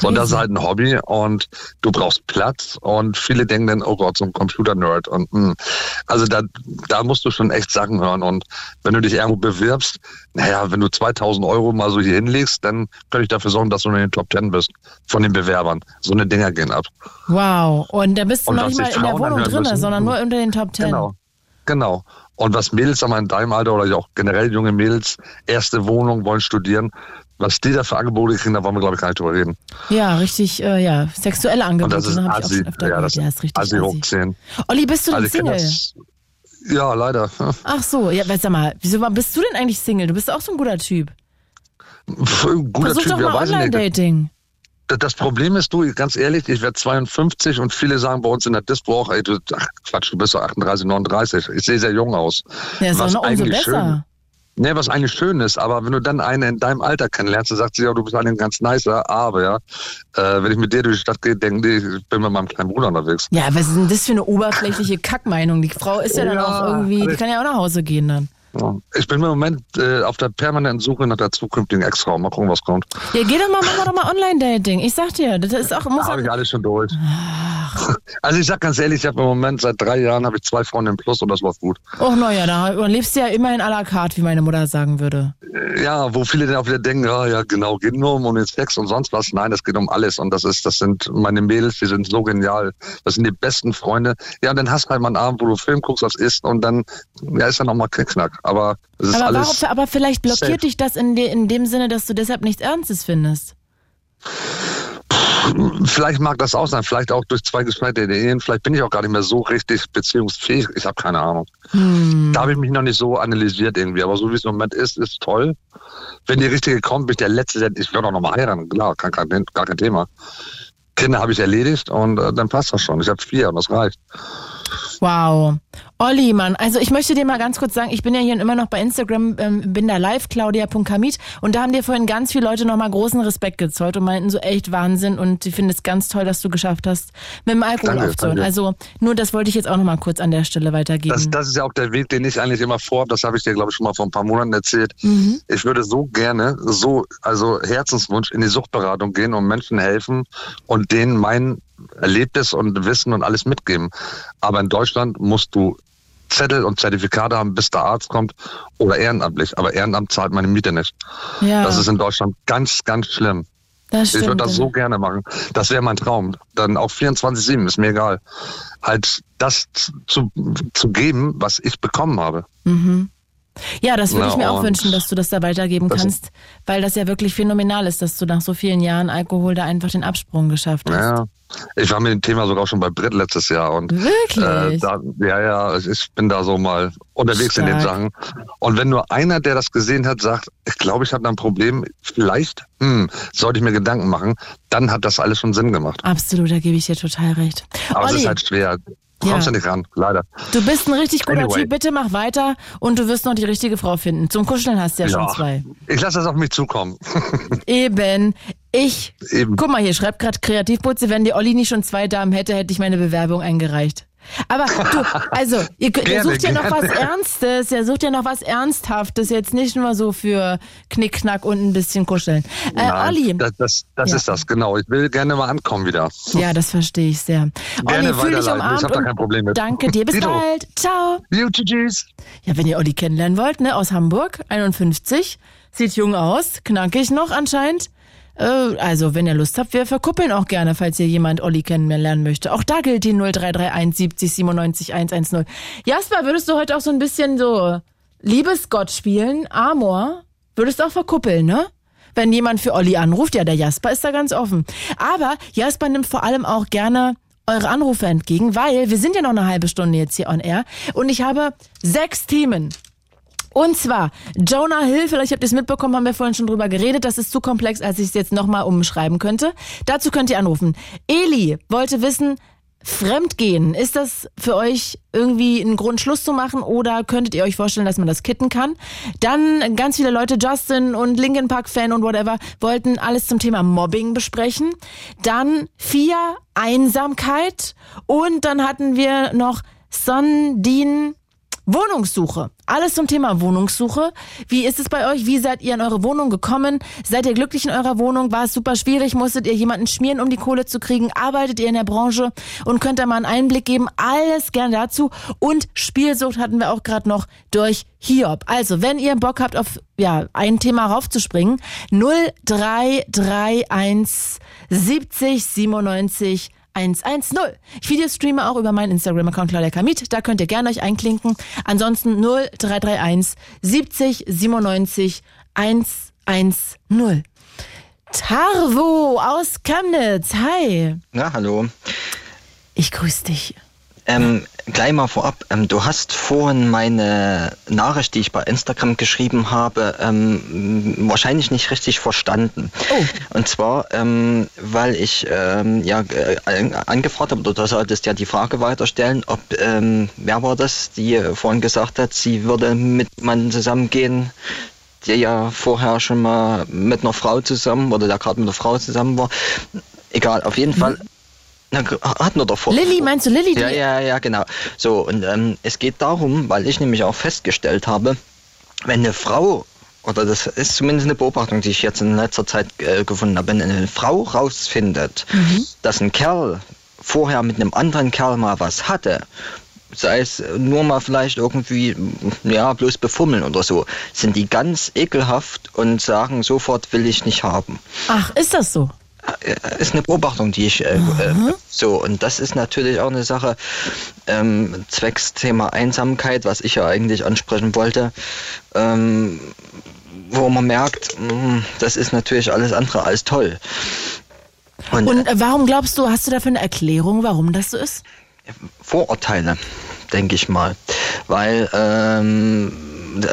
So, und das ist halt ein Hobby und du brauchst Platz und viele denken dann, oh Gott, so ein Computer-Nerd. Und mh. Hm. also da, da musst du schon echt Sachen hören. Und wenn du dich irgendwo bewirbst, naja, wenn du 2000 Euro mal so hier hinlegst, dann könnte ich dafür sorgen, dass du in den Top 10 bist von den Bewerbern. So eine Dinger gehen ab. Wow. Und da bist du noch nicht mal in der Wohnung drin, sondern nur unter den Top 10. Genau. Genau. Und was Mädels aber in deinem Alter oder auch generell junge Mädels, erste Wohnung, wollen studieren, was die da für Angebote kriegen, da wollen wir, glaube ich, gar nicht drüber reden. Ja, richtig, äh, ja, sexuelle Angebote. Und das ist ne, Assi, ja, das ja, ist richtig hoch 10. Olli, bist du denn also Single? Das, ja, leider. *laughs* Ach so, ja, sag mal, wieso bist du denn eigentlich Single? Du bist auch so ein guter Typ. Ein guter Versuch Typ, doch mal Online-Dating. Das Problem ist, du, ganz ehrlich, ich werde 52 und viele sagen bei uns in der Dispo auch, ey, du, ach, Quatsch, du bist doch 38, 39. Ich sehe sehr jung aus. Ja, ist was auch noch umso besser. Schön, Nee, was eigentlich schön ist, aber wenn du dann eine in deinem Alter kennenlernst, dann sagt sie, ja, du bist eigentlich ein ganz nicer, aber ja, äh, wenn ich mit dir durch die Stadt gehe, denke ich, ich bin mit meinem kleinen Bruder unterwegs. Ja, was ist denn das für eine oberflächliche Kackmeinung? Die Frau ist ja dann ja, auch irgendwie, die kann ja auch nach Hause gehen dann. Ich bin im Moment äh, auf der permanenten Suche nach der zukünftigen Ex-Frau. Mal gucken, was kommt. Ja, geh doch mal, mach doch mal Online-Dating. Ich sag dir, das ist auch, muss Habe ich alles schon durch. *laughs* Also ich sag ganz ehrlich, ich habe im Moment seit drei Jahren habe ich zwei Freundinnen plus und das läuft gut. Oh, naja, da lebst du ja immerhin à la carte, wie meine Mutter sagen würde. Ja, wo viele dann auch wieder denken, ja, ja genau, geht nur um den Sex und sonst was. Nein, das geht um alles und das ist, das sind meine Mädels, die sind so genial. Das sind die besten Freunde. Ja, und dann hast du halt mal einen Abend, wo du Film guckst, was isst und dann ja, ist ja nochmal Knickknack. Aber es ist Aber, alles. warum, aber vielleicht blockiert safe. dich das in, de, in dem Sinne, dass du deshalb nichts Ernstes findest. Vielleicht mag das auch sein, vielleicht auch durch zwei gescheiterte Ehen, vielleicht bin ich auch gar nicht mehr so richtig beziehungsfähig. Ich habe keine Ahnung. Hm. Da habe ich mich noch nicht so analysiert irgendwie, aber so wie es im Moment ist, ist toll. Wenn die richtige kommt, bin ich der Letzte, der, ich werde auch noch mal heiraten, klar, kein, kein, gar kein Thema. Kinder habe ich erledigt und äh, dann passt das schon. Ich habe vier und das reicht. Wow. Olli, Mann, also ich möchte dir mal ganz kurz sagen, ich bin ja hier immer noch bei Instagram, ähm, bin da live, claudia.kamit und da haben dir vorhin ganz viele Leute nochmal großen Respekt gezollt und meinten so echt Wahnsinn und ich finde es ganz toll, dass du geschafft hast, mit dem Alkohol Danke, aufzuhören. danke. Also nur das wollte ich jetzt auch nochmal kurz an der Stelle weitergeben. Das, das ist ja auch der Weg, den ich eigentlich immer vorhabe. Das habe ich dir, glaube ich, schon mal vor ein paar Monaten erzählt. Mhm. Ich würde so gerne, so, also Herzenswunsch in die Suchtberatung gehen und Menschen helfen und denen mein Erlebtes und Wissen und alles mitgeben. Aber in Deutschland musst du Zettel und Zertifikate haben, bis der Arzt kommt oder ehrenamtlich. Aber Ehrenamt zahlt meine Miete nicht. ja, Das ist in Deutschland ganz, ganz schlimm. das Ich würde das so gerne machen. Das wäre mein Traum. Dann auch 24-7, ist mir egal. Halt das zu, zu geben, was ich bekommen habe. Mhm. Ja, das würde ich mir auch wünschen, dass du das da weitergeben das kannst, weil das ja wirklich phänomenal ist, dass du nach so vielen Jahren Alkohol da einfach den Absprung geschafft hast. Ja. Ich war mit dem Thema sogar schon bei Brit letztes Jahr und Wirklich? äh, da, ja, ja, ich bin da so mal unterwegs in den Stark. Sachen. Und wenn nur einer, der das gesehen hat, sagt, ich glaube, ich habe da ein Problem, vielleicht hm, sollte ich mir Gedanken machen, dann hat das alles schon Sinn gemacht. Absolut, da gebe ich dir total recht. Aber es Olli, ist halt schwer. Du kommst Ja. ja nicht ran, leider. du bist ein richtig guter Anyway. Typ, bitte mach weiter und du wirst noch die richtige Frau finden. Zum Kuscheln hast du ja, schon zwei. Ich lasse das auf mich zukommen. *laughs* Eben. Ich, Eben. guck mal, hier schreibt gerade Kreativputze, wenn die Olli nicht schon zwei Damen hätte, hätte ich meine Bewerbung eingereicht. Aber du, *laughs* also, ihr, ihr Gerne, sucht ja noch was. Ernstes, ihr sucht ja noch was Ernsthaftes, jetzt nicht nur so für Knickknack und ein bisschen kuscheln. Äh, Nein, Olli, Das, das, das Ja. ist das, genau. Ich will gerne mal ankommen wieder. ja, das verstehe ich sehr. Gerne Olli, fühl dich weiterleiten, ich umarmt hab da kein Problem mit. danke dir. Bis Dito. bald. Ciao. Jo, tschüss. Ja, wenn ihr Olli kennenlernen wollt, ne, aus Hamburg, 51, sieht jung aus, knackig noch anscheinend. Äh, also, wenn ihr Lust habt, wir verkuppeln auch gerne, falls ihr jemand Olli kennenlernen möchte. Auch da gilt die 0331 70 97 110. Jasper, würdest du heute auch so ein bisschen so Liebesgott spielen? Amor? Würdest du auch verkuppeln, ne? Wenn jemand für Olli anruft, ja, der Jasper ist da ganz offen. Aber Jasper nimmt vor allem auch gerne eure Anrufe entgegen, weil wir sind ja noch eine halbe Stunde jetzt hier on air und ich habe sechs Themen. Und zwar Jonah Hill, vielleicht habt ihr es mitbekommen, haben wir vorhin schon drüber geredet. Das ist zu komplex, als ich es jetzt nochmal umschreiben könnte. Dazu könnt ihr anrufen. Eli wollte wissen, Fremdgehen, ist das für euch irgendwie ein Grund, Schluss zu machen oder könntet ihr euch vorstellen, dass man das kitten kann? Dann ganz viele Leute, Justin und Linkin Park Fan und whatever, wollten alles zum Thema Mobbing besprechen. Dann vier Einsamkeit und dann hatten wir noch Sondin Wohnungssuche. Alles zum Thema Wohnungssuche. Wie ist es bei euch? Wie seid ihr in eure Wohnung gekommen? Seid ihr glücklich in eurer Wohnung? War es super schwierig? Musstet ihr jemanden schmieren, um die Kohle zu kriegen? Arbeitet ihr in der Branche? Und könnt ihr mal einen Einblick geben? Alles gern dazu. Und Spielsucht hatten wir auch gerade noch durch Hiob. Also, wenn ihr Bock habt, auf ja, ein Thema raufzuspringen, 0331 70 97 110. Ich Videostreame auch über meinen Instagram-Account Claudia Kamit. Da könnt ihr gerne euch einklinken. Ansonsten 0331 70 97 110. Tarvo aus Chemnitz. Hi. Ja, hallo. Ich grüße dich. Ähm, gleich mal vorab, ähm, du hast vorhin meine Nachricht, die ich bei Instagram geschrieben habe, ähm, wahrscheinlich nicht richtig verstanden. Oh. Und zwar, ähm, weil ich ähm, ja äh, angefragt habe, oder du solltest ja die Frage weiterstellen, ob, ähm, wer war das, die vorhin gesagt hat, sie würde mit jemandem zusammengehen, der ja vorher schon mal mit einer Frau zusammen oder der gerade mit einer Frau zusammen war. Egal, auf jeden Fall. Na, hatten wir doch vor. Lilly, meinst du Lilly? Ja, ja, ja, genau. So, und ähm, es geht darum, weil ich nämlich auch festgestellt habe, wenn eine Frau, oder das ist zumindest eine Beobachtung, die ich jetzt in letzter Zeit äh, gefunden habe, wenn eine Frau rausfindet, dass ein Kerl vorher mit einem anderen Kerl mal was hatte, sei es nur mal vielleicht irgendwie, ja, bloß befummeln oder so, sind die ganz ekelhaft und sagen sofort, will ich nicht haben. Ach, ist das so? Äh, Ist eine Beobachtung, die ich äh, äh, so und das ist natürlich auch eine Sache ähm, zwecks Thema Einsamkeit, was ich ja eigentlich ansprechen wollte, ähm, wo man merkt, mh, das ist natürlich alles andere als toll. Und, Und äh, warum glaubst du, hast du dafür eine Erklärung, warum das so ist? Vorurteile, denke ich mal. Weil ähm,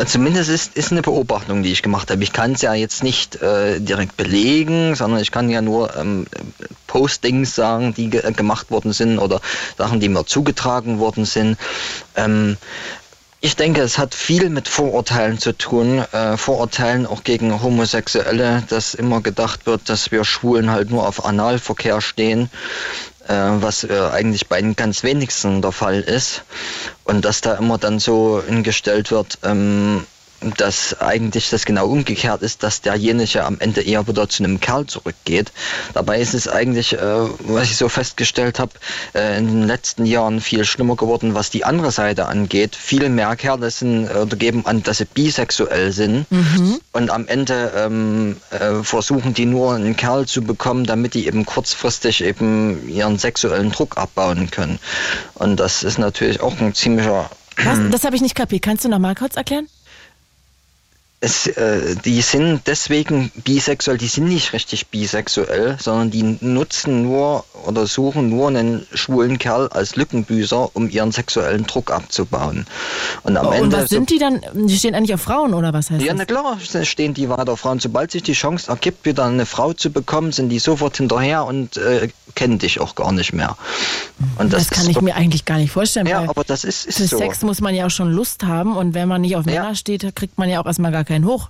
zumindest ist, ist eine Beobachtung, die ich gemacht habe. Ich kann es ja jetzt nicht äh, direkt belegen, sondern ich kann ja nur ähm, Postings sagen, die ge gemacht worden sind oder Sachen, die mir zugetragen worden sind. Ähm, ich denke, es hat viel mit Vorurteilen zu tun. Äh, Vorurteilen auch gegen Homosexuelle, dass immer gedacht wird, dass wir Schwulen halt nur auf Analverkehr stehen, äh, was äh, eigentlich bei den ganz wenigsten der Fall ist. Und dass da immer dann so hingestellt wird, ähm, dass eigentlich das genau umgekehrt ist, dass derjenige am Ende eher wieder zu einem Kerl zurückgeht. Dabei ist es eigentlich, äh, was ich so festgestellt habe, äh, in den letzten Jahren viel schlimmer geworden, was die andere Seite angeht. Viel mehr Kerle sind äh, geben an, dass sie bisexuell sind und am Ende ähm, äh, versuchen die nur einen Kerl zu bekommen, damit die eben kurzfristig eben ihren sexuellen Druck abbauen können. Und das ist natürlich auch ein ziemlicher Was? *clears throat* Das habe ich nicht kapiert. Kannst du noch mal kurz erklären? Es, äh, die sind deswegen bisexuell, die sind nicht richtig bisexuell, sondern die nutzen nur oder suchen nur einen schwulen Kerl als Lückenbüßer, um ihren sexuellen Druck abzubauen. Und am Und Ende. was sind die dann? Die stehen eigentlich auf Frauen oder was heißt ja, das? na klar, stehen die weiter Frauen. Sobald sich die Chance ergibt, wieder eine Frau zu bekommen, sind die sofort hinterher und äh, kennen dich auch gar nicht mehr. Und Das, kann ist ich mir eigentlich gar nicht vorstellen. Ja, aber das ist, ist Für so. Sex muss man ja auch schon Lust haben und wenn man nicht auf Männer steht, kriegt man ja auch erstmal gar keinen hoch.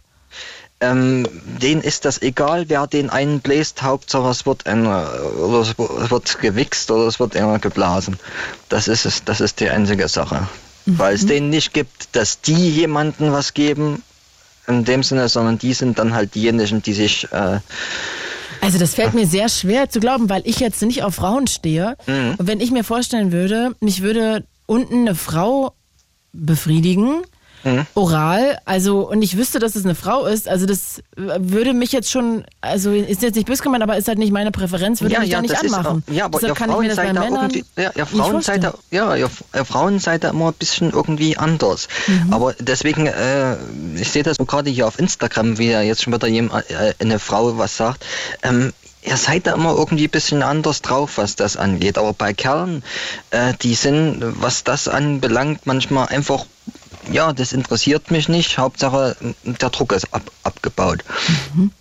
Ähm, denen ist das egal, wer den einen bläst, Hauptsache es wird einer, oder es wird gewichst oder es wird einer geblasen. Das ist es, das ist die einzige Sache. Weil es denen nicht gibt, dass die jemanden was geben, in dem Sinne, sondern die sind dann halt diejenigen, die sich äh, Also das fällt mir sehr schwer zu glauben, weil ich jetzt nicht auf Frauen stehe. Mhm. Und wenn ich mir vorstellen würde, mich würde unten eine Frau befriedigen, Mhm. oral, also und ich wüsste, dass es eine Frau ist, also das würde mich jetzt schon, also ist jetzt nicht böse gemeint, aber ist halt nicht meine Präferenz, würde mich da nicht ist anmachen. auch- ja, aber Deshalb ihr kann ich mir das bei Frauen seid da irgendwie, ja, ihr nicht Frauen seid da, ja, ihr, ihr Frauen seid da immer ein bisschen irgendwie anders. Mhm. Aber deswegen, äh, ich sehe das so gerade hier auf Instagram, wie ja jetzt schon wieder jemand, äh, eine Frau was sagt. Ähm, Ihr seid da immer irgendwie ein bisschen anders drauf, was das angeht. Aber bei Kerlen, äh, die sind, was das anbelangt, manchmal einfach, ja, das interessiert mich nicht. Hauptsache, der Druck ist ab, abgebaut.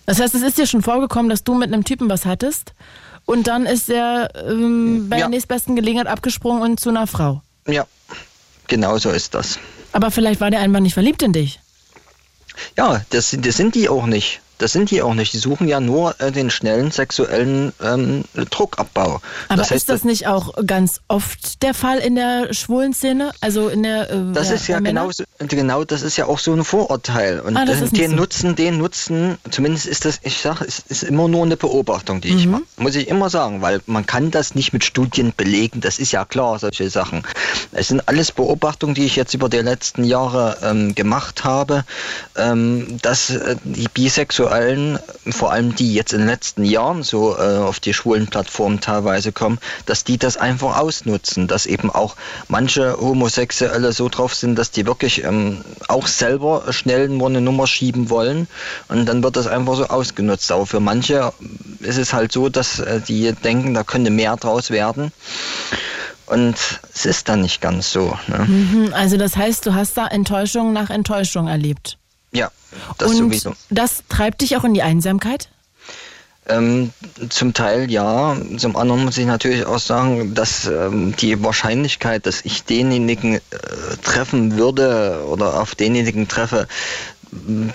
Das heißt, es ist dir schon vorgekommen, dass du mit einem Typen was hattest und dann ist er ähm, bei Ja. der nächstbesten Gelegenheit abgesprungen und zu einer Frau. Ja, genau so ist das. Aber vielleicht war der einfach nicht verliebt in dich. Ja, das, sind- das sind die auch nicht. Das sind die auch nicht. Die suchen ja nur äh, den schnellen sexuellen ähm, Druckabbau. Aber das heißt, ist das nicht auch ganz oft der Fall in der schwulen Szene? Also in der. Äh, Das der- ist ja genau, genau, das ist ja auch so ein Vorurteil. Und Ah, das den so. Nutzen, den Nutzen, zumindest ist das, ich sage, es ist immer nur eine Beobachtung, die ich Mhm. mache. Muss ich immer sagen, weil man kann das nicht mit Studien belegen, das ist ja klar, solche Sachen. Es sind alles Beobachtungen, die ich jetzt über die letzten Jahre ähm, gemacht habe, ähm, dass äh, die Bisexuellen, vor allem die jetzt in den letzten Jahren so äh, auf die schwulen Plattformen teilweise kommen, dass die das einfach ausnutzen, dass eben auch manche Homosexuelle so drauf sind, dass die wirklich ähm, auch selber schnell nur eine Nummer schieben wollen und dann wird das einfach so ausgenutzt. Aber für manche ist es halt so, dass äh, die denken, da könnte mehr draus werden. Und es ist dann nicht ganz so. Ne? Mhm, also das heißt, du hast da Enttäuschung nach Enttäuschung erlebt. Ja, das und sowieso. das treibt dich auch in die Einsamkeit? Ähm, zum Teil ja, zum anderen muss ich natürlich auch sagen, dass ähm, die Wahrscheinlichkeit, dass ich denjenigen äh, treffen würde oder auf denjenigen treffe,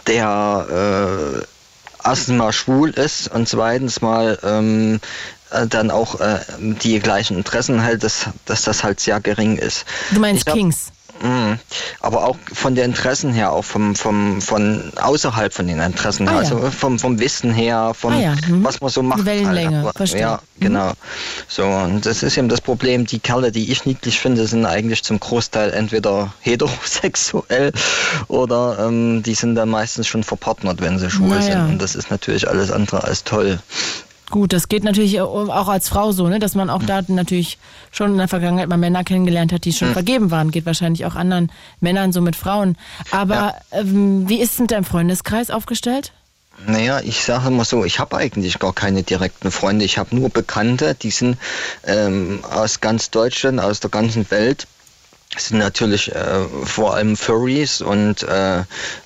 der äh, erstens mal schwul ist und zweitens mal ähm, äh, dann auch äh, die gleichen Interessen hält, dass, dass das halt sehr gering ist. Du meinst hab- Kings? Mhm. Aber auch von den Interessen her, auch vom, vom, von außerhalb von den Interessen her, Ah, ja. also vom, vom Wissen her, vom, Ah, ja. Mhm. was man so macht. Wellenlänge, halt. verstehe. Ja, genau. So, und das ist eben das Problem, die Kerle, die ich niedlich finde, sind eigentlich zum Großteil entweder heterosexuell oder ähm, die sind dann meistens schon verpartnert, wenn sie schwul Na sind. Und das ist natürlich alles andere als toll. Gut, das geht natürlich auch als Frau so, ne? dass man auch da natürlich schon in der Vergangenheit mal Männer kennengelernt hat, die schon Hm. vergeben waren. Geht wahrscheinlich auch anderen Männern so mit Frauen. Aber ähm, wie ist es mit deinem Freundeskreis aufgestellt? Naja, ich sage mal so, ich habe eigentlich gar keine direkten Freunde. Ich habe nur Bekannte, die sind ähm, aus ganz Deutschland, aus der ganzen Welt. Es sind natürlich äh, vor allem Furries und äh,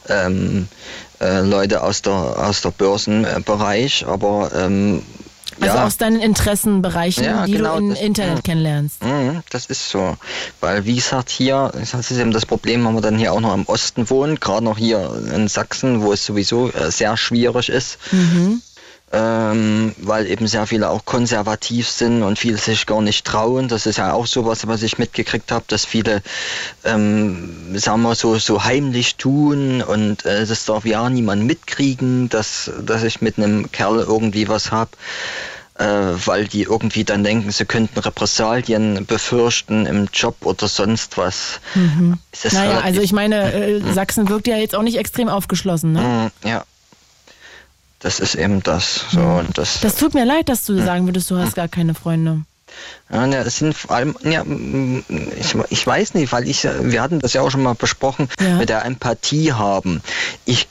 ähm, äh, Leute aus der aus der Börsenbereich, aber ähm, Also ja. aus deinen Interessenbereichen, Ja, die genau, du im das- Internet ja. kennenlernst. Mhm, Das ist so. Weil, wie gesagt, hier, das ist eben das Problem, wenn man dann hier auch noch im Osten wohnt, gerade noch hier in Sachsen, wo es sowieso äh, sehr schwierig ist, Mhm. Ähm, weil eben sehr viele auch konservativ sind und viele sich gar nicht trauen. Das ist ja auch sowas, was ich mitgekriegt habe, dass viele, ähm, sagen wir so, so heimlich tun und äh, das darf ja niemand mitkriegen, dass, dass ich mit einem Kerl irgendwie was hab äh, weil die irgendwie dann denken, sie könnten Repressalien befürchten im Job oder sonst was. Mhm. Naja, also ich meine, äh, *laughs* Sachsen wirkt ja jetzt auch nicht extrem aufgeschlossen. Ne? Mm, Ja. Das ist eben das. So, und das, Das tut mir leid, dass du sagen würdest, du hast gar keine Freunde. Ja, es sind vor allem, ja, ich, ich weiß nicht, weil ich, wir hatten das ja auch schon mal besprochen, Ja. mit der Empathie haben. Ich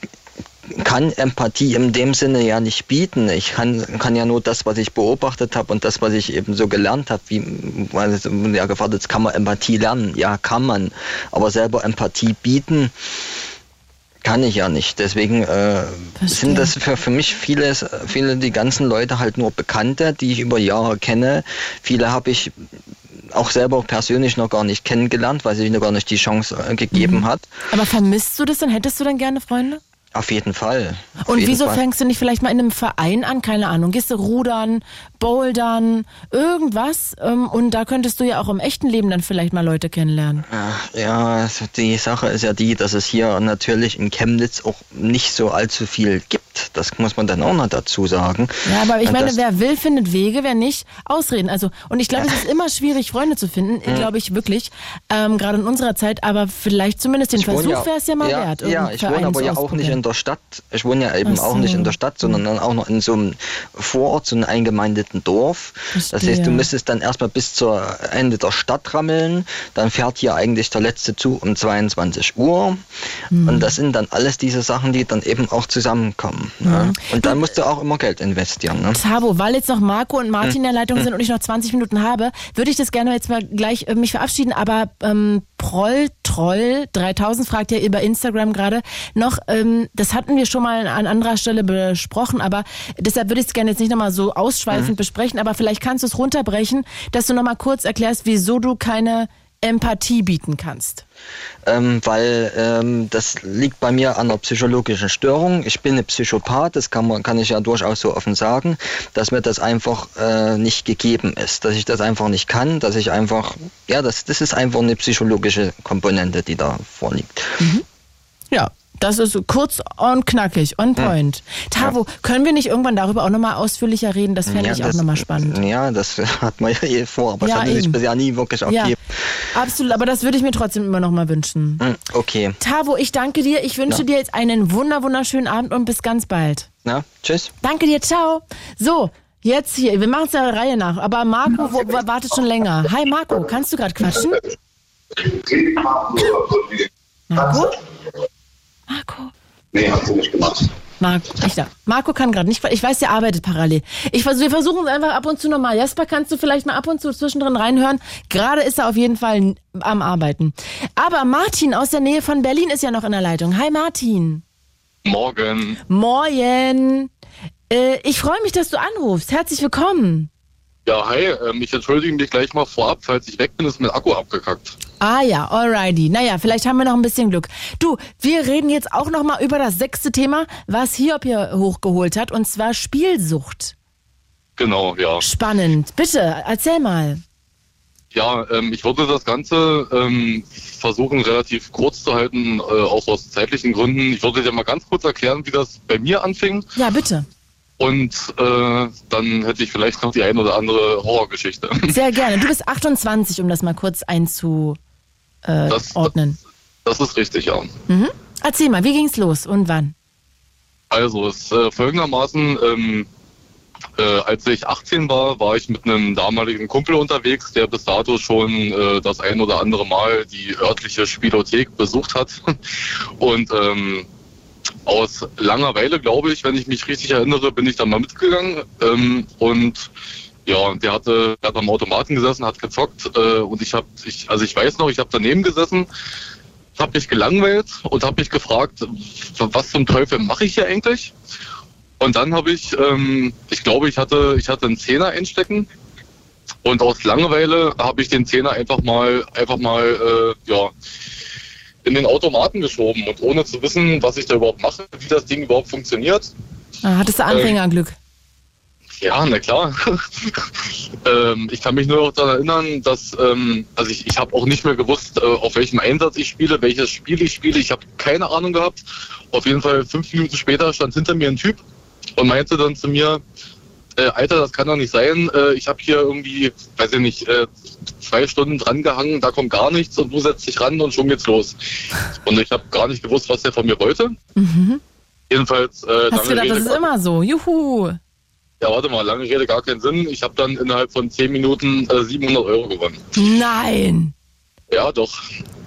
kann Empathie in dem Sinne ja nicht bieten. Ich kann, kann ja nur das, was ich beobachtet habe und das, was ich eben so gelernt habe, wie, weil es ja gefragt ist, kann man Empathie lernen? Ja, kann man. Aber selber Empathie bieten, kann ich ja nicht. Deswegen äh, sind das für, für mich viele, viele, die ganzen Leute halt nur Bekannte, die ich über Jahre kenne. Viele habe ich auch selber persönlich noch gar nicht kennengelernt, weil sich noch gar nicht die Chance äh, gegeben hat. Aber vermisst du das dann? Hättest du dann gerne Freunde? Auf jeden Fall. Auf Und jeden wieso Fall. fängst du nicht vielleicht mal in einem Verein an? Keine Ahnung. Gehst du rudern, bouldern, irgendwas? Ähm, und da könntest du ja auch im echten Leben dann vielleicht mal Leute kennenlernen. Ja, die Sache ist ja die, dass es hier natürlich in Chemnitz auch nicht so allzu viel gibt. Das muss man dann auch noch dazu sagen. Ja, aber ich meine, wer will, findet Wege, wer nicht, Ausreden. Also, und ich glaube, es ist immer schwierig, Freunde zu finden, Hm. glaube ich wirklich, ähm, gerade in unserer Zeit, aber vielleicht zumindest den Ich Versuch wäre es ja mal ja, wert. Ja, ich wohne aber ja auch nicht in der Stadt. Ich wohne ja eben Ach auch nicht so. in der Stadt, sondern dann auch noch in so einem Vorort, so einem eingemeindeten Dorf. Das heißt, Verstehe. du müsstest dann erstmal bis zur Ende der Stadt rammeln. Dann fährt hier eigentlich der letzte Zug um 22 Uhr. Hm. Und das sind dann alles diese Sachen, die dann eben auch zusammenkommen. Ne? Und dann musst du auch immer Geld investieren. Ne? Tabo, weil jetzt noch Marco und Martin in der Leitung Hm. sind und ich noch 20 Minuten habe, würde ich das gerne jetzt mal gleich äh, mich verabschieden. Aber ähm, Proll Troll 3000 fragt ja über Instagram gerade noch, ähm, das hatten wir schon mal an anderer Stelle besprochen, aber deshalb würde ich es gerne jetzt nicht nochmal so ausschweifend Mhm. besprechen, aber vielleicht kannst du es runterbrechen, dass du nochmal kurz erklärst, wieso du keine Empathie bieten kannst. ähm, weil ähm, das liegt bei mir an einer psychologischen Störung. Ich bin ein Psychopath, das kann, man, kann ich ja durchaus so offen sagen, dass mir das einfach äh, nicht gegeben ist, dass ich das einfach nicht kann, dass ich einfach, ja, das, das ist einfach eine psychologische Komponente, die da vorliegt. Ja, das ist kurz und knackig, on point. Tavo, können wir nicht irgendwann darüber auch nochmal ausführlicher reden? Das fände ja, ich auch das- nochmal spannend. Ja, das *laughs* hat man ja eh vor, aber Ja, das hatte sich bisher nie wirklich Ja, aufgegeben. absolut, aber das würde ich mir trotzdem immer nochmal wünschen. Hm, Okay, Tavo, ich danke dir. Ich wünsche Ja. dir jetzt einen wunder wunderschönen Abend und bis ganz bald. na, tschüss. Danke dir, ciao. So, jetzt hier, wir machen es der Reihe nach, aber Marco wo, wartet schon länger. Hi Marco, kannst du gerade quatschen? *laughs* Marco? Marco? Nee, hat sie nicht gemacht. Marco, ich da. Marco kann gerade nicht, ich weiß, der arbeitet parallel. Ich versuch, wir versuchen es einfach ab und zu nochmal. Jasper, kannst du vielleicht mal ab und zu zwischendrin reinhören? Gerade ist er auf jeden Fall am Arbeiten. Aber Martin aus der Nähe von Berlin ist ja noch in der Leitung. Hi Martin. Morgen. Moin. Äh, ich freue mich, dass du anrufst. Herzlich willkommen. Ja, hi. Ähm, ich entschuldige mich gleich mal vorab, falls ich weg bin, ist mein Akku abgekackt. Ah ja, alrighty. Naja, vielleicht haben wir noch ein bisschen Glück. Du, wir reden jetzt auch noch mal über das sechste Thema, was Hiob hier hochgeholt hat, und zwar Spielsucht. Genau, ja. Spannend. Bitte, erzähl mal. Ja, ähm, ich würde das Ganze ähm, versuchen, relativ kurz zu halten, äh, auch aus zeitlichen Gründen. Ich würde dir mal ganz kurz erklären, wie das bei mir anfing. Ja, bitte. Und äh, dann hätte ich vielleicht noch die ein oder andere Horrorgeschichte. Sehr *laughs* gerne. Du bist 28, um das mal kurz einzuordnen. Das, das ist richtig, ja. Mhm. Erzähl mal, wie ging's los und wann? Also, es ist äh, folgendermaßen, ähm, äh, als ich 18 war, war ich mit einem damaligen Kumpel unterwegs, der bis dato schon äh, das ein oder andere Mal die örtliche Spielothek besucht hat. *laughs* Und ähm, aus Langeweile, glaube ich, wenn ich mich richtig erinnere, bin ich dann mal mitgegangen. Ähm, und ja, der hatte, der hat am Automaten gesessen, hat gezockt äh, und ich habe, ich, also ich weiß noch, ich habe daneben gesessen, habe mich gelangweilt und habe mich gefragt, was zum Teufel mache ich hier eigentlich? Und dann habe ich, ähm, ich glaube, ich hatte, ich hatte einen Zehner einstecken und aus Langeweile habe ich den Zehner einfach mal, einfach mal, äh, ja, in den Automaten geschoben und ohne zu wissen, was ich da überhaupt mache, wie das Ding überhaupt funktioniert. Ah, hattest du Anfängerglück? Ja, na klar. *laughs* ähm, ich kann mich nur noch daran erinnern, dass, ähm, also ich, ich habe auch nicht mehr gewusst, äh, auf welchem Einsatz ich spiele, welches Spiel ich spiele. Ich habe keine Ahnung gehabt. Auf jeden Fall fünf Minuten später stand hinter mir ein Typ und meinte dann zu mir, äh, Alter, das kann doch nicht sein. Äh, ich habe hier irgendwie, weiß ich nicht, äh, zwei Stunden dran gehangen, da kommt gar nichts und du setzt dich ran und schon geht's los. Und ich habe gar nicht gewusst, was der von mir wollte. Mhm. Jedenfalls. Äh, Hast du gedacht, das ist immer so? Juhu! Ja, warte mal, lange Rede, gar keinen Sinn. Ich habe dann innerhalb von 10 Minuten äh, 700 Euro gewonnen. Nein! Ja, doch.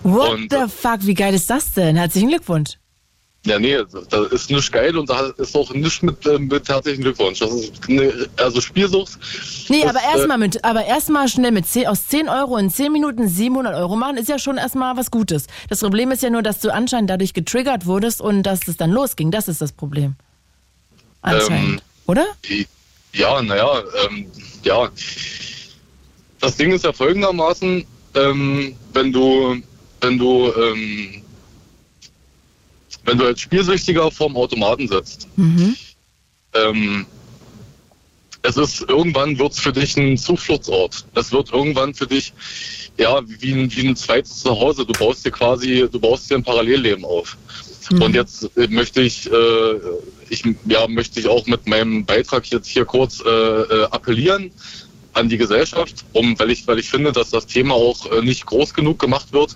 What Und, the fuck, wie geil ist das denn? Herzlichen Glückwunsch. Ja, nee, da ist nichts geil und da ist auch nichts mit, äh, mit herzlichen Glückwunsch. Das ist ne, also Spielsucht. Nee, das, aber erstmal mit, aber erstmal schnell mit 10, aus 10 Euro in 10 Minuten 700 Euro machen, ist ja schon erstmal was Gutes. Das Problem ist ja nur, dass du anscheinend dadurch getriggert wurdest und dass es dann losging. Das ist das Problem. Anscheinend. Ähm, Oder? Die, ja, naja, ähm, ja. Das Ding ist ja folgendermaßen, ähm, wenn du, wenn du, ähm, wenn du als Spielsüchtiger vorm Automaten sitzt, Mhm. ähm, es ist irgendwann wird es für dich ein Zufluchtsort. Es wird irgendwann für dich ja wie ein, wie ein zweites Zuhause. Du baust dir quasi, du baust dir ein Parallelleben auf. Und jetzt möchte ich, äh, ich ja möchte ich auch mit meinem Beitrag jetzt hier kurz äh, äh, appellieren an die Gesellschaft, um weil ich weil ich finde, dass das Thema auch äh, nicht groß genug gemacht wird.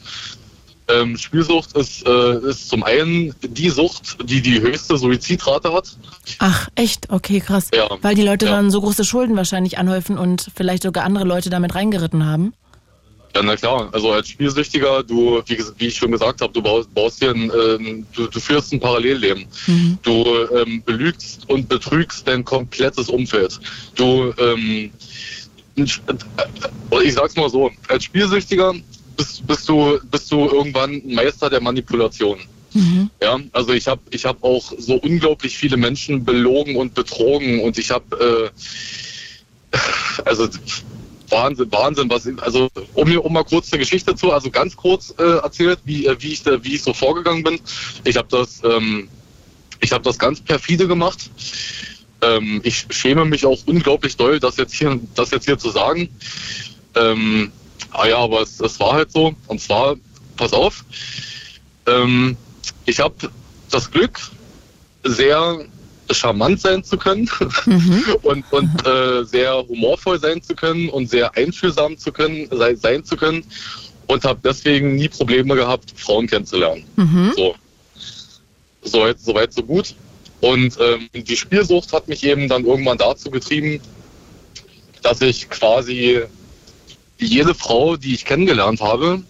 Ähm, Spielsucht ist, äh, ist zum einen die Sucht, die die höchste Suizidrate hat. Ach, echt? Okay, krass. Ja. Weil die Leute Ja. dann so große Schulden wahrscheinlich anhäufen und vielleicht sogar andere Leute damit reingeritten haben. Ja, na klar. Also als Spielsüchtiger, du, wie, wie ich schon gesagt habe, du baust, baust dir ein, ähm, du, du führst ein Parallelleben. Du ähm, belügst und betrügst dein komplettes Umfeld. Du, ähm, äh, ich sag's mal so, als Spielsüchtiger bist, bist du, bist du irgendwann Meister der Manipulation. Ja, also ich habe ich hab auch so unglaublich viele Menschen belogen und betrogen und ich habe äh, also Wahnsinn, Wahnsinn, was also um mir um mal kurz eine Geschichte zu, also ganz kurz äh, erzählt, wie, äh, wie ich da, wie ich so vorgegangen bin. Ich habe das ähm, ich habe das ganz perfide gemacht. Ähm, ich schäme mich auch unglaublich doll, das jetzt hier das jetzt hier zu sagen. Ähm, ah ja, aber es, es war halt so. Und zwar, pass auf, ähm, ich habe das Glück, sehr charmant sein zu können *laughs* und, und äh, sehr humorvoll sein zu können und sehr einfühlsam zu können, sei, sein zu können und habe deswegen nie Probleme gehabt, Frauen kennenzulernen. So. Soweit, soweit, so gut. Und ähm, die Spielsucht hat mich eben dann irgendwann dazu getrieben, dass ich quasi jede Frau, die ich kennengelernt habe,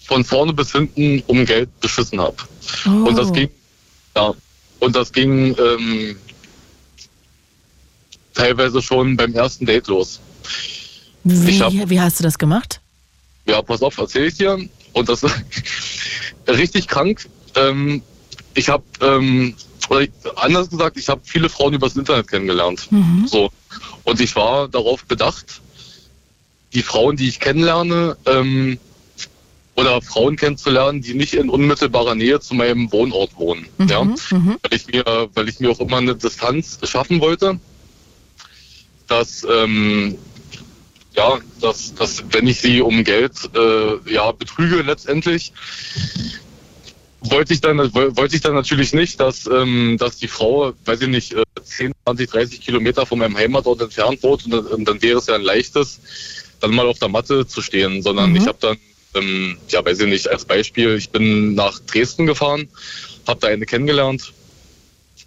von vorne bis hinten um Geld beschissen habe. Oh. Und das ging, ja, und das ging ähm, teilweise schon beim ersten Date los. Wie, hab- wie hast du das gemacht? Ja, pass auf, erzähl ich dir. Und das ist *laughs* richtig krank. Ähm, ich habe, ähm, oder anders gesagt, ich habe viele Frauen übers Internet kennengelernt. So. Und ich war darauf bedacht, die Frauen, die ich kennenlerne, ähm, oder Frauen kennenzulernen, die nicht in unmittelbarer Nähe zu meinem Wohnort wohnen. Ja? Weil ich mir, weil ich mir auch immer eine Distanz schaffen wollte, dass ähm, ja, dass, dass wenn ich sie um Geld äh, ja, betrüge letztendlich, wollte ich dann wollte ich dann natürlich nicht, dass, ähm, dass die Frau, weiß ich nicht, 10, 20, 30 Kilometer von meinem Heimatort entfernt wohnt und, und dann wäre es ja ein leichtes, dann mal auf der Matte zu stehen, sondern Mhm. ich habe dann, ähm, ja, weiß ich nicht, als Beispiel, ich bin nach Dresden gefahren, habe da eine kennengelernt.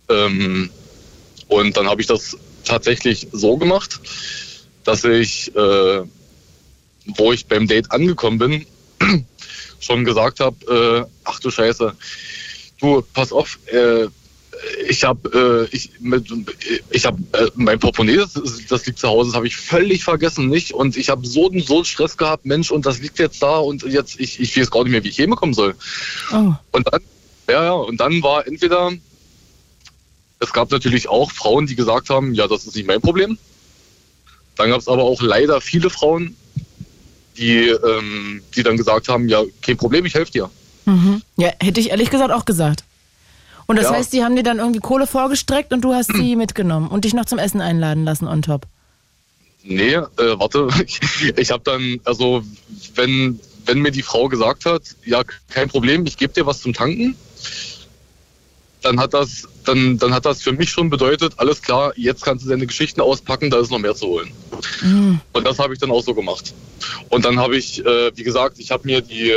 Ähm, und dann habe ich das tatsächlich so gemacht, dass ich, äh, wo ich beim Date angekommen bin, *clears throat* schon gesagt habe, äh, ach du Scheiße, du, pass auf, äh, ich habe äh, ich mit ich habe äh, mein Portemonnaie das, das liegt zu Hause das habe ich völlig vergessen nicht und ich habe so so einen Stress gehabt Mensch und das liegt jetzt da und jetzt ich ich weiß gar nicht mehr wie ich hinbekommen soll Oh. und dann ja ja und dann war entweder es gab natürlich auch Frauen die gesagt haben ja das ist nicht mein Problem dann gab es aber auch leider viele Frauen die ähm, die dann gesagt haben ja kein Problem ich helfe dir Mhm. Ja, hätte ich ehrlich gesagt auch gesagt. Und das Ja. heißt, die haben dir dann irgendwie Kohle vorgestreckt und du hast sie *clears throat* mitgenommen und dich noch zum Essen einladen lassen on top. Nee, äh, warte. *laughs* Ich, ich habe dann, also wenn, wenn mir die Frau gesagt hat, ja, kein Problem, ich gebe dir was zum Tanken, dann hat das, dann, dann hat das für mich schon bedeutet, alles klar, jetzt kannst du deine Geschichten auspacken, da ist noch mehr zu holen. Und das habe ich dann auch so gemacht. Und dann habe ich, äh, wie gesagt, ich habe mir die,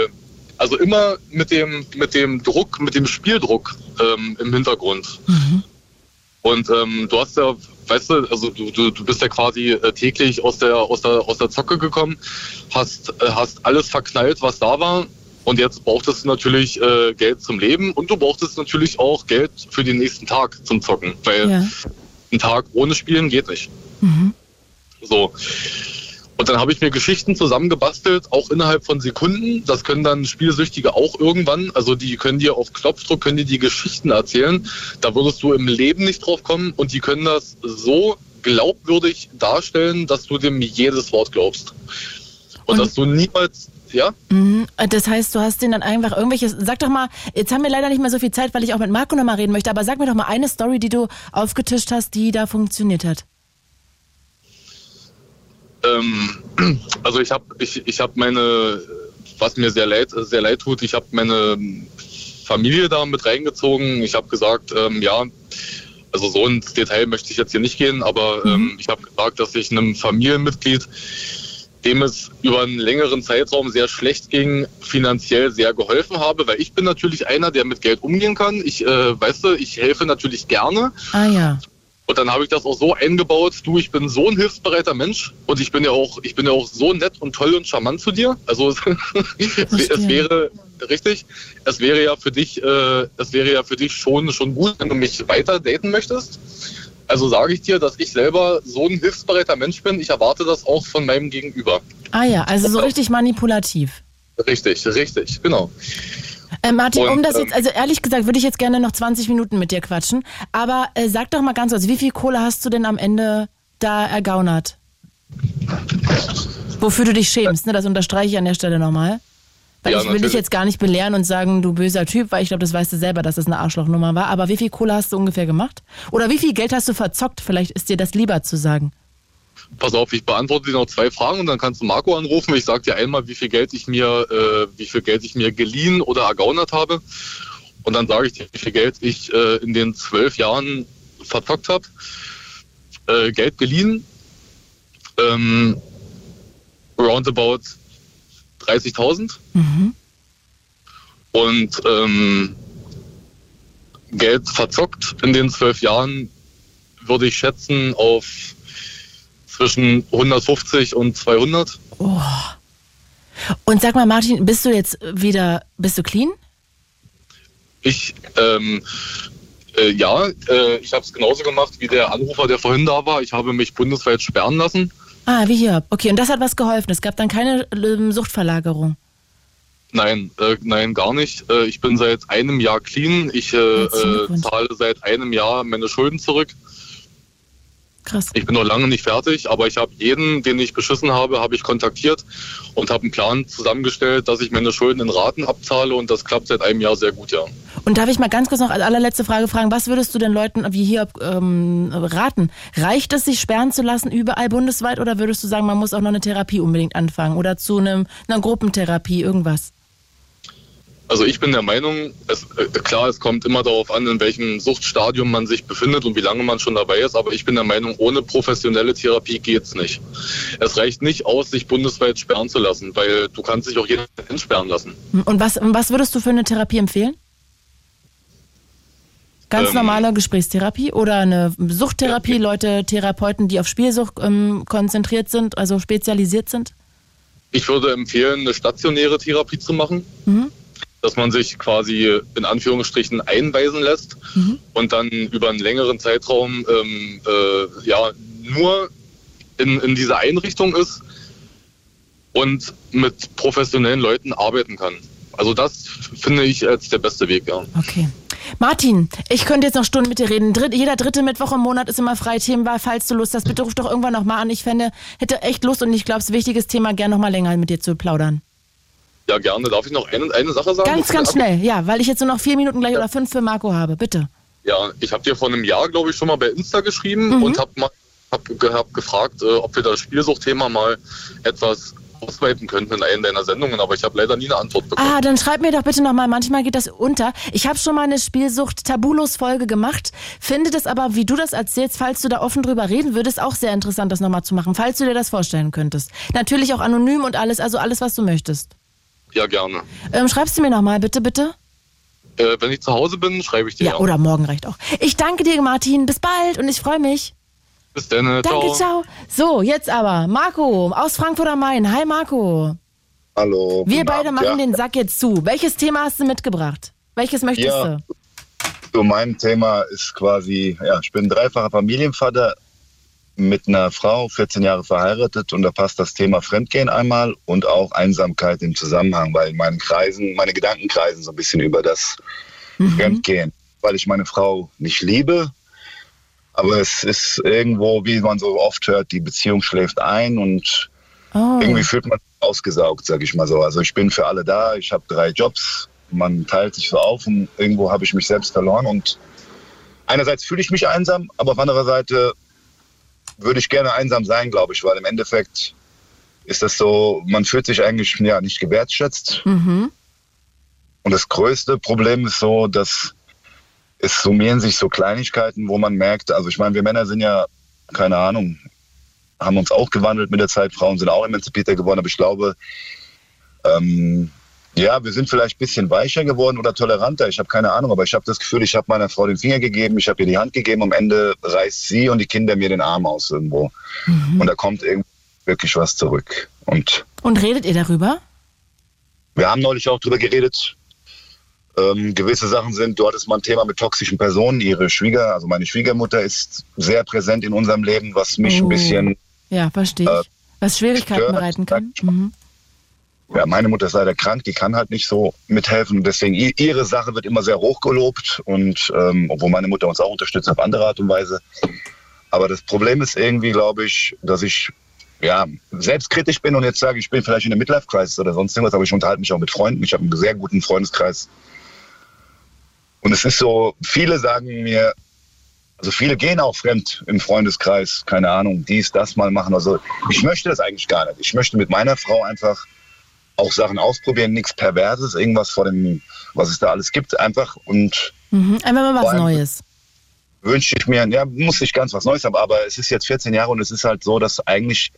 also immer mit dem, mit dem Druck, mit dem Spieldruck ähm, im Hintergrund. Und ähm, du hast ja, weißt du, also du, du, du bist ja quasi äh, täglich aus der, aus der, aus der Zocke gekommen, hast, äh, hast alles verknallt, was da war. Und jetzt brauchtest du natürlich äh, Geld zum Leben und du brauchtest natürlich auch Geld für den nächsten Tag zum Zocken. Weil Ja. ein Tag ohne Spielen geht nicht. So. Und dann habe ich mir Geschichten zusammengebastelt, auch innerhalb von Sekunden. Das können dann Spielsüchtige auch irgendwann. Also die können dir auf Knopfdruck, können dir die Geschichten erzählen. Da würdest du im Leben nicht drauf kommen. Und die können das so glaubwürdig darstellen, dass du dem jedes Wort glaubst. Und, dass du niemals, ja? Mhm. Das heißt, du hast den dann einfach irgendwelches. Sag doch mal, jetzt haben wir leider nicht mehr so viel Zeit, weil ich auch mit Marco nochmal reden möchte, aber sag mir doch mal eine Story, die du aufgetischt hast, die da funktioniert hat. Ähm, also ich habe ich, ich hab meine, was mir sehr leid, sehr leid tut, ich habe meine Familie da mit reingezogen. Ich habe gesagt, ähm, ja, also so ins Detail möchte ich jetzt hier nicht gehen, aber ähm, ich habe gesagt, dass ich einem Familienmitglied, dem es über einen längeren Zeitraum sehr schlecht ging, finanziell sehr geholfen habe, weil ich bin natürlich einer, der mit Geld umgehen kann. Ich, äh, weißt du, ich helfe natürlich gerne. Ah ja. Und dann habe ich das auch so eingebaut, du, ich bin so ein hilfsbereiter Mensch und ich bin ja auch, ich bin ja auch so nett und toll und charmant zu dir. Also es, *laughs* wäre richtig, es wäre ja für dich, äh, es wäre ja für dich schon schon gut, wenn du mich weiter daten möchtest. Also sage ich dir, dass ich selber so ein hilfsbereiter Mensch bin. Ich erwarte das auch von meinem Gegenüber. Ah ja, also so richtig manipulativ. Richtig, richtig, genau. Äh, Martin, um Und, das ähm, jetzt, also ehrlich gesagt, würde ich jetzt gerne noch 20 Minuten mit dir quatschen. Aber äh, sag doch mal ganz kurz, wie viel Kohle hast du denn am Ende da ergaunert? Wofür du dich schämst, ne? Das unterstreiche ich an der Stelle nochmal. Weil Ja, ich will dich jetzt gar nicht belehren und sagen, du böser Typ, weil ich glaube, das weißt du selber, dass das eine Arschlochnummer war. Aber wie viel Kohle hast du ungefähr gemacht? Oder wie viel Geld hast du verzockt? Vielleicht ist dir das lieber zu sagen. Pass auf, ich beantworte dir noch zwei Fragen und dann kannst du Marco anrufen. Ich sage dir einmal, wie viel Geld ich mir, äh, wie viel Geld ich mir geliehen oder ergaunert habe. Und dann sage ich dir, wie viel Geld ich äh, in den zwölf Jahren verzockt habe. Äh, Geld geliehen, ähm, roundabout 30.000 Mhm. und ähm, Geld verzockt in den zwölf Jahren würde ich schätzen auf zwischen 150 und 200. Oh. Und sag mal, Martin, bist du jetzt wieder, bist du clean? Ich, ähm, äh, ja, äh, ich habe es genauso gemacht wie der Anrufer, der vorhin da war. Ich habe mich bundesweit sperren lassen. Ah, wie hier. Okay, und das hat was geholfen. Es gab dann keine ähm, Suchtverlagerung. Nein, äh, nein, gar nicht. Äh, ich bin seit einem Jahr clean. Ich äh, äh, zahle seit einem Jahr meine Schulden zurück. Krass. Ich bin noch lange nicht fertig, aber ich habe jeden, den ich beschissen habe, habe ich kontaktiert und habe einen Plan zusammengestellt, dass ich meine Schulden in Raten abzahle und das klappt seit einem Jahr sehr gut, ja. Und darf ich mal ganz kurz noch als allerletzte Frage fragen, was würdest du den Leuten wie hier ähm, raten? Reicht es, sich sperren zu lassen überall bundesweit oder würdest du sagen, man muss auch noch eine Therapie unbedingt anfangen oder zu einem, einer Gruppentherapie, irgendwas? Also ich bin der Meinung, es, äh, klar, es kommt immer darauf an, in welchem Suchtstadium man sich befindet und wie lange man schon dabei ist, aber ich bin der Meinung, ohne professionelle Therapie geht's nicht. Es reicht nicht aus, sich bundesweit sperren zu lassen, weil du kannst dich auch jeden entsperren lassen. Und was, was würdest du für eine Therapie empfehlen? Ganz Ähm, normale Gesprächstherapie oder eine Suchttherapie, Leute, Therapeuten, die auf Spielsucht ähm, konzentriert sind, also spezialisiert sind? Ich würde empfehlen, eine stationäre Therapie zu machen, Mhm. Dass man sich quasi in Anführungsstrichen einweisen lässt Mhm. und dann über einen längeren Zeitraum ähm, äh, ja nur in, in dieser Einrichtung ist und mit professionellen Leuten arbeiten kann. Also das finde ich als der beste Weg, ja. Okay. Martin, ich könnte jetzt noch Stunden mit dir reden. Dritt, jeder dritte Mittwoch im Monat ist immer freie Themenwahl. Falls du Lust hast, bitte ruf doch irgendwann noch mal an. Ich fände, hätte echt Lust und ich glaube, es ist ein wichtiges Thema, gern noch mal länger mit dir zu plaudern. Ja, gerne. Darf ich noch eine, eine Sache sagen? Ganz, ganz schnell, ja, weil ich jetzt nur noch vier Minuten gleich oder fünf für Marco habe. Bitte. Ja, ich habe dir vor einem Jahr, glaube ich, schon mal bei Insta geschrieben Mhm. und habe hab, hab gefragt, äh, ob wir das Spielsuchtthema mal etwas ausweiten könnten in einer deiner Sendungen, aber ich habe leider nie eine Antwort bekommen. Ah, dann schreib mir doch bitte nochmal, manchmal geht das unter. Ich habe schon mal eine Spielsucht-Tabulos-Folge gemacht, finde das aber, wie du das erzählst, falls du da offen drüber reden würdest, auch sehr interessant, das nochmal zu machen, falls du dir das vorstellen könntest. Natürlich auch anonym und alles, also alles, was du möchtest. Ja, gerne. Ähm, schreibst du mir nochmal, bitte, bitte? Äh, wenn ich zu Hause bin, schreibe ich dir. Ja, oder morgen reicht auch. Ich danke dir, Martin. Bis bald und ich freue mich. Bis dann. äh, Danke, ciao. So, jetzt aber Marco aus Frankfurt am Main. Hi, Marco. Hallo. Wir beide Abend, machen ja. den Sack jetzt zu. Welches Thema hast du mitgebracht? Welches möchtest Ja. du? So, mein Thema ist quasi, ja, ich bin dreifacher Familienvater mit einer Frau, 14 Jahre verheiratet und da passt das Thema Fremdgehen einmal und auch Einsamkeit im Zusammenhang, weil in meinen Kreisen, meine Gedanken kreisen so ein bisschen über das Fremdgehen, weil ich meine Frau nicht liebe, aber es ist irgendwo, wie man so oft hört, die Beziehung schläft ein und Oh. irgendwie fühlt man ausgesaugt, sag ich mal so. Also ich bin für alle da, ich habe drei Jobs, man teilt sich so auf und irgendwo habe ich mich selbst verloren und einerseits fühle ich mich einsam, aber auf anderer Seite würde ich gerne einsam sein, glaube ich, weil im Endeffekt ist das so, man fühlt sich eigentlich ja nicht gewertschätzt Mhm. und das größte Problem ist so, dass es summieren sich so Kleinigkeiten, wo man merkt, also ich meine, wir Männer sind ja, keine Ahnung, haben uns auch gewandelt mit der Zeit, Frauen sind auch emanzipierter geworden, aber ich glaube, ähm, ja, wir sind vielleicht ein bisschen weicher geworden oder toleranter. Ich habe keine Ahnung, aber ich habe das Gefühl, ich habe meiner Frau den Finger gegeben, ich habe ihr die Hand gegeben, am Ende reißt sie und die Kinder mir den Arm aus irgendwo. Und da kommt irgendwie wirklich was zurück. Und Und redet ihr darüber? wir haben neulich auch drüber geredet. Ähm, gewisse Sachen sind, du hattest mal ein Thema mit toxischen Personen. Ihre Schwieger, also meine Schwiegermutter ist sehr präsent in unserem Leben, was mich Oh. ein bisschen, Ja, verstehe ich. Äh, Was Schwierigkeiten stört, bereiten kann. Mhm. Ja, meine Mutter ist leider krank, die kann halt nicht so mithelfen. Deswegen ihre Sache wird immer sehr hoch gelobt und ähm, obwohl meine Mutter uns auch unterstützt auf andere Art und Weise. Aber das Problem ist irgendwie, glaube ich, dass ich ja, selbstkritisch bin und jetzt sage, ich bin vielleicht in der Midlife-Crisis oder sonst irgendwas, aber ich unterhalte mich auch mit Freunden. Ich habe einen sehr guten Freundeskreis. Und es ist so, viele sagen mir, also viele gehen auch fremd im Freundeskreis, keine Ahnung, dies, das mal machen. Also ich möchte das eigentlich gar nicht. Ich möchte mit meiner Frau einfach auch Sachen ausprobieren, nichts Perverses, irgendwas vor dem, was es da alles gibt, einfach und Mhm. Einfach mal was Neues. wünsche ich mir, ja, muss nicht ganz was Neues haben, aber es ist jetzt 14 Jahre und es ist halt so, dass eigentlich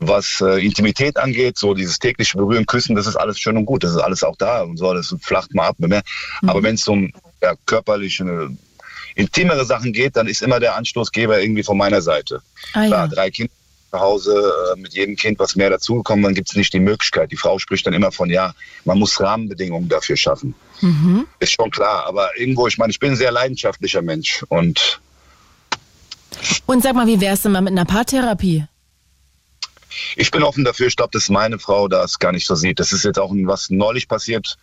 was äh, Intimität angeht, so dieses tägliche Berühren, Küssen, das ist alles schön und gut, das ist alles auch da und so, das flacht mal ab. Ne? Aber wenn es um ja, körperliche, intimere Sachen geht, dann ist immer der Anstoßgeber irgendwie von meiner Seite. Ah, Klar, ja. drei Kinder zu Hause, äh, mit jedem Kind was mehr dazugekommen, dann gibt es nicht die Möglichkeit. Die Frau spricht dann immer von, ja, man muss Rahmenbedingungen dafür schaffen. Mhm. Ist schon klar, aber irgendwo, ich meine, ich bin ein sehr leidenschaftlicher Mensch und Und sag mal, wie wär's denn mal mit einer Paartherapie? ich bin offen dafür. Ich glaube, dass meine Frau das gar nicht so sieht. Das ist jetzt auch was neulich passiert,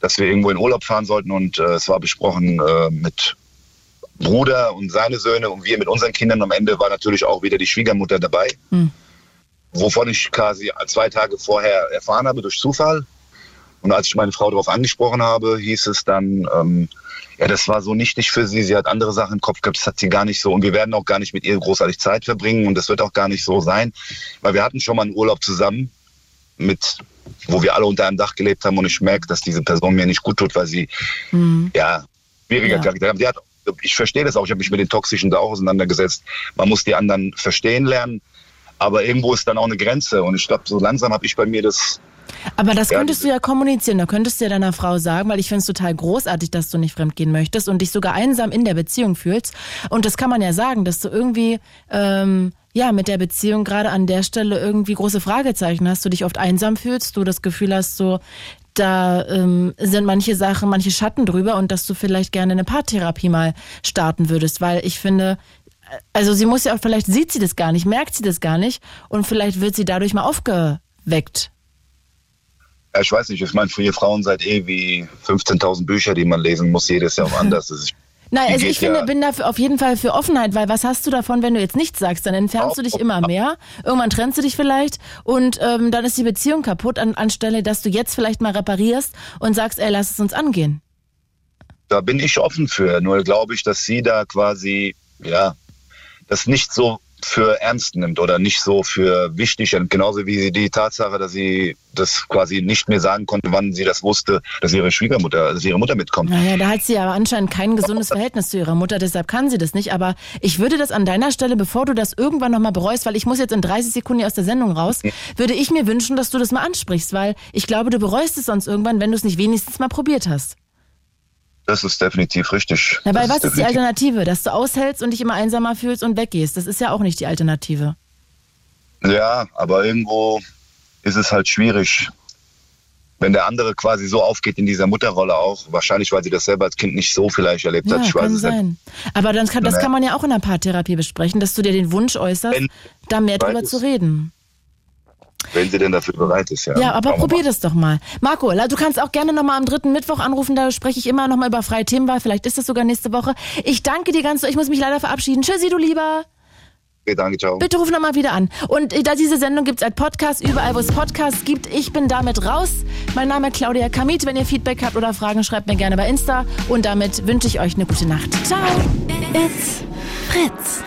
dass wir irgendwo in Urlaub fahren sollten und äh, es war besprochen äh, mit Bruder und seine Söhne und wir mit unseren Kindern. Am Ende war natürlich auch wieder die Schwiegermutter dabei, Hm. wovon ich quasi zwei Tage vorher erfahren habe durch Zufall. Und als ich meine Frau darauf angesprochen habe, hieß es dann, ähm, ja, das war so nichtig für sie. Sie hat andere Sachen im Kopf gehabt, das hat sie gar nicht so. Und wir werden auch gar nicht mit ihr großartig Zeit verbringen. Und das wird auch gar nicht so sein, weil wir hatten schon mal einen Urlaub zusammen mit, wo wir alle unter einem Dach gelebt haben. Und ich merke, dass diese Person mir nicht gut tut, weil sie, Mhm. ja, schwieriger Ja. Charakter hat. Die hat. Ich verstehe das auch. Ich habe mich mit den Toxischen da auch auseinandergesetzt. Man muss die anderen verstehen lernen. Aber irgendwo ist dann auch eine Grenze. Und ich glaube, so langsam habe ich bei mir das Aber das Ja, könntest du ja kommunizieren. Da könntest du ja deiner Frau sagen, weil ich finde es total großartig, dass du nicht fremdgehen möchtest und dich sogar einsam in der Beziehung fühlst. Und das kann man ja sagen, dass du irgendwie ähm, ja mit der Beziehung gerade an der Stelle irgendwie große Fragezeichen hast. Du dich oft einsam fühlst, du das Gefühl hast, so da ähm, sind manche Sachen, manche Schatten drüber und dass du vielleicht gerne eine Paartherapie mal starten würdest, weil ich finde, also sie muss ja auch, vielleicht sieht sie das gar nicht, merkt sie das gar nicht und vielleicht wird sie dadurch mal aufgeweckt. Ja, ich weiß nicht, ich meine, für ihr Frauen seid eh wie 15.000 Bücher, die man lesen muss, jedes Jahr anders. *laughs* Das ist, Nein, also ich finde, ja- bin dafür auf jeden Fall für Offenheit, weil was hast du davon, wenn du jetzt nichts sagst? Dann entfernst du dich immer mehr, irgendwann trennst du dich vielleicht und ähm, dann ist die Beziehung kaputt, an, anstelle, dass du jetzt vielleicht mal reparierst und sagst, ey, lass es uns angehen. da bin ich offen für. Nur glaube ich, dass sie da quasi, ja, das nicht so für ernst nimmt oder nicht so für wichtig. Und genauso wie sie die Tatsache, dass sie das quasi nicht mehr sagen konnte, wann sie das wusste, dass ihre Schwiegermutter, dass ihre Mutter mitkommt. Naja, da hat sie aber anscheinend kein gesundes Verhältnis zu ihrer Mutter, deshalb kann sie das nicht. Aber ich würde das an deiner Stelle, bevor du das irgendwann nochmal bereust, weil ich muss jetzt in 30 Sekunden hier aus der Sendung raus, würde ich mir wünschen, dass du das mal ansprichst, weil ich glaube, du bereust es sonst irgendwann, wenn du es nicht wenigstens mal probiert hast. Das ist definitiv richtig. Dabei, das was ist die definitiv- Alternative? Dass du aushältst und dich immer einsamer fühlst und weggehst. Das ist ja auch nicht die Alternative. Ja, aber irgendwo ist es halt schwierig, wenn der andere quasi so aufgeht in dieser Mutterrolle auch. Wahrscheinlich, weil sie das selber als Kind nicht so vielleicht erlebt Ja, hat. Ich weiß kann es nicht. sein. Aber dann kann, das kann man ja auch in der Paartherapie besprechen, dass du dir den Wunsch äußerst, Wenn- da mehr drüber zu reden. Wenn sie denn dafür bereit ist, ja. Ja, aber Schauen probier das doch mal. Marco, du kannst auch gerne nochmal am dritten Mittwoch anrufen, da spreche ich immer nochmal über freie Themenwahl. Vielleicht ist das sogar nächste Woche. Ich danke dir ganz, ich muss mich leider verabschieden. Tschüssi, du Lieber. Okay, danke, ciao. Bitte ruf nochmal wieder an. Und äh, da diese Sendung gibt's als Podcast, überall wo es Podcasts gibt. Ich bin damit raus. Mein Name ist Claudia Kamit. Wenn ihr Feedback habt oder Fragen, schreibt mir gerne bei Insta. Und damit wünsche ich euch eine gute Nacht. Ciao. It's Fritz.